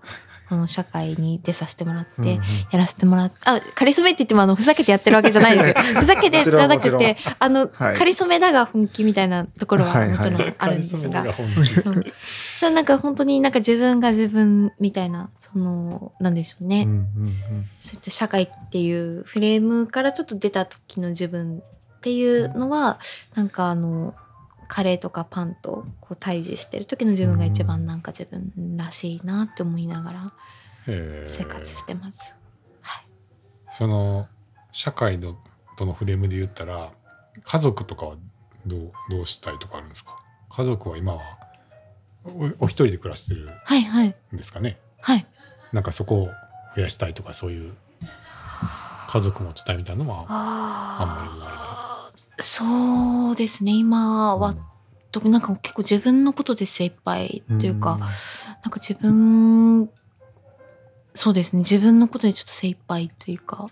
この社会に出させてもらって、うんうん。やらせてもらってあ仮初めって言ってもあのふざけてやってるわけじゃないですよ。ふざけてじゃなくてあの、はい。仮初めだが本気みたいなところははいはい。もちろんあるんですが、カリスマが本気。そうそう。なんか本当になんか自分が自分みたいなそのなんでしょうね、うんうんうん。そういった社会っていうフレームからちょっと出た時の自分っていうのはなんかあのカレーとかパンとこう対峙してる時の自分が一番なんか自分らしいなって思いながら生活してます。はい、その社会のとのフレームで言ったら家族とかはどうどうしたいとかあるんですか？家族は今はおお一人で暮らしてるはいはい。んですかね？はい。なんかそこを増やしたいとかそういう家族持ちたいみたいなのはあんまり言われないそうですね今は、特になんか結構自分のことで精一杯というか、なんか自分そうですね自分のことでちょっと精一杯というか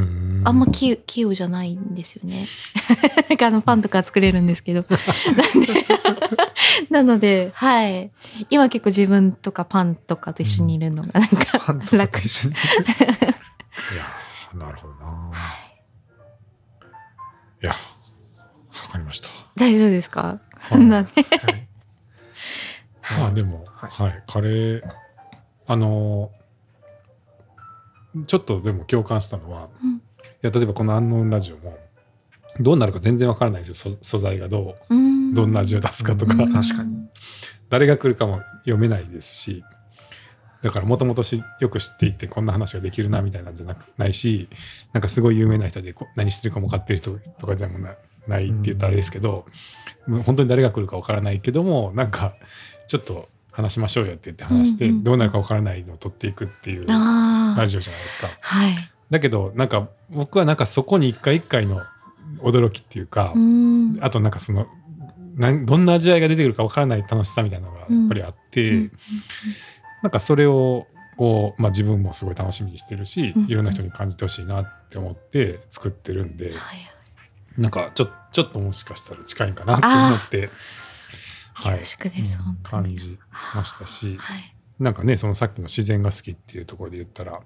んあんま器器用じゃないんですよね。あのパンとか作れるんですけど。なんでなので、はい。今結構自分とかパンとかと一緒にいるのがなんかパンとか楽と。一緒に大丈夫ですか、はい。なんではい。まあでも、ははい。い、カレー、あのーちょっとでも共感したのは、うん。いや例えばこの「アンノーンラジオ」もどうなるか全然わからないんですよ。素素材がどううん。どんな味を出すかとか、うん。確かに。誰が来るかも読めないですしだからもともとよく知っていてこんな話ができるなみたいなんじゃなくないしなんかすごい有名な人でこ何してるかも分かってる人とかでもなないって言ったらあれですけど、もう本当に誰が来るか分からないけどもなんかちょっと話しましょうよって言って話して、うんうんどうなるか分からないのを取っていくっていう。ラジオじゃないですか。はい。だけどなんか僕はなんかそこに一回一回の驚きっていうか、うん。あとなんかそのなんどんな味わいが出てくるかわからない楽しさみたいなのがやっぱりあって、うんなんかそれをこう、まあ、自分もすごい楽しみにしてるし、うんいろんな人に感じてほしいなって思って作ってるんで、はい。なんかちょちょっともしかしたら近いんかなって思って、はい恐縮です、うん本当に。感じましたし、はい。なんかねそのさっきの自然が好きっていうところで言ったら。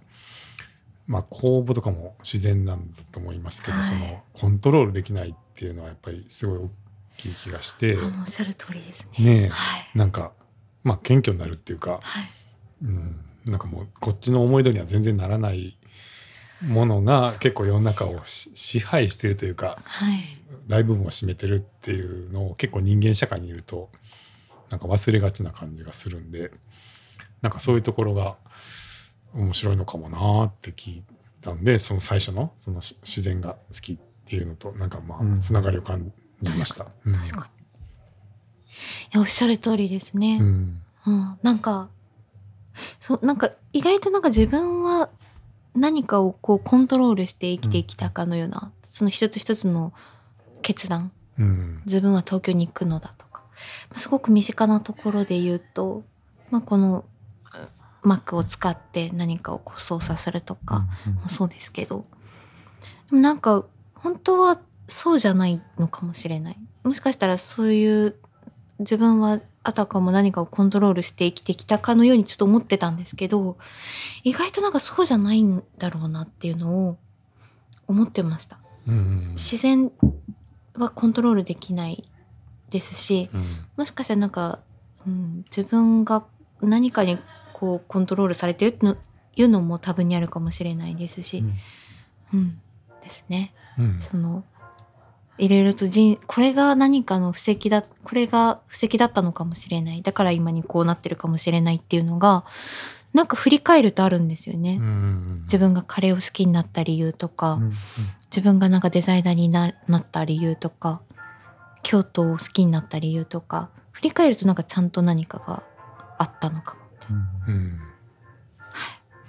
まあ、公募とかも自然なんだと思いますけど、はいそのコントロールできないっていうのはやっぱりすごい大きい気がして、おっしゃる通りですね。ねえはい。なんかまあ謙虚になるっていうか、はい。うん、なんかもうこっちの思い通りには全然ならないものが結構世の中をし支配してるというかはい。大部分を占めてるっていうのを結構人間社会にいるとなんか忘れがちな感じがするんでなんかそういうところが面白いのかもなって聞いたんでその最初のそのし自然が好きっていうのとなんかまうんあつながりを感言いました。うん確かに。いや、おっしゃる通りですね。うんうん、なんか、そう、なんか意外となんか自分は何かをこうコントロールして生きてきたかのような、その一つ一つの決断、うん。自分は東京に行くのだとか、まあすごく身近なところで言うと、まあ、このうん Mac を使って何かをこう操作するとか、うん。まあそうですけど、でもなんか本当はそうじゃないのかもしれない。もしかしたらそういう自分はあたかも何かをコントロールして生きてきたかのようにちょっと思ってたんですけど、意外となんかそうじゃないんだろうなっていうのを思ってました。うん自然はコントロールできないですし、うん。もしかしたらなんか、うん、自分が何かにこうコントロールされてるっていうのも多分にあるかもしれないですし、うん、ですね。うん。そのいろいろと人これが何かの布石だこれが布石だったのかもしれない。だから今にこうなってるかもしれないっていうのがなんか振り返るとあるんですよね。うん。自分がカレーを好きになった理由とか、うん自分がなんかデザイナーにななった理由とか京都を好きになった理由とか振り返るとなんかちゃんと何かがあったのかも。うん。うん。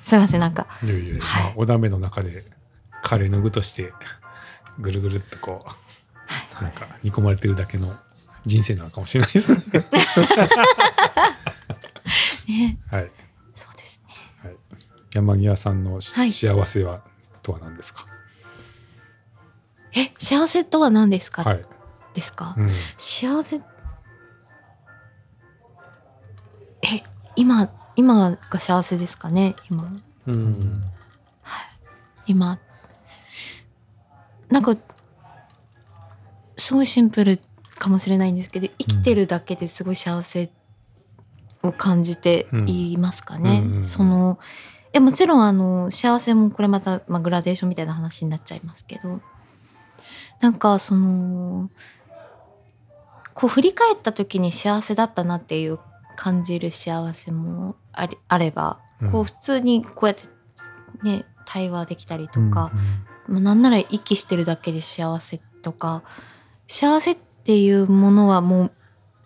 すいませんなんか。いやいや、はい。まあ、おだめの中でカレーの具としてぐるぐるっとこうなんか煮込まれてるだけの人生なのかもしれないです。ね。ねはい、そうですね。はい、山際さんの幸せはとは何ですか？え幸せとは何ですか、はい、ですか、うん、幸せ。え今今が幸せですかね？今。うん、今。なんかすごいシンプルかもしれないんですけど生きてるだけですごい幸せを感じていますかね。うんうんそのえもちろんあの幸せもこれまた、まあ、グラデーションみたいな話になっちゃいますけどなんかそのこう振り返った時に幸せだったなっていう感じる幸せもありあれば、うん。こう普通にこうやってね対話できたりとうんか、まあ、なんなら息してるだけで幸せとか幸せっていうものはもう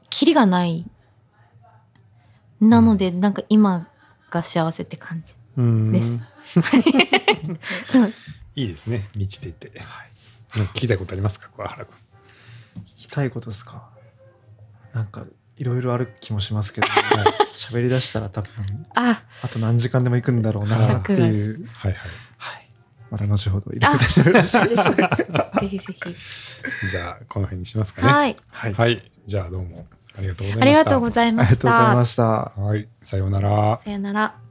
キリがない。なので、なんか今が幸せって感じうん。です。いいですね。満ちて。い。て。なんか聞きたいことありますか、小原君。聞きたいことですか？なんかいろいろある気もしますけど 喋り出したら多分あ。あと何時間でも行くんだろうなっていう。はいははいまた後ほどいろいあろ喋りそうですぜひぜひい。じゃあ、この辺にしますかね。はいはいはい。じゃあ、どうもありがとうございました。ありがとうございあましたましたはい。さようなら。さよなら